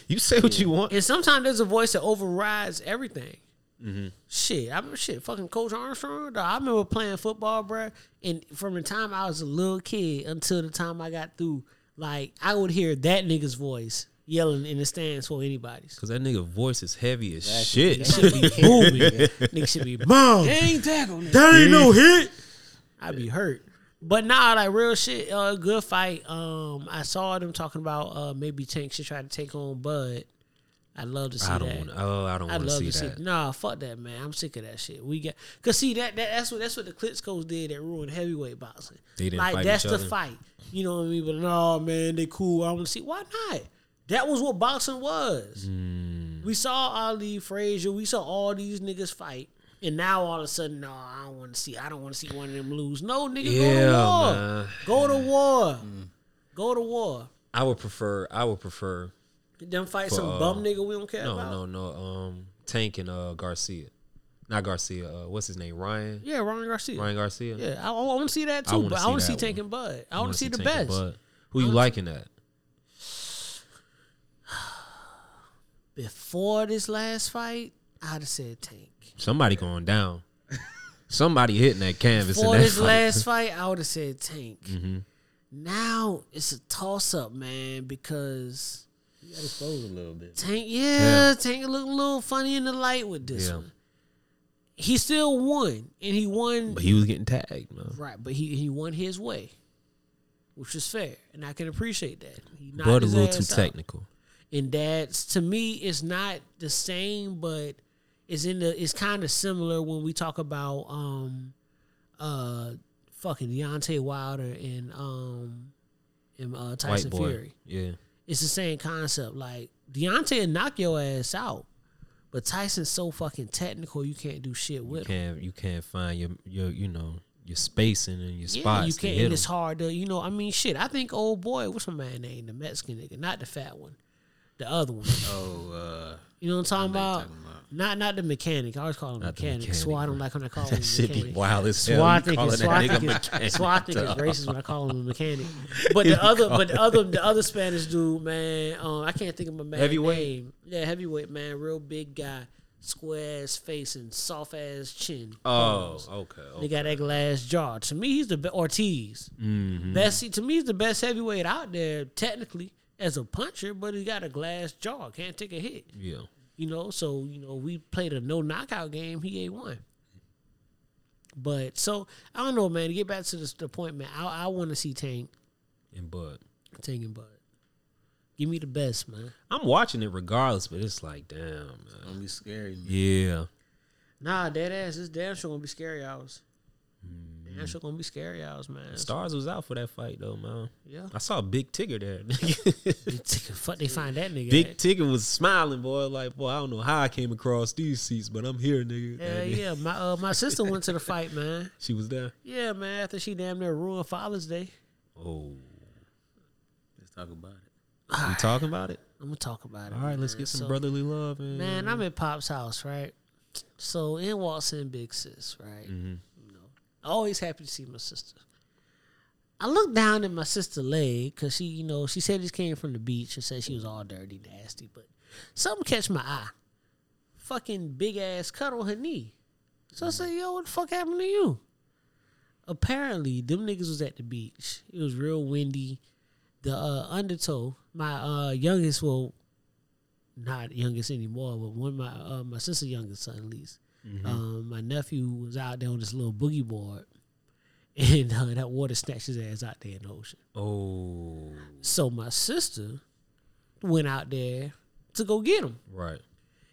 you say what you want. And sometimes there's a voice that overrides everything. Mm-hmm. Shit, I remember shit. Fucking Coach Armstrong. dawg, I remember playing football, bruh. And from the time I was a little kid until the time I got through, like I would hear that nigga's voice yelling in the stands for anybody's. Cause that nigga voice is heavy as Exactly. shit. That should be booming. Nigga should be mom. ain't tackle. That ain't no hit. I'd be hurt. But nah, like real shit, uh, good fight. Um, I saw them talking about uh maybe Tank should try to take on Bud. I'd love to see I don't that. wanna- oh, I don't I'd wanna love see that. Nah, fuck that, man. I'm sick of that shit. We got cause see that, that that's what that's what the Klitschko's did that ruined heavyweight boxing. They didn't like fight that's each the other? fight. You know what I mean? But no, man, they cool. I want to see why not. That was what boxing was. Mm. We saw Ali Frazier. We saw all these niggas fight. And now all of a sudden, no, I don't want to see. I don't want to see one of them lose. No, nigga, Yeah, go to war. man. Go to war. Go to war. I would prefer. I would prefer. Them fight for, some uh, bum nigga we don't care no, about. No, no, Um, Tank and uh Garcia, not Garcia. Uh, what's his name? Ryan. Yeah, Ryan Garcia. Ryan Garcia. Yeah, I, want to see that too. wanna but I want to see that Tank one. and Bud. I I want to see the Tank best. Who you wanna liking that? Before this last fight, I'd have said Tank. Somebody going down. Somebody hitting that canvas Before in that this fight. last fight, I would have said Tank. Mhm. Now it's a toss up, man, because You got exposed a little bit. Tank, yeah, Yeah. Tank look a little funny in the light with this Yeah. one. He still won, and he won But he was getting tagged, man. right, but he he won his way, which is fair, and I can appreciate that. He knocked But a little too out. technical. And that's to me it's not the same but it's in the it's kind of similar when we talk about um uh fucking Deontay Wilder and um and uh Tyson Fury. Yeah. It's the same concept. Like Deontay will knock your ass out. But Tyson's so fucking technical you can't do shit You with him. can't. You can't find your your you know your spacing and your Yeah, spots. you can't. it's hard to, you know. I mean, shit. I think old boy, what's my man name? The Mexican nigga, not the fat one, the other one. Oh, uh, You know what I'm talking I know about? Not not the mechanic. I always call him Not mechanic. mechanic, So I don't like when I call him That shit be mechanic. wild as So hell. I You think calling it's so I think is, so I think it's dog. racist when I call him a mechanic. But the other but the other the other Spanish dude, man, um, I can't think of my man Heavyweight? name. Yeah, heavyweight man, real big guy, square ass face and soft ass chin. Oh, Pause. okay. They got that glass jaw. To me, he's the be- Ortiz. Mhm. Best to me, he's the best heavyweight out there technically as a puncher, but he got a glass jaw. Can't take a hit. Yeah. You know, so you know we played a no knockout game. He ain't won. But so I don't know, man. To get back to this, the point, man, I, I want to see Tank, And Bud. Tank and Bud. Give me the best, man. I'm watching it regardless, but it's like, damn, man. gonna be scary. Man. Yeah. Nah, dead ass. This damn sure gonna be scary hours. Damn sure gonna be scary hours, man. Stars was out for that fight though, man. Yeah. I saw Big Tigger there. Big Tigger, fuck, they find that nigga. Big at? Tigger was smiling, boy. Like, boy, I don't know how I came across these seats, but I'm here, nigga. Yeah, And yeah. My uh, my sister went to the fight, man. She was there. Yeah, man. After she damn near ruined Father's Day. Oh. Let's talk about it. You talking about it? I'm gonna talk about it. All right, let's get some So- brotherly love. And, Man, I'm at Pop's house, right? So in walks in Big Sis, right? Mhm. Always happy to see my sister. I looked down at my sister leg because she, you know, she said she came from the beach and said she was all dirty, nasty, but something catch my eye. Fucking big ass cut on her knee. So I said, "Yo, what the fuck happened to you?" apparently them niggas was at the beach. It was real windy. The uh, undertow, my uh, youngest, well, not youngest anymore, but one of my uh, my sister youngest son at least. Mhm. Um, my nephew was out there on this little boogie board, and uh, that water snatched his ass out there in the ocean. Oh, So my sister went out there to go get him. right.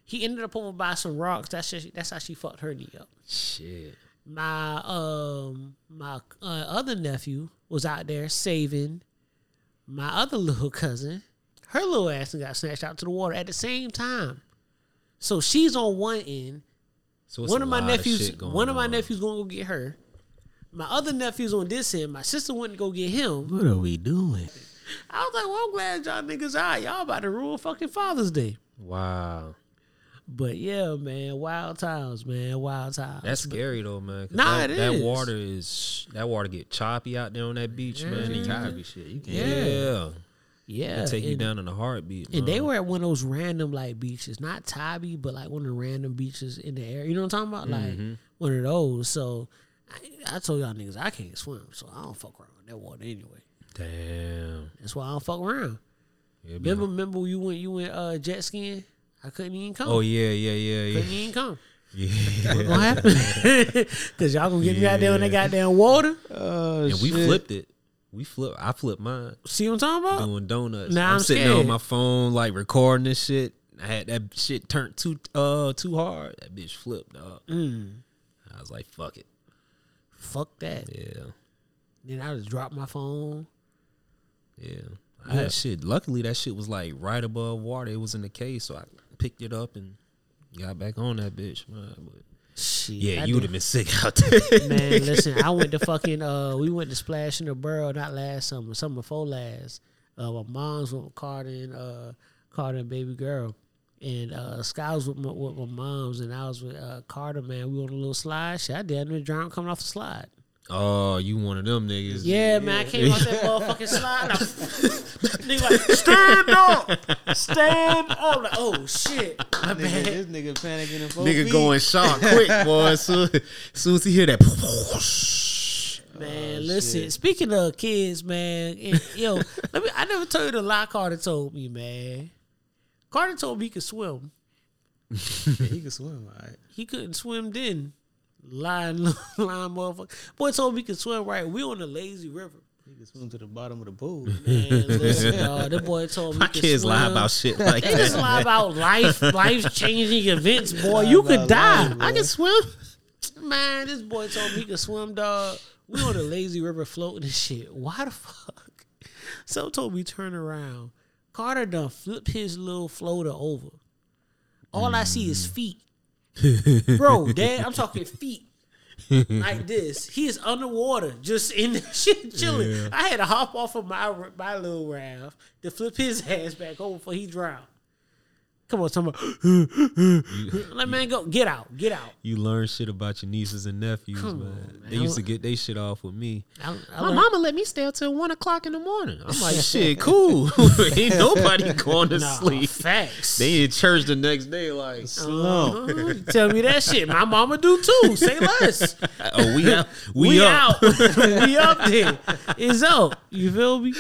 He ended up over by some rocks. That's just, that's how she fucked her knee up. Shit. My um my uh, other nephew was out there saving my other little cousin. Her little ass got snatched out to the water at the same time. So she's on one end. So it's one of my of nephews, shit one of my on. nephews gonna go get her. My other nephew's on this end. My sister went to go get him. What are we doing? I was like, well, I'm glad y'all niggas out. Y'all about to ruin fucking Father's Day. Wow. But yeah, man, wild times, man, wild times. That's scary though, man. Nah, that, it that is. water is that water get choppy out there on that beach, mm-hmm. man. Choppy shit. You can't. Yeah. Yeah, It take you down in a heartbeat. And they were at one of those random like beaches, not Tybee, but like one of the random beaches in the area. You know what I'm talking about? Like Mhm. one of those. So I, I told y'all niggas I can't swim, so I don't fuck around that water anyway. Damn. That's why I don't fuck around. Yeah, be- Remember, remember you went you went uh, jet skiing? I couldn't even come. Oh yeah, yeah, yeah, yeah. couldn't even come. Yeah. What gonna happen? Cause y'all gonna get me out there in that goddamn water. Oh, and we flipped it. We flip. I flipped mine. See what I'm talking about? Doing donuts. Now I'm, I'm sitting there on my phone, like recording this shit. I had that shit turned too uh too hard. That bitch flipped, dog. Mm. I was like, fuck it. Fuck that. Yeah, Then I just dropped my phone. yeah. I Yeah. had shit. Luckily, that shit was like right above water. It was in the case, so I picked it up and got back on that bitch. Man, but Shit, yeah, I you would have been sick out there, Man, listen, I went to fucking uh we went to Splash in the Boro not last summer, summer before last. Uh my mom's with Carter and uh Carter and baby girl. And uh Sky was with my, with my mom's and I was with uh Carter, man. We on a little slide. Shit, I did I drown coming off the slide. Oh, you one of them niggas? Yeah, man, I came off that motherfucking slide. I, nigga like, stand up! Stand up! Like, oh shit. My Nigga, bad. this nigga panicking in four Nigga feet. going shock quick, boy. As soon, as soon as he hear that, Man, oh, listen. Speaking of kids, man, and, yo, let me. I never told you the lie Carter told me, man. Carter told me he could swim. Yeah, he could swim, all right. He couldn't swim then. Lying, lying, motherfucker. Boy told me he could swim right. We on the lazy river. He can swim to the bottom of the pool. Man, listen, dog. That boy told me My he could kids lie about shit like they just that. lie about life, life changing events, boy. You could die. life, I can swim. Man, this boy told me he could swim, dog. We on the lazy river floating and shit. Why the fuck? So told me turn around. Carter done flip his little floater over. All I see is mm. feet. Bro, dad, I'm talking feet. like this. He is underwater, just in the shit chilling. Yeah. I had to hop off of my my little raft to flip his ass back over before he drowned. Come on, somebody. Let man go. Get out. Get out. You learn shit about your nieces and nephews, man. on, man. They used to get they shit off with me. I, I My learned- mama let me stay up till one o'clock in the morning. I'm like, shit, cool. Ain't nobody going to Nah, sleep. Facts. They in church the next day, like slow. Uh-huh. Tell me that shit. My mama do too. Say less. Oh, we out. We, We up. out. we up there. It's up. You feel me?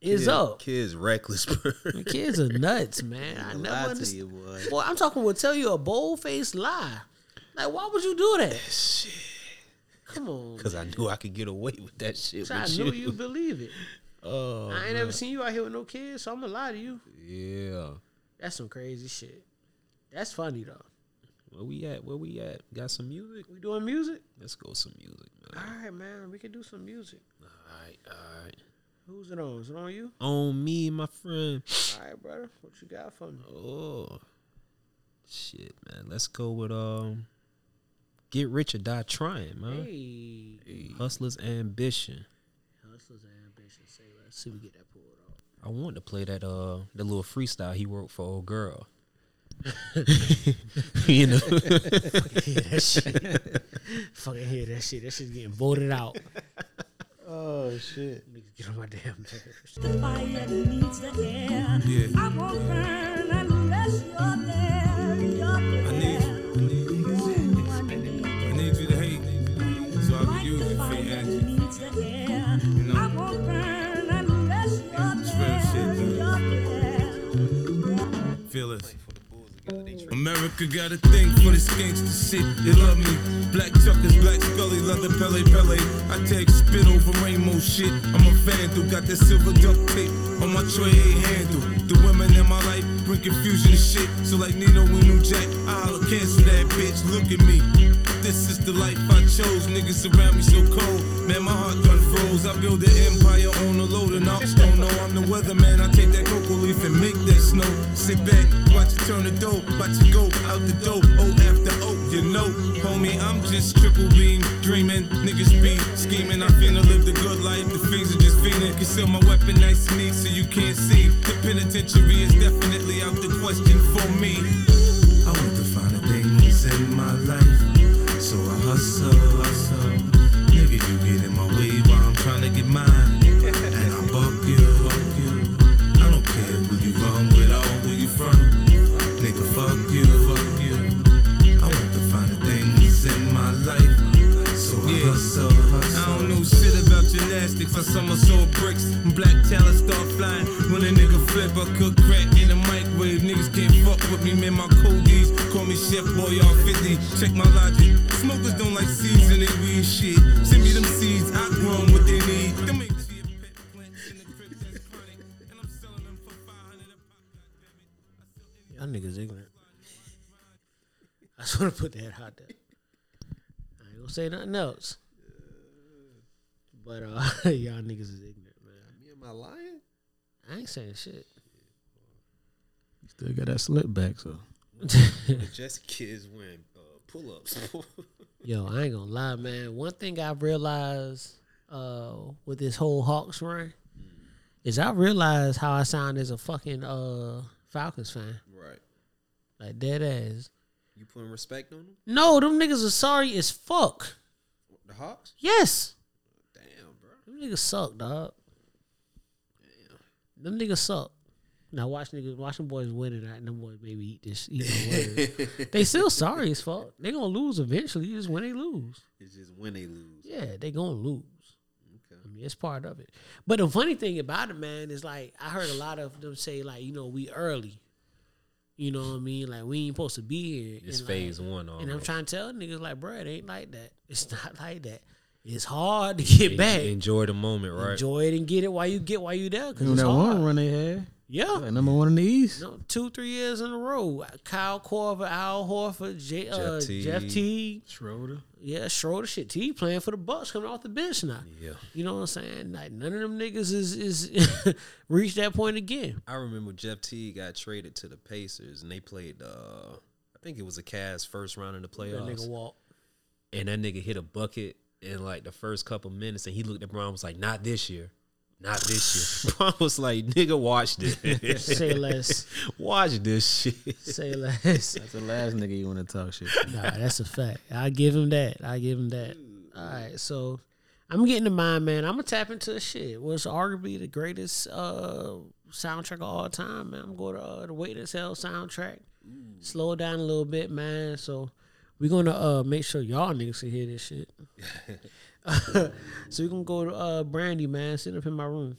It's Kid- up. Kids reckless, bro. Kids are nuts, man. I Lie never you, boy. Boy, I'm talking. Will tell you a bold faced lie. Like, why would you do that? Shit. Come on. Because I knew I could get away with that shit So I knew you. you believe it. Oh, I ain't man. never seen you out here with no kids, so I'm gonna lie to you. Yeah. That's some crazy shit. That's funny though. Where we at? Where we at? Got some music? We doing music? Let's go some music, man. All right, man. We can do some music. All right, all right. Who's it on? Is it on you? On me, my friend. All right, brother. What you got for me? Oh, shit, man. Let's go with um, get rich or die trying, man. Hey. Hustlers ambition. Hustlers ambition. Say, let's see if we get that pulled off. I want to play that uh, the little freestyle he wrote for old girl. you know, Fucking hear that shit. Fucking hear that shit. That shit's getting voted out. Oh shit. Niggas get on my damn nerves. The fire needs the air. Yeah. I won't burn unless you're there. America got a thing for this gangsta shit. They love me. Black Chuckers, Black Scully, leather Pelle Pelle. I take spit over rainbow shit. I'm a vandal, got that silver duct tape on my tray handle. The women in my life bring confusion and shit. So like Nino and New Jack, I holla cancel that bitch. Look at me. This is the life I chose. Niggas around me so cold. Man, my heart done froze. I build an empire on a load and ops don't know I'm the weatherman. I take that cocoa leaf and make that snow. Sit back, watch it turn the dough. Watch it go out the door. O after O, you know. Homie, I'm just triple beam dreaming. Niggas be scheming. I finna live the good life. The fiends are just fiending. Conceal my weapon nice and neat so you can't see. The penitentiary is definitely out the question for me. I want to find the things in my life. So I hustle, gymnastics. I somersault bricks. and Black talent start flying. When a nigga flip, I cook crack in the microwave. Niggas can't fuck with me, man. My codies call me Chef Boy, all 50. Check my logic. Smokers don't like seeds and they shit. Send me them seeds, I grow 'em what they need. Them Y'all niggas ignorant. I just want to put that out there. I ain't gonna say nothing else. But uh, y'all niggas is ignorant, man. Me and my lying? I ain't saying shit. You still got that slip back, so. Just kids win uh, pull ups. Yo, I ain't gonna lie, man. One thing I've realized uh, with this whole Hawks run is I realized how I sound as a fucking uh, Falcons fan. right. Like dead ass. You putting respect on them? No, them niggas are sorry as fuck. The Hawks? Yes. Them niggas suck, dog. Them niggas suck. Now watch niggas, watch them boys win it, and them boys maybe eat this. Eat they still sorry as fuck. They gonna lose eventually. Just when they lose. It's just when they lose. Yeah, they gonna lose. I mean, it's part of it. But the funny thing about it, man, is like I heard a lot of them say like, you know, we early. You know what I mean? Like we ain't supposed to be here. It's And, like, phase one And I'm trying to tell niggas like, bro, it ain't like that. It's not like that. It's hard to get En- back. Enjoy the moment, right? Enjoy it and get it while you get while you there. Cause You know that hard. one run they had? Yeah. Like number one in the East. No, two, three years in a row. Kyle Korver, Al Horford, J, uh, Jeff Teague. Jeff Teague, Schroeder. Yeah, Schroeder shit. T playing for the Bucks coming off the bench now. Yeah. You know what I'm saying? Like none of them niggas is is reached that point again. I remember Jeff Teague got traded to the Pacers and they played uh I think it was a Cavs first round in the That playoffs. nigga walk. And that nigga hit a bucket in like the first couple minutes and he looked at Bron and was like, Not this year. Not this year. Bron was like, nigga, watch this. Say less. Watch this shit. Say less. That's the last nigga you want to talk shit. Nah, that's a fact. I give him that. I give him that. All right, so I'm getting to mine, man. I'm gonna tap into the shit. What's arguably the greatest uh, soundtrack of all time, man. I'm going to uh, the Waiting to Exhale soundtrack. Slow it down a little bit, man. So we're gonna uh, make sure y'all niggas can hear this shit. so we're gonna go to uh, Brandy, man. Sit up in my room.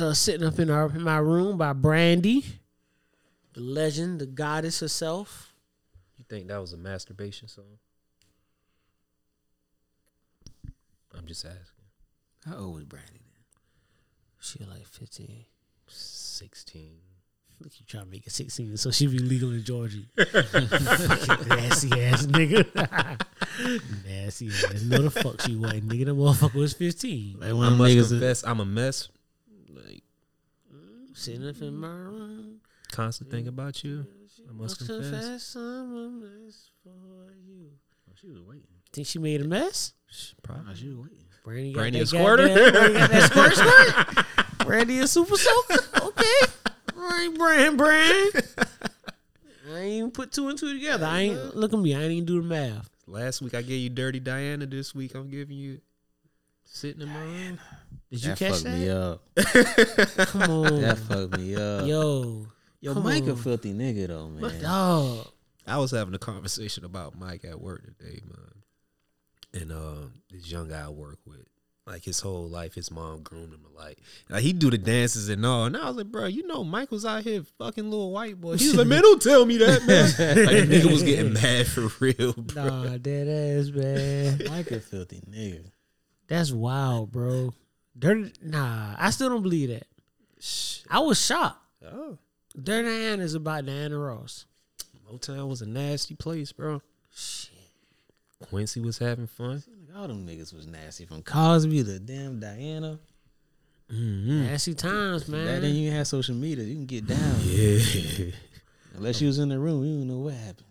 Was uh, sitting up in, our, in my room by Brandy, the legend, the goddess herself. You think that was a masturbation song? I'm just asking. How old was Brandy then? She was like 15. 16. Look, you trying to make it 16, so she be legal in Georgia. Fucking nasty ass nigga. nasty ass. No, the fuck she wasn't, nigga. The motherfucker was 15. Like I one of must niggas. that- confess, I'm a mess. Like, Sitting up in my room. constant thing about you. I must Must confess. confess I'm a mess for you. Oh, she was waiting. Think she made a mess? Probably. She was waiting. Brandy got Brandy that a squirter? goddamn- Brandy got that squirt squirt. Brandy a super soaker. Okay. Right, Brand, Brand. I ain't even put two and two together. I ain't look at me. I ain't even do the math. Last week I gave you Dirty Diana. This week I'm giving you sitting in my room. Did you that catch fucked that? me up. Come on. That fucked me up. Yo. Yo, come Mike a filthy nigga though, man. Dog. I was having a conversation about Mike at work today, man. And uh, this young guy I work with, like his whole life, his mom groomed him like, like he do the dances and all. And I was like, bro, you know, Mike was out here fucking little white boy. He was like, man, don't tell me that, man. like the nigga was getting mad for real, bro. Nah, dead ass, man. Mike a filthy nigga. That's wild, bro. Dirty. Nah, I still don't believe that. I was shocked. Oh, Dirty Diana is about Diana Ross. Motown was a nasty place, bro. Shit. Quincy was having fun. All them niggas was nasty from mm-hmm. Cosby to damn Diana. Nasty times, Back man. then you had social media, you can get down. Yeah. Unless you was in the room, you don't know what happened.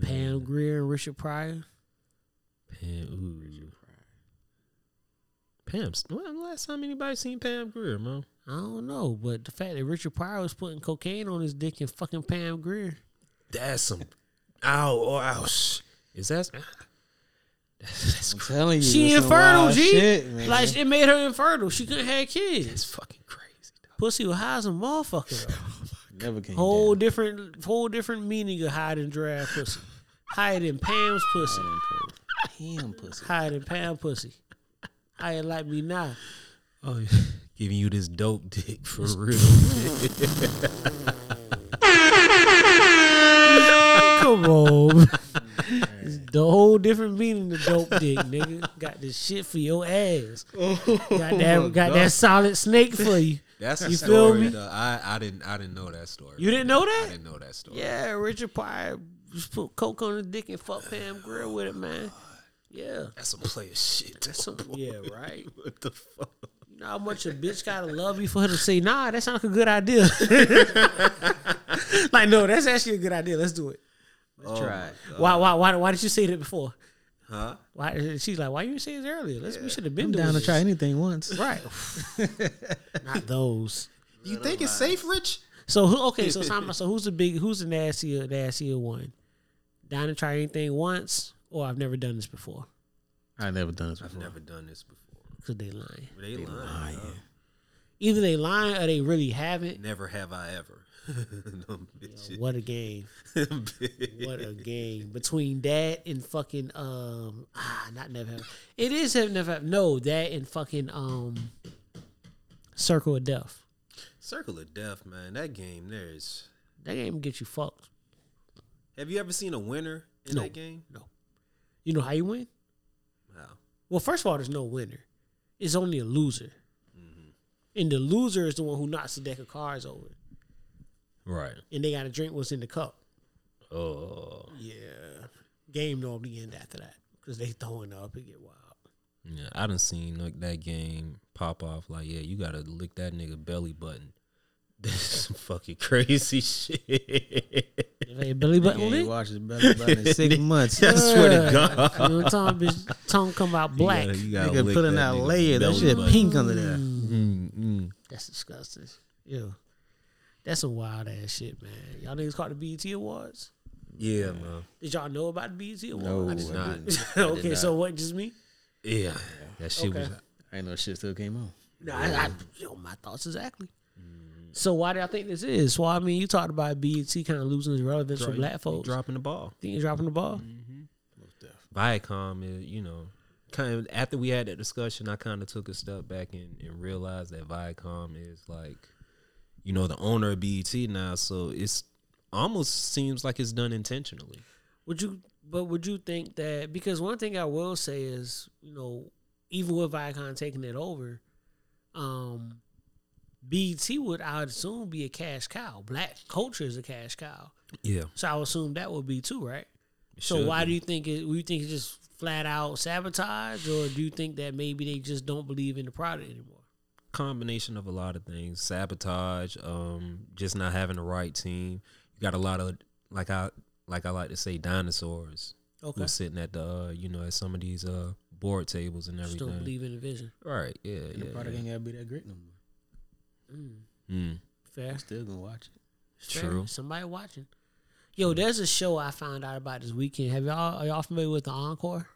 Pam Grier and Richard Pryor. Pam, ooh. Pam's. When the last time anybody seen Pam Grier, man? I don't know, but the fact that Richard Pryor was putting cocaine on his dick and fucking Pam Grier. That's some. Ow, oh, ouch. Is that? That's, I'm telling you, She infertile, G. Shit, like it made her infertile. She couldn't have kids. that's fucking crazy. Pussy was high as a motherfucker. Oh Never came whole down. different, whole different meaning of than draft pussy. Higher than Pam's pussy. Him pussy. Higher than Pam pussy. Higher like me now. Oh, giving you this dope dick for real. Come on. It's the whole different meaning of dope dick, nigga. Got this shit for your ass. Oh got that, got that solid snake for you. That's you the feel me? though. I I didn't I didn't know that story. You didn't know that? I didn't know that story. Yeah, Richard Pryor just put coke on his dick and fuck Pam Grier with it, man. Yeah. That's some player shit. That's some, yeah, right. what the fuck? You know how much a bitch gotta love you for her to say, nah, that sounds like a good idea. like, no, that's actually a good idea. Let's do it. Let's try oh it. Why, why, why, why did you say that before? Huh? Why? She's like, why you didn't say this earlier? Let's, we should have been I'm doing down to try anything once. Right. Not those. You think it's safe, Rich? So who? Okay, so time, so who's the big? Who's the nastier, nastier one? Down to try anything once, or I've never done this before. I never done this I've before. never done this before. Cause they lying. They, lying. Either they lying or they really haven't. Never have I ever. Them bitches. What a game! what a game between that and fucking um ah not never have. It is have never have. no that and fucking um circle of death. Circle of Death, man. That game there is. That game get you fucked. Have you ever seen a winner in No. that game? No. You know how you win? How? Well, first of all, there's no winner. It's only a loser. Mm-hmm. And the loser is the one who knocks the deck of cards over. Right. And they got to drink what's in the cup. Oh. Yeah. Game normally end after that. Because they throwing up and get wild. Yeah, I done seen like that game pop off. Like, yeah, you gotta lick that nigga belly button. This is some fucking crazy shit. If they belly button ain't lick? washed his belly button in six months. I swear to Yeah. God. You know what I'm talking about? Tongue come out black. You gotta, you gotta Nigga lick put in that that nigga layer. That belly shit button. pink under there. Mm, mm. That's disgusting. Yeah. That's some wild ass shit, man. Y'all niggas caught the BET Awards? Yeah, man. Did y'all know about the BET Awards? No, I did not. didn't. okay, not. so what, just me? Yeah, that shit Okay. was. I ain't know shit still came on. No, I, I, yo, my thoughts exactly. So why do I think this is? Well, I mean, you talked about BET kind of losing its relevance for black folks. dropping the ball. Think you're dropping the ball? Viacom is, you know, kind of after we had that discussion, I kind of took a step back and, and realized that Viacom is like, you know, the owner of BET now. So it's almost seems like it's done intentionally. Would you? But would you think that because one thing I will say is, you know, even with Viacom taking it over, um, BET would I would assume be a cash cow. Black culture is a cash cow. Yeah. So I would assume that would be too, right? It so why be. do you think it? Do you think it's just flat out sabotage, or do you think that maybe they just don't believe in the product anymore? combination of a lot of things sabotage um just not having the right team you got a lot of like i like i like to say dinosaurs Okay. who's sitting at the uh you know at some of these uh board tables and everything don't believe in the vision. right yeah And yeah, the product yeah. ain't gotta be that great no more. Mm. Mm. Fair. Still gonna watch it. Fair. True. Somebody watching. Yo, there's a show I found out about this weekend. Have y'all are y'all familiar with the Encore?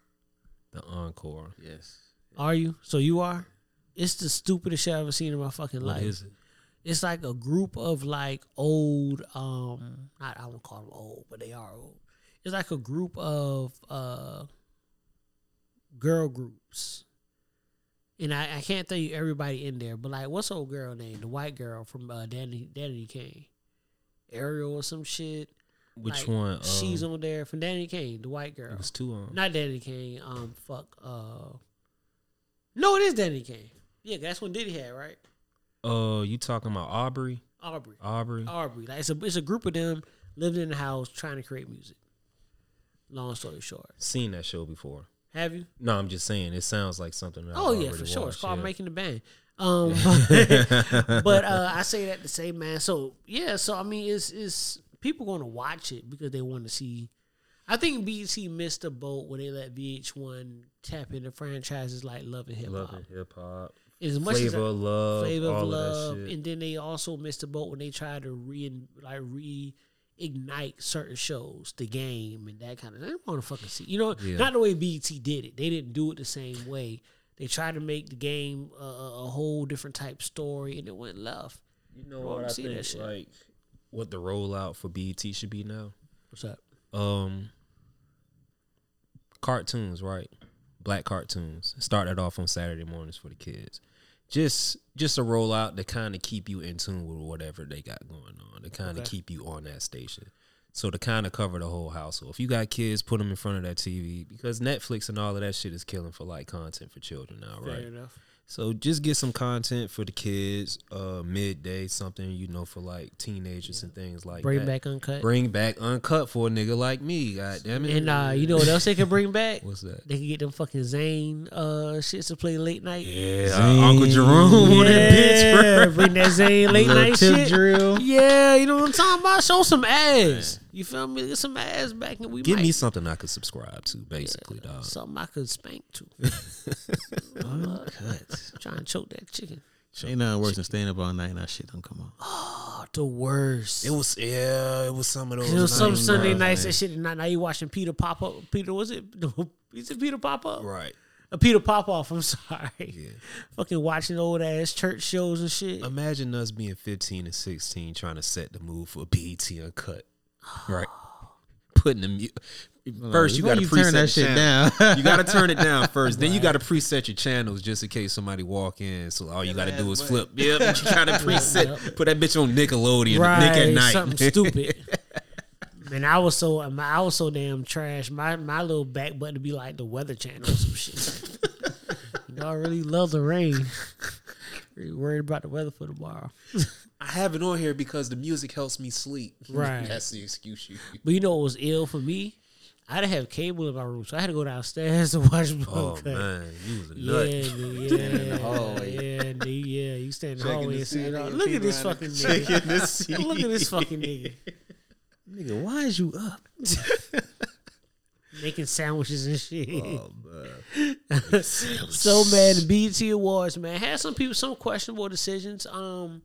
the encore Yes. Are you? So you are? It's the stupidest shit I've ever seen in my fucking What life. is it It's like a group of like old, um, not I won't call them old, but they are old. It's like a group of uh girl groups. And I, I can't tell you everybody in there, but like what's old girl name? The white girl from uh Danny Danity Kane. Ariel or some shit. Which Like, one? she's Um, on there from Danity Kane, the white girl. It's two on Not Danity Kane. Um, fuck. Uh, no, it is Danity Kane. Yeah, that's what Diddy had, right? uh you talking about aubrey Aubrey. aubrey Aubrey. Like it's a it's a group of them living in the house trying to create music. Long story short, seen that show before have you? no i'm just saying it sounds like something I've Oh yeah, for sure. It's called yeah. Making the Band. Um, but uh, I say that to say, man. So yeah, so I mean, it's it's people going to watch it because they want to see. I think BET missed a boat when they let VH1 tap into franchises like Love and Hip Hop. Love and hip hop. As much as Flavor I- of love, Flavor of Love, of and then they also missed a boat when they tried to re like reignite certain shows, the game and that kind of. I don't want to fucking see, you know, Yeah. not the way BT did it. They didn't do it the same way. They tried to make the game a, a a whole different type story, and it went left. You know what I see that think? shit. Like what the rollout for BET should be now. What's up? Um, cartoons, right? Black cartoons. Started off on Saturday mornings for the kids. Just just a rollout to kind of keep you in tune with whatever they got going on. To kind of Okay. keep you on that station. So to kind of cover the whole household. If you got kids, put them in front of that TV because Netflix and all of that shit is killing for like content for children now, Fair right? enough. So just get some content for the kids, uh, midday, something you know for like teenagers and things like Bring that. back Uncut. Bring back uncut for a nigga like me. God damn it. And uh, you know what else they can bring back? What's that? They can get them fucking Zane uh shits to play late night. Yeah, uh, Uncle Jerome on that bitch, bro. Bring that Zane late night shit. drill. Yeah, you know what I'm talking about? Show some ass. You feel me? Get some ass back and we Give might me something I could subscribe to, basically, dog. something I could spank to. Uncut. Trying to choke that chicken. Ain't nothing worse than staying up all night and that shit don't come on. Oh, the worst. It was yeah, it was some of those. It was some nights, Sunday bro. nights that shit. Now, now you watching Peter pop up. Peter was it? No, is it Peter pop up? Right. A Peter Popoff. I'm sorry. Yeah. Fucking watching old ass church shows and shit. Imagine us being 15 and 16 trying to set the mood for BET Uncut. Right. Putting the mu- first you before got to you preset turn that shit channel. down. you got to turn it down first. Then you got to preset your channels just in case somebody walk in. So all you got to do is flip. Yep, you try to preset. Put that bitch on Nickelodeon. Nick at night. Something stupid. And I was so I was so damn trash. My my little back button to be like the Weather Channel or some shit. Y'all really love the rain. Really worried about the weather for tomorrow. I have it on here because the music helps me sleep. Right. That's the excuse you. But you know what was ill for me? I didn't have cable in my room, so I had to go downstairs to watch. Oh Uncut. man, you was a Yeah, nut. nigga, Stand in yeah, the hallway. yeah, nigga, yeah. You stand in the Checking hallway to and see see it if all. they Look can at this peep around fucking the- nigga. checking to. Look at this fucking nigga. Nigga, why is you up? Making sandwiches and shit. Oh, man, so man, the BET Awards, man, had some people some questionable decisions. Um,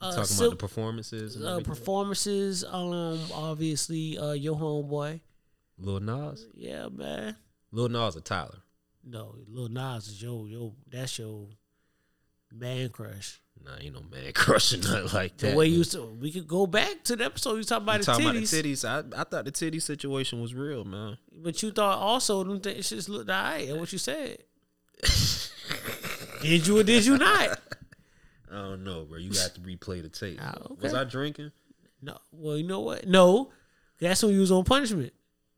uh, Talking Sil- about the performances. Uh, performances. Um, obviously, uh, your homeboy. Lil Nas. Yeah, man. Lil Nas or Tyler. No, Lil Nas is yo yo. That's your. Man crush. Nah, ain't no man crushing nothing like that. The way you used to, we could go back to the episode you talking about You the talking titties, about the titties? I, I thought the titty situation was real, man. but you thought also them things just looked alright. And what you said? did you or did you not? I don't know, bro. You got to replay the tape. Ah, Was okay. I drinking? No. Well, you know what? No, that's when you was on punishment.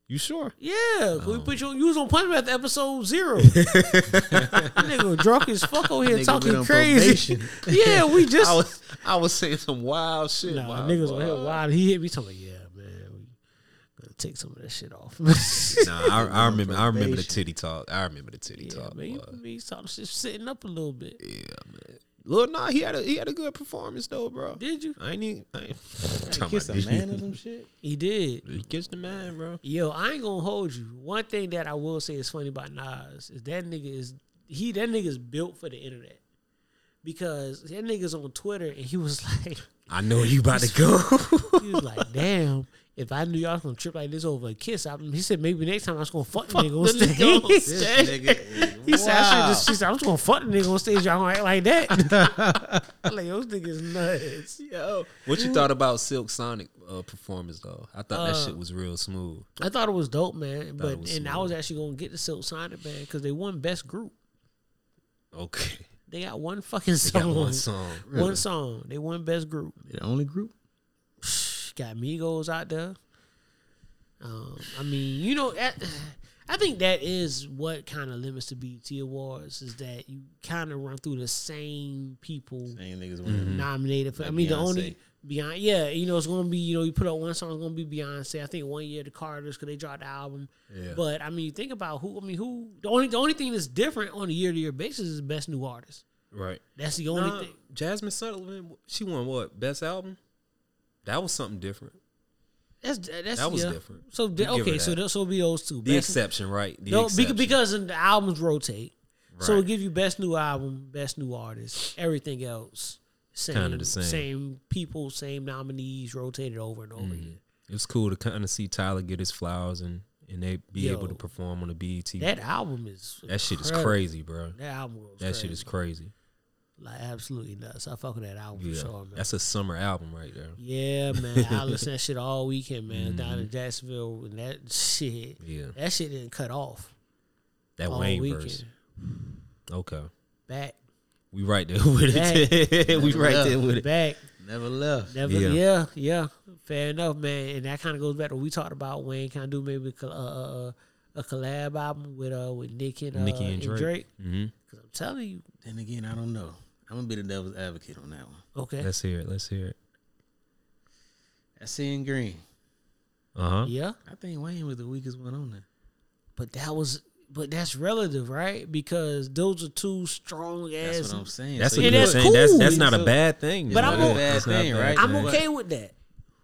You sure? Yeah, we oh. put you. You was on punishment at episode zero. Nigga drunk as fuck over here talking crazy. yeah, we just. I was I was saying some wild shit. Nah, my niggas on here wild. He hit me talking. Yeah, man, we gotta take some of that shit off. nah, I, I remember. I remember the titty talk. I remember the titty talk. man, you, me talking shit sitting up a little bit. Yeah, man. Lil nah, he had a he had a good performance though, bro. Did you? I ain't even. I ain't, Hey, talking kiss about a man or some shit. He did. He kissed the man, bro. Yo, I ain't gonna hold you. One thing that I will say is funny about Nas is that nigga is he that nigga is built for the internet. Because that nigga's on Twitter and he was like I know you about to go. he was like, damn, if I knew y'all was gonna trip like this over a kiss, I, he said maybe next time I was gonna fuck the nigga on the stage. nigga on This nigga is He said, I should just, she said, I was gonna fuck the nigga on stage. Y'all gonna act like that. Like, those niggas nuts. Yo, what you thought about Silk Sonic uh, performance though? I thought that Uh, shit was real smooth. I thought it was dope, man. Thought But it was and I was actually gonna get the Silk Sonic band because they won best group. Okay, They got one fucking They song. got one song. One song. They won best group. The only group. Got Migos out there. Um, I mean, you know, at, I think that is what kind of limits the BET Awards is that you kind of run through the same people Same niggas Mm-hmm. nominated for. I Like mean, the only Beyonce, yeah, you know, it's gonna be you know you put out one song, it's gonna be Beyonce. I think one year the Carters because they dropped the album. Yeah. But I mean, think about who. I mean, who the only the only thing that's different on a year to year basis is the best new artist. right. That's the only Nah, thing. Jazmine Sullivan, she won what best album? That was something different. That's that's That was yeah. different. So You okay, so that. will be those two. The Best- exception, right? The no, exception. because the albums rotate. So Right. it give you best new album, best new artist, everything else. Same, Kinda the same. Same people, same nominees, rotated over and over Mhm. again. It was cool to kind of see Tyler get his flowers and and they be Yo, able to perform on the BET. That album is that shit is crazy, bro. That album That shit is crazy. Like absolutely nuts. I fuck with that album Yeah, for sure, man. that's a summer album right there. Yeah, man. I listen to that shit all weekend, man. Down Mhm. in Jacksonville, and that shit, Yeah. that shit didn't cut off. That all Wayne weekend. verse. Okay, Back, we right there with it. we right left. there with it. back. Never left. Never, Yeah. yeah. yeah, Fair enough, man. And that kind of goes back to what we talked about. Wayne kind of do maybe a, col- uh, uh, a collab album with uh with Nick and uh, Nicki and Drake. Mhm. Cause I'm telling you, Then again, I don't know. I'm gonna be the devil's advocate on that one. okay, Let's hear it. Let's hear it. I see in green. Uh huh. yeah. I think Wayne was the weakest one on there. But that was, but that's relative, right? Because those are two strong ass. That's ass. what I'm saying. That's So a you And good that's put- thing. That's cool. that's not a bad thing. But. I'm not a o- bad That's not thing, right? I'm okay with that.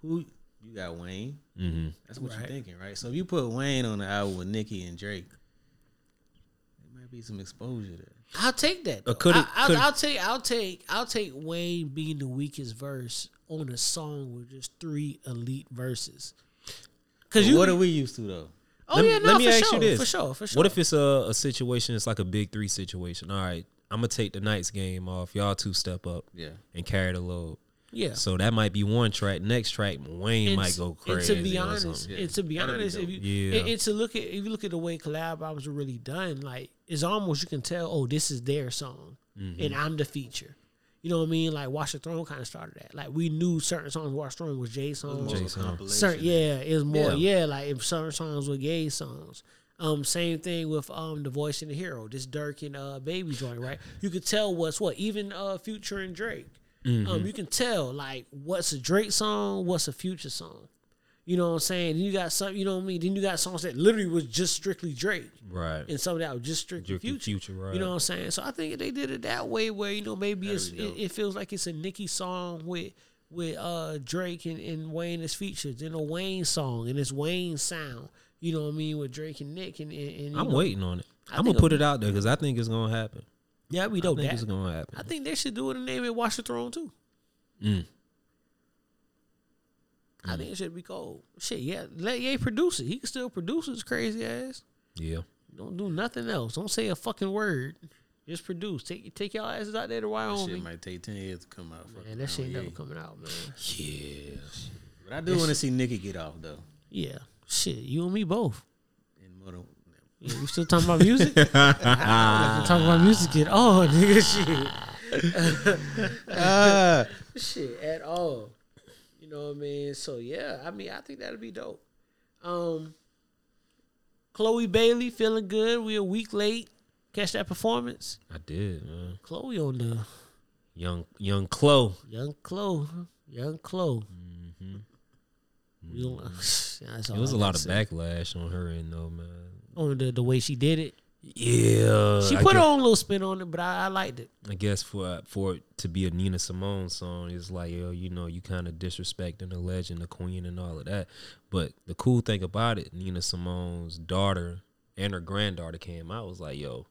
Who you got Wayne? Mm-hmm. That's what Right. you're thinking, right? So if you put Wayne on the album with Nicki and Drake, there might be some exposure there. I'll take that. Though. could it- I, could- will I'll take. I'll take. I'll take Wayne being the weakest verse on a song with just three elite verses. Because you. what are we used to though? Oh let, yeah, me- no, let me for ask sure, you this: for sure, for sure. What if it's a, a situation? It's like a big three situation. All right, I'm gonna take the night's game off. Y'all two step up Yeah. and carry the load. Yeah. So that might be one track. Next track, Wayne And might s- go and crazy. to be honest, something. and to be That'd be honest, if you Yeah. and, and to look at if you look at the way collab albums are really done, like it's almost you can tell, oh, this is their song, Mm-hmm. and I'm the feature. You know what I mean? Like Watch the Throne kind of started that. Like we knew certain songs Watch the Throne was Jay songs. Jay song. Certain, yeah, it was more, Yeah. yeah. like if certain songs were gay songs. Um, same thing with um the voice and the hero, this Durk and uh baby joint, right? You could tell what's what, even uh Future and Drake. Mm-hmm. Um, you can tell like what's a Drake song, what's a Future song. You know what I'm saying? Then you got some, you know what I mean? Then you got songs that literally was just strictly Drake, right. and some of that was just strictly Future. Future, right. You know what I'm saying? So I think they did it that way, where you know maybe it's it, it feels like it's a Nicki song with with uh Drake and, and Wayne as features, and a Wayne song and it's Wayne sound. You know what I mean with Drake and Nick and, and, and I'm know, waiting on it. I I'm gonna put it out there because I think it's gonna happen. Yeah, we I know think that. it's gonna happen. I think they should do it and name it Watch the Throne too. Mm. I think it should be called shit. Yeah, let Ye produce it. He can still produce his crazy ass. Yeah. Don't do nothing else. Don't say a fucking word. Just produce. Take take y'all asses out there to That Wyoming. shit might take ten years to come out. Fuck Man, that shit around, never coming out, man. Yeah. But I do want to see Nicki get off though. Yeah, shit. You and me both. In Moto. Yeah, we still talking about music? I don't like to talk about music at all, nigga. Shit. Ah. shit at all. You know what I mean? So yeah, I mean, I think that'd be dope. Um, Chloe Bailey feeling good. We a week late. Catch that performance. I did, man. Chloe on the Young young Chloe. young Chloe, young Chloe. Mm-hmm. Don't- It was I a lot of say. backlash on her end though, man. On the the way she did it. Yeah. She put her own little spin on it, but I, I liked it. I guess for for it to be a Nina Simone song, it's like yo, you know, you kind of disrespecting the legend, the queen, and all of that. But the cool thing about it, Nina Simone's daughter and her granddaughter came out was like, yo,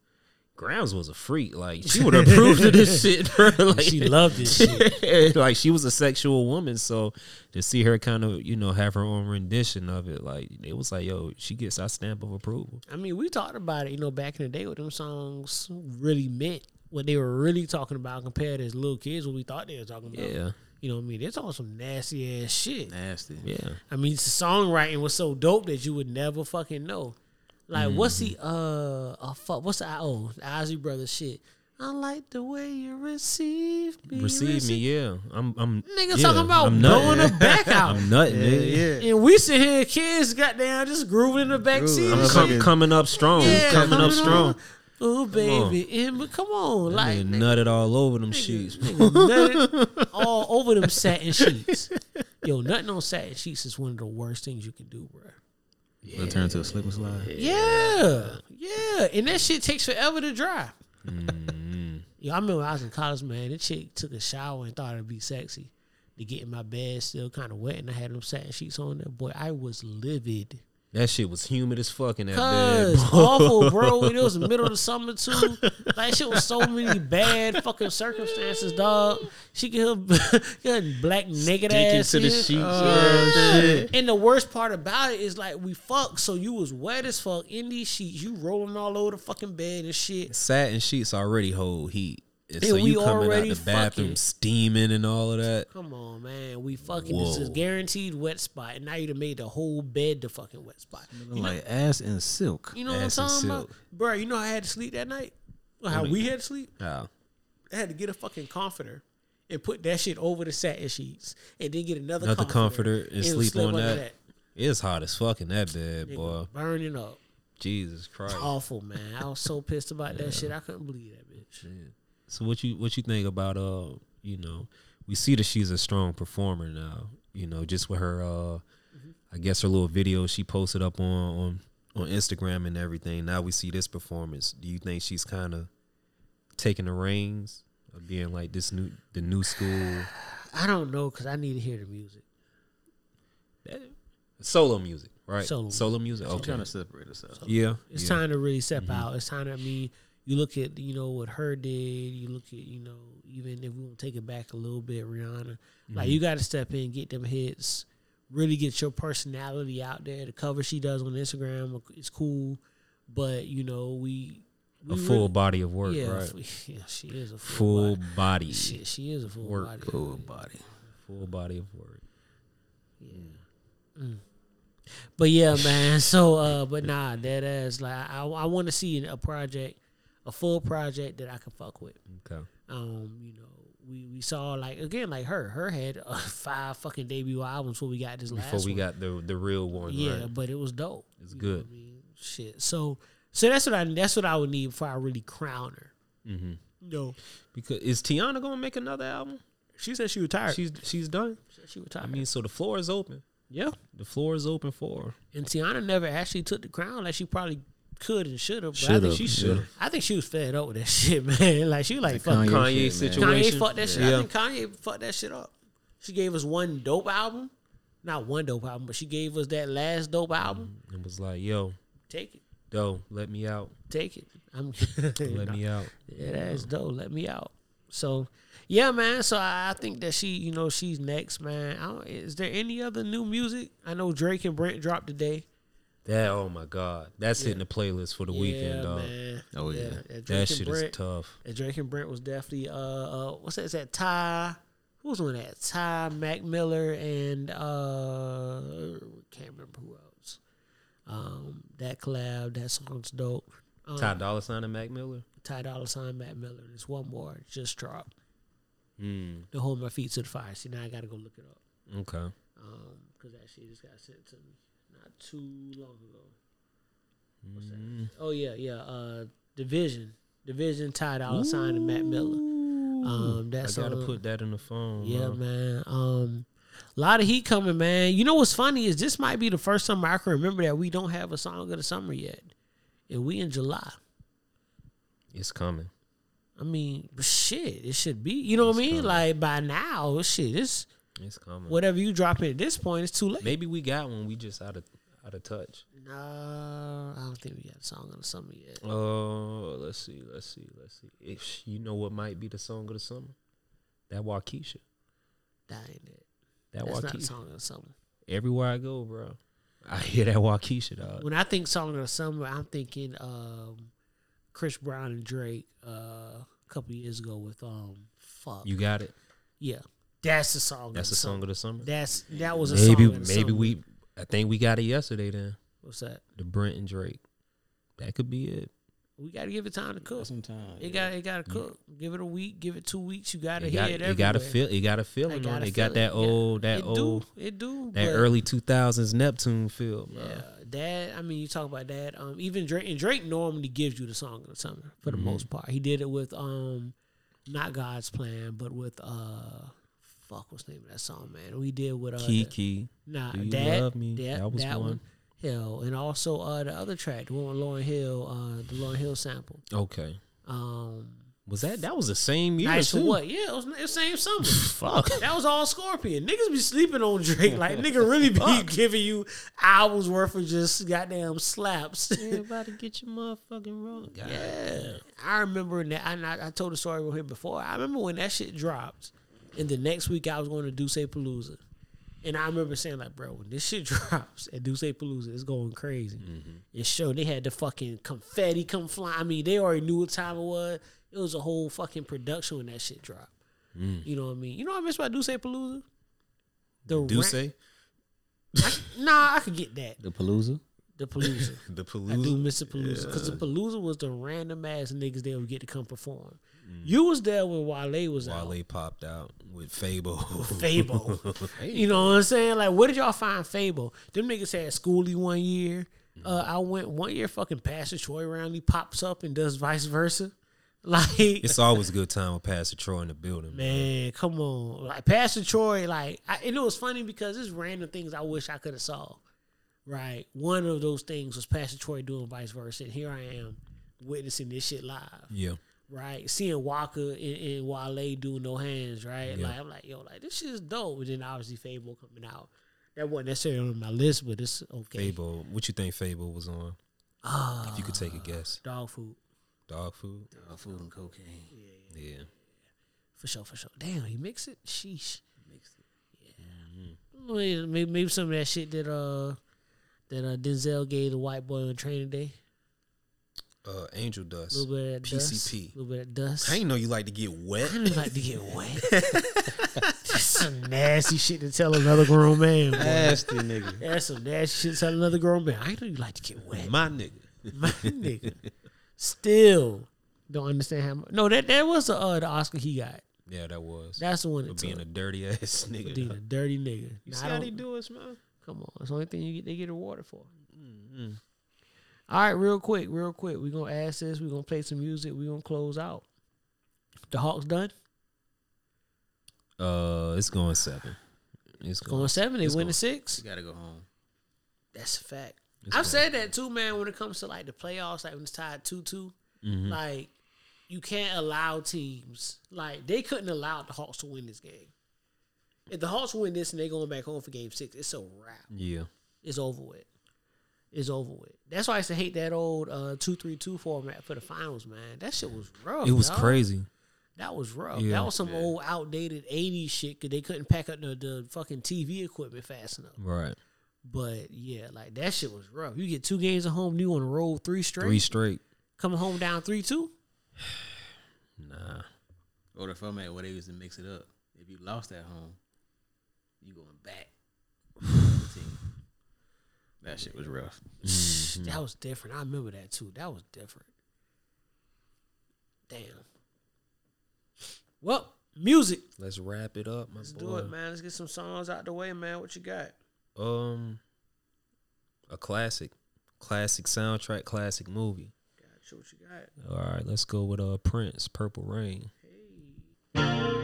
Grams was a freak. Like she would approve of this shit. bro. Like, She loved this shit. like she was a sexual woman, so to see her kind of you know have her own rendition of it, like it was like, yo, she gets our stamp of approval. I mean, we talked about it, you know, back in the day what them songs really meant, what they were really talking about compared to as little kids, what we thought they were talking about. Yeah. You know what I mean? They're talking some nasty ass shit. Nasty. Yeah. I mean, the songwriting was so dope that you would never fucking know. Like, what's the Mm-hmm. uh, uh fuck, what's the oh, the Isley Brothers shit? I like the way you receive me. Receive me, yeah. I'm, I'm Nigga yeah, talking about I'm blowing nutting. the back out. I'm nutting, nigga. And we sit here, kids, goddamn, just grooving in the back seat. I'm com- coming up strong. Yeah, coming coming up strong. Oh baby, and but come on, like Nigga nutted all over them sheets. nutted all over them satin sheets. Yo, nothing on satin sheets is one of the worst things you can do, bro. It'll turn into a slip and slide. Yeah, yeah, and that shit takes forever to dry. Mm-hmm. Yo, I remember when I was in college, man. That chick took a shower and thought it'd be sexy to get in my bed still kind of wet, and I had them satin sheets on there. Boy, I was livid. That shit was humid as fuck in that Cause bed. awful, bro. And it was the middle of the summer too. Like shit was so many bad fucking circumstances, dog. She get her, get her black naked Sticking ass to the sheets, Yeah. yeah, shit. And the worst part about it is like we fucked, so you was wet as fuck in these sheets. You rolling all over the fucking bed and shit. Satin sheets already hold heat. And And so you coming out the bathroom fucking- steaming and all of that. Come on, man. We fucking this is guaranteed wet spot, and now you done made the whole bed the fucking wet spot. You know, like ass and silk. you know what I'm talking about, bro? You know I had to sleep that night. Well, how What do we had to sleep. How? I had to get a fucking comforter and put that shit over the satin sheets, and then get another Another comforter, comforter, and sleep on under that. It's hot as fuck in that bed, Nigga, boy. burning up. Jesus Christ. Awful, man. I was so pissed about that shit. I couldn't believe that bitch. So what you what you think about uh you know we see that she's a strong performer now you know just with her uh I guess her little video she posted up on on on Instagram and everything now we see this performance do you think she's kind of taking the reins of being like this new the new school I don't know because I need to hear the music. solo music right Solo solo music She's okay trying to separate herself. yeah It's yeah. time to really step Mhm. out. It's time to I mean, you look at you know what her did. You look at you know even if we want to take it back a little bit, Rihanna. Like Mhm. you got to step in, get them hits, really get your personality out there. The cover she does on Instagram is cool, but you know we. A full really- body of work, yeah, right? Yeah, she is a full, full body. body Shit, she is a full work body. full body full body of work Mm. But yeah, man. So, uh, but nah, that ass like I, I want to see a project, a full project that I can fuck with. okay Um, you know, we we saw like again like her, her had uh, five fucking debut albums before we got this last. before we one. got the the real one yeah, right but it was dope. it's You know what good I mean? Shit. So, so that's what I that's what I would need before I really crown her. Mm-hmm. No, because is Teyana gonna make another album? She said she retired. She's she's done. She retired. I mean, so the floor is open. Yeah, the floor is open for her. And Teyana never actually took the crown like she probably could and should have. But I Shoulda, think she should. yeah. I think she was fed up with that shit, man. Like she was like The fuck Kanye Kanye shit, man. Kanye fucked that shit. Yeah. I think Kanye fucked that shit up. She gave us one dope album, not one dope album, but she gave us that last dope album. Mm, it was like, yo, Take it, yo, let me out. take it. I'm Let me out. Yeah, that's dope. Let me out. So, yeah, man. So I I think that she, you know, she's next, man. I don't, is there any other new music? I know Drake and Brent dropped today. That oh my god, that's Yeah. hitting the playlist for the weekend, dog. man. Oh yeah. That Drake That and shit Brent, is tough. That Drake and Brent was definitely uh, uh what's that? Is that Ty? Who was on that? Ty Mac Miller and uh can't remember who else. Um, that collab, that song's dope. Um, Ty Dolla Sign and Mac Miller. Ty Dolla Sign, Mac Miller. There's one more just dropped. Mm, To hold my feet to the fire. See now I gotta go look it up. okay. Um, cause that shit just got sent to me not too long ago. What's that? Mm. Oh yeah, yeah. Uh, Division, Division, Ty Dolla Sign and Mac Miller. Um, I that's gotta on- put that in the phone. Yeah, bro. man. Um, a lot of heat coming, man. You know what's funny is this might be the first summer I can remember that we don't have a song of the summer yet, and we in July. It's coming. I mean, shit, it should be. You know what I mean? Like by now, shit, it's It's coming. whatever you drop in at this point, it's too late. Maybe we got one. We just out of out of touch. No, I don't think we got a song of the summer yet. Oh, let's see, let's see, let's see. If you know what might be the song of the summer, that Wockesha. That ain't it. That That's not the song of the summer. Everywhere I go, bro, I hear that Wockesha dog. When I think song of the summer, I'm thinking um, Chris Brown and Drake uh, a couple years ago with um fuck. You got it. Yeah, that's the song. That's of the the song of the summer. That's that was a maybe song. Of the maybe we. I think we got it yesterday. Then What's that? the Brent and Drake. That could be it. We got to give it time to cook. Some time. It got it got to cook. Give it a week. Give it two weeks. You got to It hear got, it. it got a everywhere. feel. It got to feel I on gotta it. It got that it. Yeah. old. That It do. old. It do, That early two thousands Neptune feel. Bro. Yeah, that I mean, you talk about that. Um, even Drake and Drake normally gives you the song of the summer for the Mhm. most part. He did it with um, not God's plan, but with uh, fuck, what's the name of that song, man? We did with uh, Kiki. Nah, Do You that Love Me? That, That was that one. Hell, and also uh, the other track, the one with Lauryn Hill, uh, the Lauryn Hill sample. Okay. Um, Was that that was the same year nice too? what? Yeah, it was the same summer. Fuck. That was all Scorpion. Niggas be sleeping on Drake. Like nigga really be giving you hours worth of just goddamn slaps. about to get your motherfucking wrong. Yeah, I remember that. I, I told the story with him before. I remember when that shit dropped, and the next week I was going to Duce Palooza, and I remember saying like, "Bro, when this shit drops at Duce Palooza, it's going crazy." It showed they had the fucking confetti come fly. I mean, they already knew what time it was. It was a whole fucking production when that shit dropped. Mm. You know what I mean? You know what I miss about Duce Palooza? The Duce? ra- I, nah, I could get that. The Palooza. The Palooza. The Palooza. I do Palooza. miss the Palooza because Yeah. the Palooza was the random ass niggas they would get to come perform. You was there when Wale was out. Wale popped out with Fable. Fable. You know what I'm saying? Like, where did y'all find Fable? Them niggas had Schoolie one year. Uh, I went one year. Fucking Pastor Troy Roundley pops up and does vice versa. Like, It's always a good time with Pastor Troy in the building. man, come on. Like Pastor Troy, like, I, and it was funny because it's random things I wish I could have saw. Right, one of those things was Pastor Troy doing vice versa, and here I am witnessing this shit live. Yeah. Right? Seeing Waka and, and Wale do no hands, right? Yeah. Like I'm like, yo, like this shit is dope. And then obviously Fable coming out. That wasn't necessarily on my list, but it's okay. Fable. What you think Fable was on? if you could take a guess. Dog food. Dog food. Dog food and cocaine. Yeah. yeah, For sure, for sure. Damn, he mix it? Sheesh. Mixed it. Yeah. Maybe, maybe maybe some of that shit that uh that uh Denzel gave the white boy on training day. Uh, Angel Dust. A little bit of that dust. PCP. A little bit of dust. I didn't know you like to get wet. I didn't like to get wet. That's some nasty shit to tell another grown man. Boy. Nasty nigga. That's some nasty shit to tell another grown man. I know you like to get wet. My nigga. My nigga. Still don't understand how. Much. No, that that was the uh, the Oscar he got. Yeah, that was. That's the one For that being took. a dirty ass nigga. being a dirty nigga. You Now, see I how they do us, man? Come on, it's the only thing you get. They get awarded for. Mm-hmm. All right, real quick, real quick. We're gonna ask this. We're gonna play some music. We're gonna close out. The Hawks done. Uh, it's going seven. It's Going seven. They it's win going- the six. You gotta go home. That's a fact. It's I've going- said that too, man. When it comes to like the playoffs, like when it's tied two two, Mhm. like you can't allow teams like they couldn't allow the Hawks to win this game. If the Hawks win this and they're going back home for Game Six, it's a wrap. Yeah. It's over with. It's over with. That's why I used to hate that old uh, two three two format for the finals, man. That shit was rough. It was dog. crazy. That was rough. Yeah. That was some old outdated '80s shit because they couldn't pack up the, the fucking TV equipment fast enough. Right. But yeah, like that shit was rough. You get two games at home, you on the road three straight. Three straight. Coming home down three two. Nah. Or the format where they used to mix it up. If you lost at home, you going back. To the team. That shit was rough. That was different. I remember that too. That was different. Damn. Well, music. Let's wrap it up, my boy. Let's boy. do it, man. Let's get some songs out the way, man. What you got? Um, a classic, classic soundtrack, classic movie. Got you. What you got? All right, let's go with uh Prince, Purple Rain. I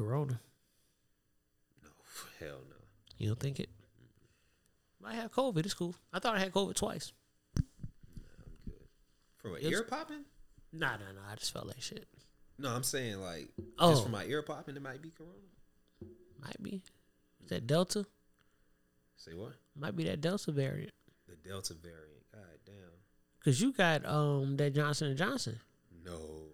Might be Corona. Hell no. You don't think it? Might have COVID. It's cool. I thought I had COVID twice. From an It was- ear popping? Nah, nah, nah. I just felt like shit. No, I'm saying like Oh. just from my ear popping, it might be Corona. Might be. Is that Delta? Say what? Might be that Delta variant. The Delta variant. God damn. Cause you got um that Johnson and Johnson. No,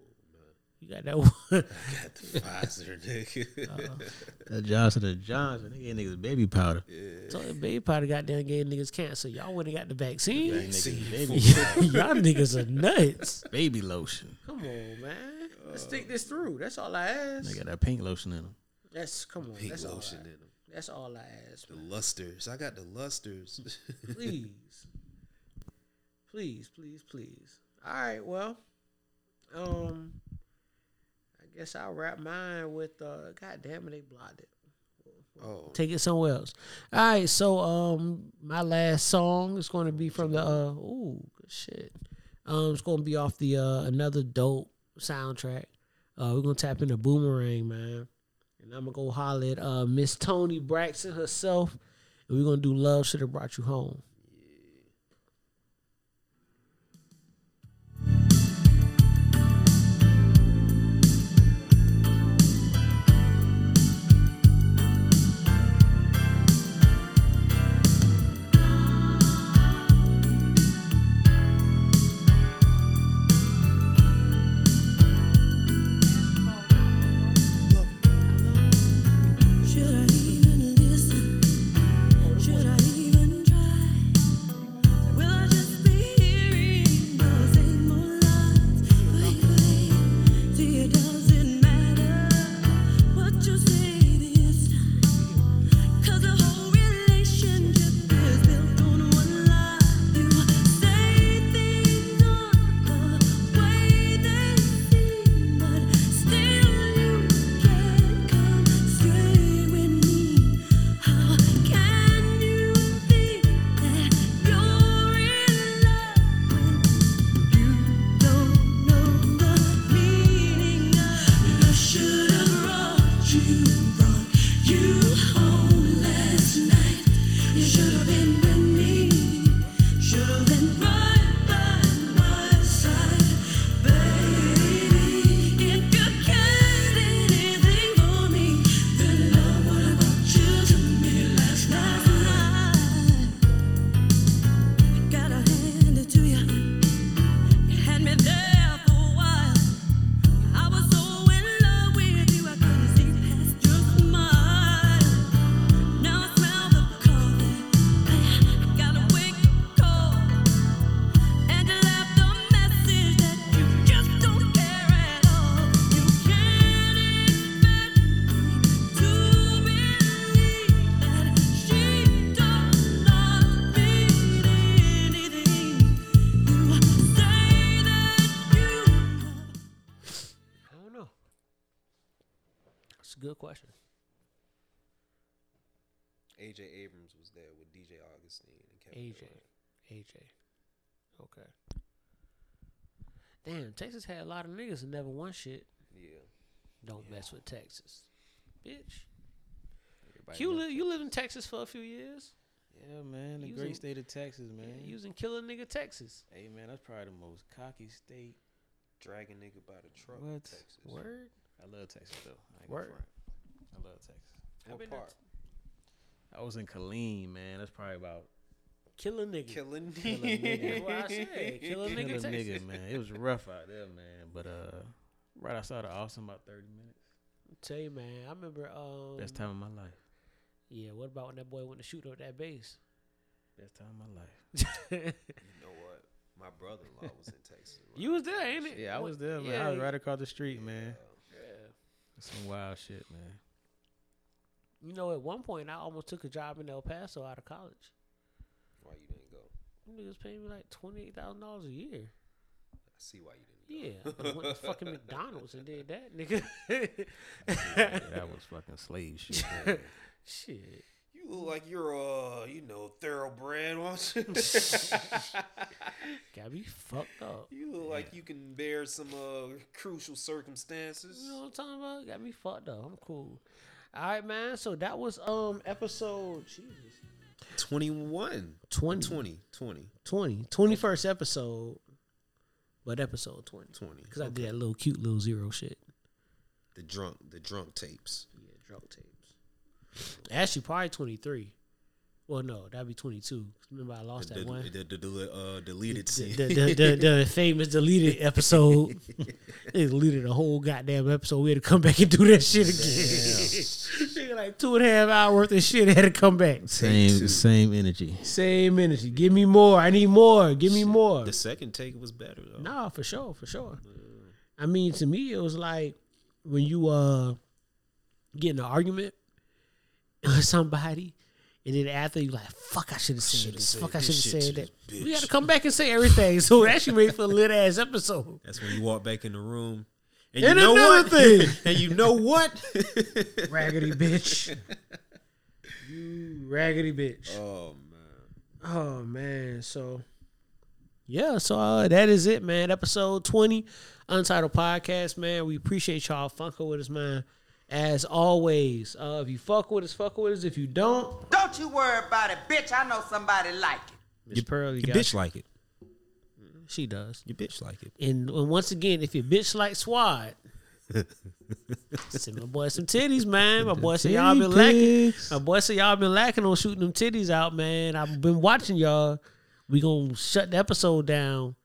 You got that one. I got the Pfizer, nigga. That Johnson and Johnson, they gave niggas baby powder. Yeah. So the baby powder got goddamn gave niggas cancer. Y'all went and got the vaccine. Vaccine, Y'all niggas are nuts. Baby lotion. Come on, man. Let's stick this through. That's all I ask. They got that pink lotion in them. That's come on. Pink that's lotion all I, in them. That's all I ask. The lusters. I got the lusters. Please. please, please, please. All right, well. Um I guess I'll wrap mine with uh God damn it, they blocked it. Oh. Take it somewhere else. All right, so um my last song is gonna be from the uh ooh good shit. Um it's gonna be off the uh another dope soundtrack. Uh we're gonna tap into Boomerang, man. And I'm gonna go holler at uh Miss Toni Braxton herself. And we're gonna do Love Should Have Brought You Home. AJ. AJ. Okay. Damn, Texas had a lot of niggas and never won shit. Yeah. Don't mess with Texas. Bitch. Everybody You live you live in Texas for a few years. Yeah, man, the You great state of Texas, man. Yeah, in killer nigga Texas. Hey, man, that's probably the most cocky state. Dragging nigga by the truck. What? Texas. Word. I love Texas though. I Word. I love Texas. What part? I was in Killeen, man. That's probably about Killer nigga. Killing Killer That's nigga. what I said. Killer nigga Killer Texas. nigga, man. It was rough out there, man. But uh, right outside of Austin, about thirty minutes. Tell you, man, I remember. Um, Best time of my life. Yeah, what about when that boy went to shoot up that base? Best time of my life. You know what? My brother-in-law was in Texas. you was there, ain't it? Yeah, I was there, man. Yeah, I was right across the street, man. yeah. Some wild shit, man. You know, at one point, I almost took a job in El Paso out of college. Why you didn't go? Them Niggas paying me like twenty eight thousand dollars a year. I see why you didn't. Yeah, I went to fucking McDonald's and did that, nigga. that was fucking slave shit. Shit. You look like you're uh, you know, thoroughbred, won't you? Got me fucked up. you look like you can bear some uh crucial circumstances. You know what I'm talking about? Got me fucked up. I'm cool. All right, man. So that was um episode Jesus. 21. 20. 20. 20. 20. 21st episode. But episode 20. 20. Because I did that little cute little zero shit. The drunk, the drunk tapes. Yeah, drunk tapes. Actually, probably 23. Well, no, that'd be 22. Remember, I lost The, that the, one. the, the, the, uh, deleted scene. the, the, the, the famous deleted episode. they deleted the whole goddamn episode. We had to come back and do that shit again. Like two and a half hour worth of shit had to come back. Same, same energy. Same energy. Give me more. I need more. Give me more. the second take was better though. Nah, for sure, for sure. I mean, to me, it was like when you uh get in an argument with somebody, and then after you like, fuck, I should have said this. said Fuck, I should have said that. We got to come back and say everything. So it actually made for a lit ass episode. That's when you walk back in the room. And, And you know another what? thing. and you know what? Raggedy bitch. You raggedy bitch. Oh man. Oh man, so yeah, so uh, that is it, man. Episode twenty, Untitled Podcast, man. We appreciate y'all fucking with us, man. As always, uh, if you fuck with us, fuck with us. If you don't, Don't you worry about it, bitch. I know somebody like it. Miss Pearl, you Your got bitch like it. she does. Your bitch like it. And, and once again, if your bitch like SWAT, send my boy some titties, man. My boy said y'all been lacking. My boy said y'all been lacking on shooting them titties out, man. I've been watching y'all. We gonna shut the episode down.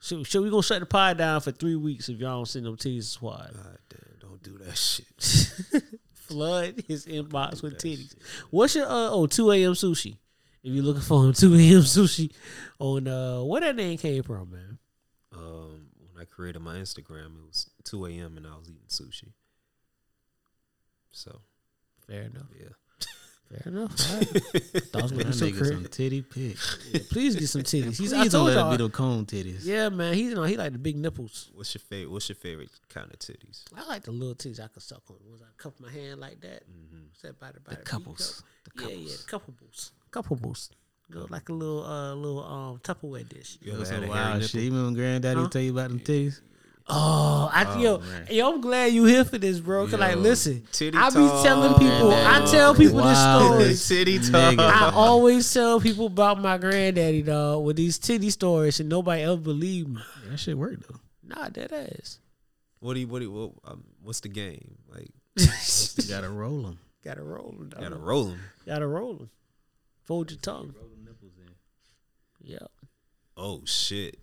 So, so we gonna shut the pod down for three weeks if y'all don't send them titties to SWAT. God damn, don't do that shit. Flood his inbox with titties. What's your uh oh 2 a.m. sushi? If you're looking for him, 2 a.m. sushi on uh where that name came from, man. Um, when I created my Instagram, it was 2 a.m. and I was eating sushi. So Fair enough. yeah. Fair enough. All right. Thought was That gonna be so nigga crazy. some titty pic. Yeah, please get some titties. He's, I Please don't told let it y'all. be the cone titties. Yeah, man. He's you know he like the big nipples. What's your favorite? What's your favorite kind of titties? I like the little titties I could suck on. Was I cup my hand like that? What's that by the by the couples. Yeah, yeah, the couples. Couples. Go like a little uh little um Tupperware dish. You That ever had some a hairy wild nipple? shit. You remember Granddaddy Huh? tell you about them titties? Oh, I Oh, yo, man. yo, I'm glad you here for this, bro. Cause like, Yo, listen, titty I be telling people, I tell people this wild story. as Titty talk. I always tell people about my granddaddy, dog, with these titty stories, and nobody ever believe me. That shit worked though. Nah, that ass. What do you? What do you? What, um, what's the game? Like, You gotta roll them. Gotta roll them, gotta roll them. Gotta roll them. Fold your tongue. Roll the nipples in. Yep. Oh shit.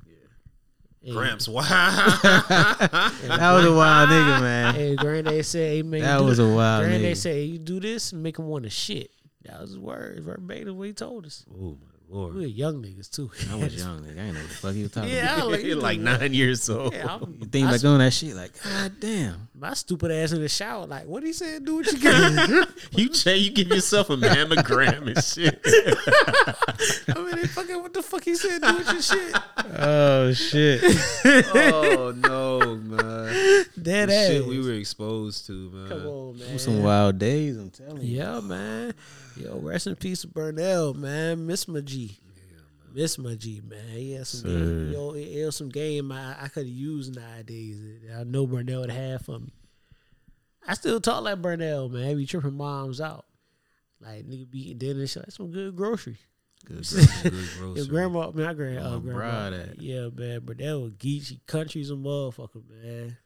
Hey, Gramps, wow. That was a wild nigga, man. Hey, granddad said, "Hey man, That was this- a wild Granddad nigga. said, "You do this, and make him want to shit." That was his words, verbatim what he told us. oh my lord. We were young niggas too. I was young, nigga. I ain't know what the fuck he was talking Yeah, I about. like, you like nine years old. Yeah, I'm- You think I back on that shit, like, god damn. My stupid ass in the shower, like, what he said? Do what you got. you say you give yourself a mammogram and shit. I mean, they fucking what the fuck he said? Do what your shit. Oh shit. oh no, man. Dead The shit we were exposed to, man. Come on, man. Some wild days, I'm telling you. Yeah, man. Yo, rest in peace Burnell, man. Miss my G. Miss my G, man. He had some game. Sir. Yo, it, it was some game I, I could have used nowadays. that I know Burnell would have for me. I still talk like Burnell, man. Be tripping moms out. Like nigga be eating dinner and shit. That's some good grocery. Good grocery. good Your grandma, man, I grand, Where uh, my grandma. bride? Yeah, man. Burnell was geeky country's a motherfucker, man.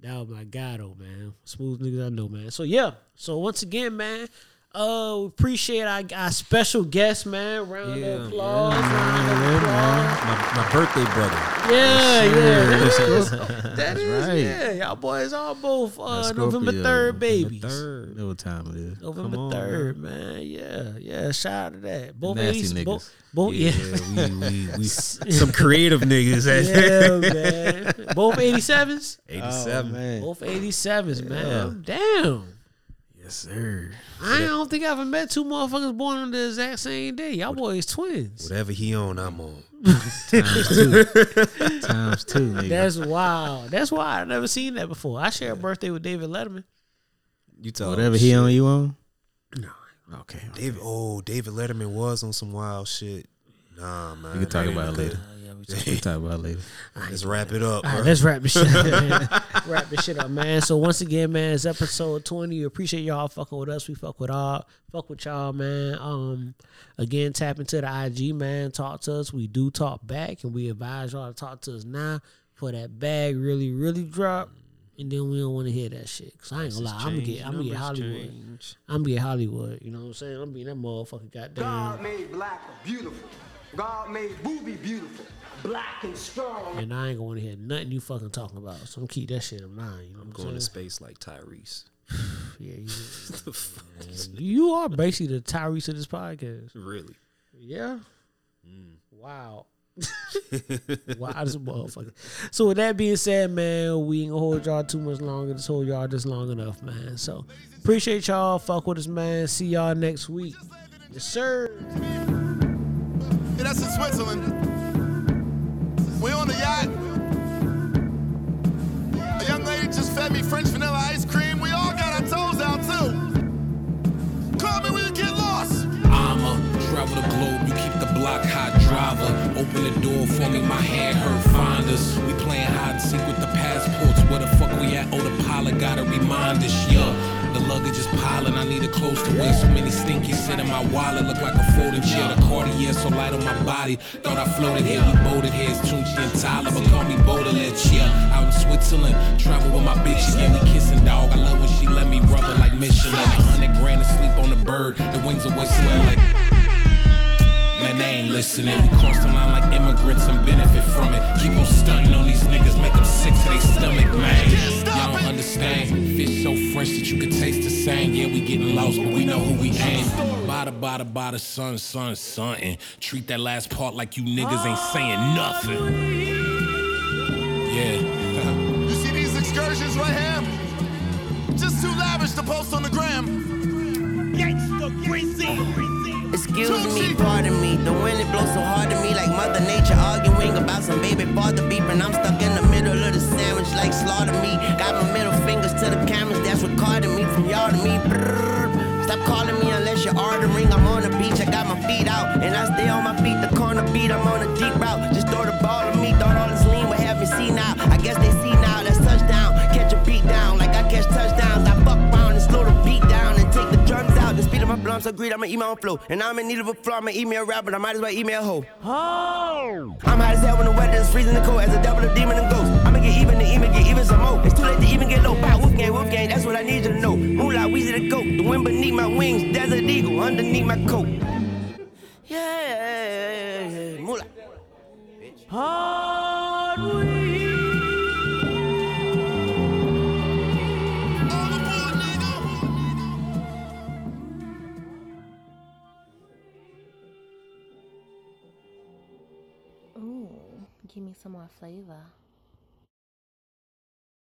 That was my god, though, man. Smooth niggas I know, man. So yeah. So once again, man, uh we appreciate our, our special guest, man. Round Yeah, of applause. yeah, round of applause. My, my birthday brother. Yeah, Yes, yeah. sir. That That's right. yeah. Y'all boys all both uh, November Scorpio, 3rd November babies. 3rd. Know what time it is. November on, 3rd, man. Yeah, yeah. Shout out to that. Both Nasty 80s, niggas. both, both yeah. Yeah, we, we, we some creative niggas. yeah, man. Both 87s? 87. Oh, man. Both 87s, man. Damn. Yes, sir. I don't think I have ever met two motherfuckers born on the exact same day. Y'all boys twins. Whatever he on, I'm on. Times two. Times two, nigga. That's wild. That's why I never seen that before. I share a birthday with David Letterman. You talk Whatever he shit. on, you on? No. Okay. David, oh, David Letterman was on some wild shit. Nah, man. We can talk about it ain't later. good. We can talk about it later. Let's wrap it up. All right, let's wrap this shit up, man. wrap this shit up, man. So once again, man, it's episode twenty. We appreciate y'all fucking with us. We fuck with all, fuck with y'all, man. Um, again, tap into the IG, man. Talk to us. We do talk back, and we advise y'all to talk to us now for that bag really, really drop. And then we don't want to hear that shit. Cause I ain't gonna lie, I'm gonna get, I'm gonna get Hollywood. I'm gonna get Hollywood. You know what I'm saying? I'm being that motherfucker. Goddamn. God made black beautiful. God made booby beautiful. Black and strong. And I ain't gonna hear nothing you fucking talking about. So I'm keep that shit in mind. You know what I'm Going to space like Tyrese. Yeah, you, you are basically the Tyrese of this podcast. Really? Yeah. Mm. Wow. wow, this motherfucker. So with that being said, man, we ain't gonna hold y'all too much longer. Just hold y'all just long enough, man. So appreciate y'all. Fuck with us, man. See y'all next week. Yes, sir. Yeah, that's in Switzerland. We on the yacht. A young lady just fed me French vanilla ice cream. We all got our toes out too. Call me when you get lost. I'ma travel the globe, you keep the block hot driver. Open the door for me, my hand hurt, find us. We playing hide and seek with the passports. Where the fuck we at? Oh, the pilot gotta remind us, yeah. The luggage is piling, I need a clothes to wear. So many stinkies sit in my wallet, look like a folding chair. The Cartier so light on my body. Thought I floated here, we boated here. It's Tunechi and Tyler, but call me Baudelaire, yeah. Out in Switzerland, travel with my bitch, she gave me kissing, dog. I love when she let me rub her like Michelin. A hundred grand to sleep on the bird, the wings are whistling like. Man, they ain't listening. We cross the line like immigrants and benefit from it. Keep on stunting on these niggas, make them sick to their stomach, man. Y'all understand. Fish so fresh that you can taste the same. Yeah, we getting lost, but we know who we aim. Bada, bada, bada, son, son, something. Treat that last part like you niggas ain't saying nothing. Yeah. You see these excursions right here? Just too lavish to post on the gram. Excuse me, pardon me. The wind it blows so hard to me, like Mother Nature arguing about some baby father beeping. I'm stuck in the the sandwich, like slaughter me. Got my middle fingers to the cameras, that's what recording me from y'all to me. Brrr. Stop calling me unless you're ordering. I'm on the beach, I got my feet out, and I stay on my feet. The corner beat, I'm on a deep route. Just throw the ball at me, thought all this The speed of my blow, I'm so greedy, I'ma eat my own flow. And I'm in need of a flow, I'ma eat me a rap, but I might as well email me a hoe. Oh. I'm hot as hell when the weather is freezing the cold as a devil, a demon, and ghost. I'ma get even and even get even some more. It's too late to even get low. Bow, wolf gang, wolf gang, that's what I need you to know. Moolah, Weezy the goat. The wind beneath my wings, desert eagle underneath my coat. Yeah, moolah. Hard some more flavor.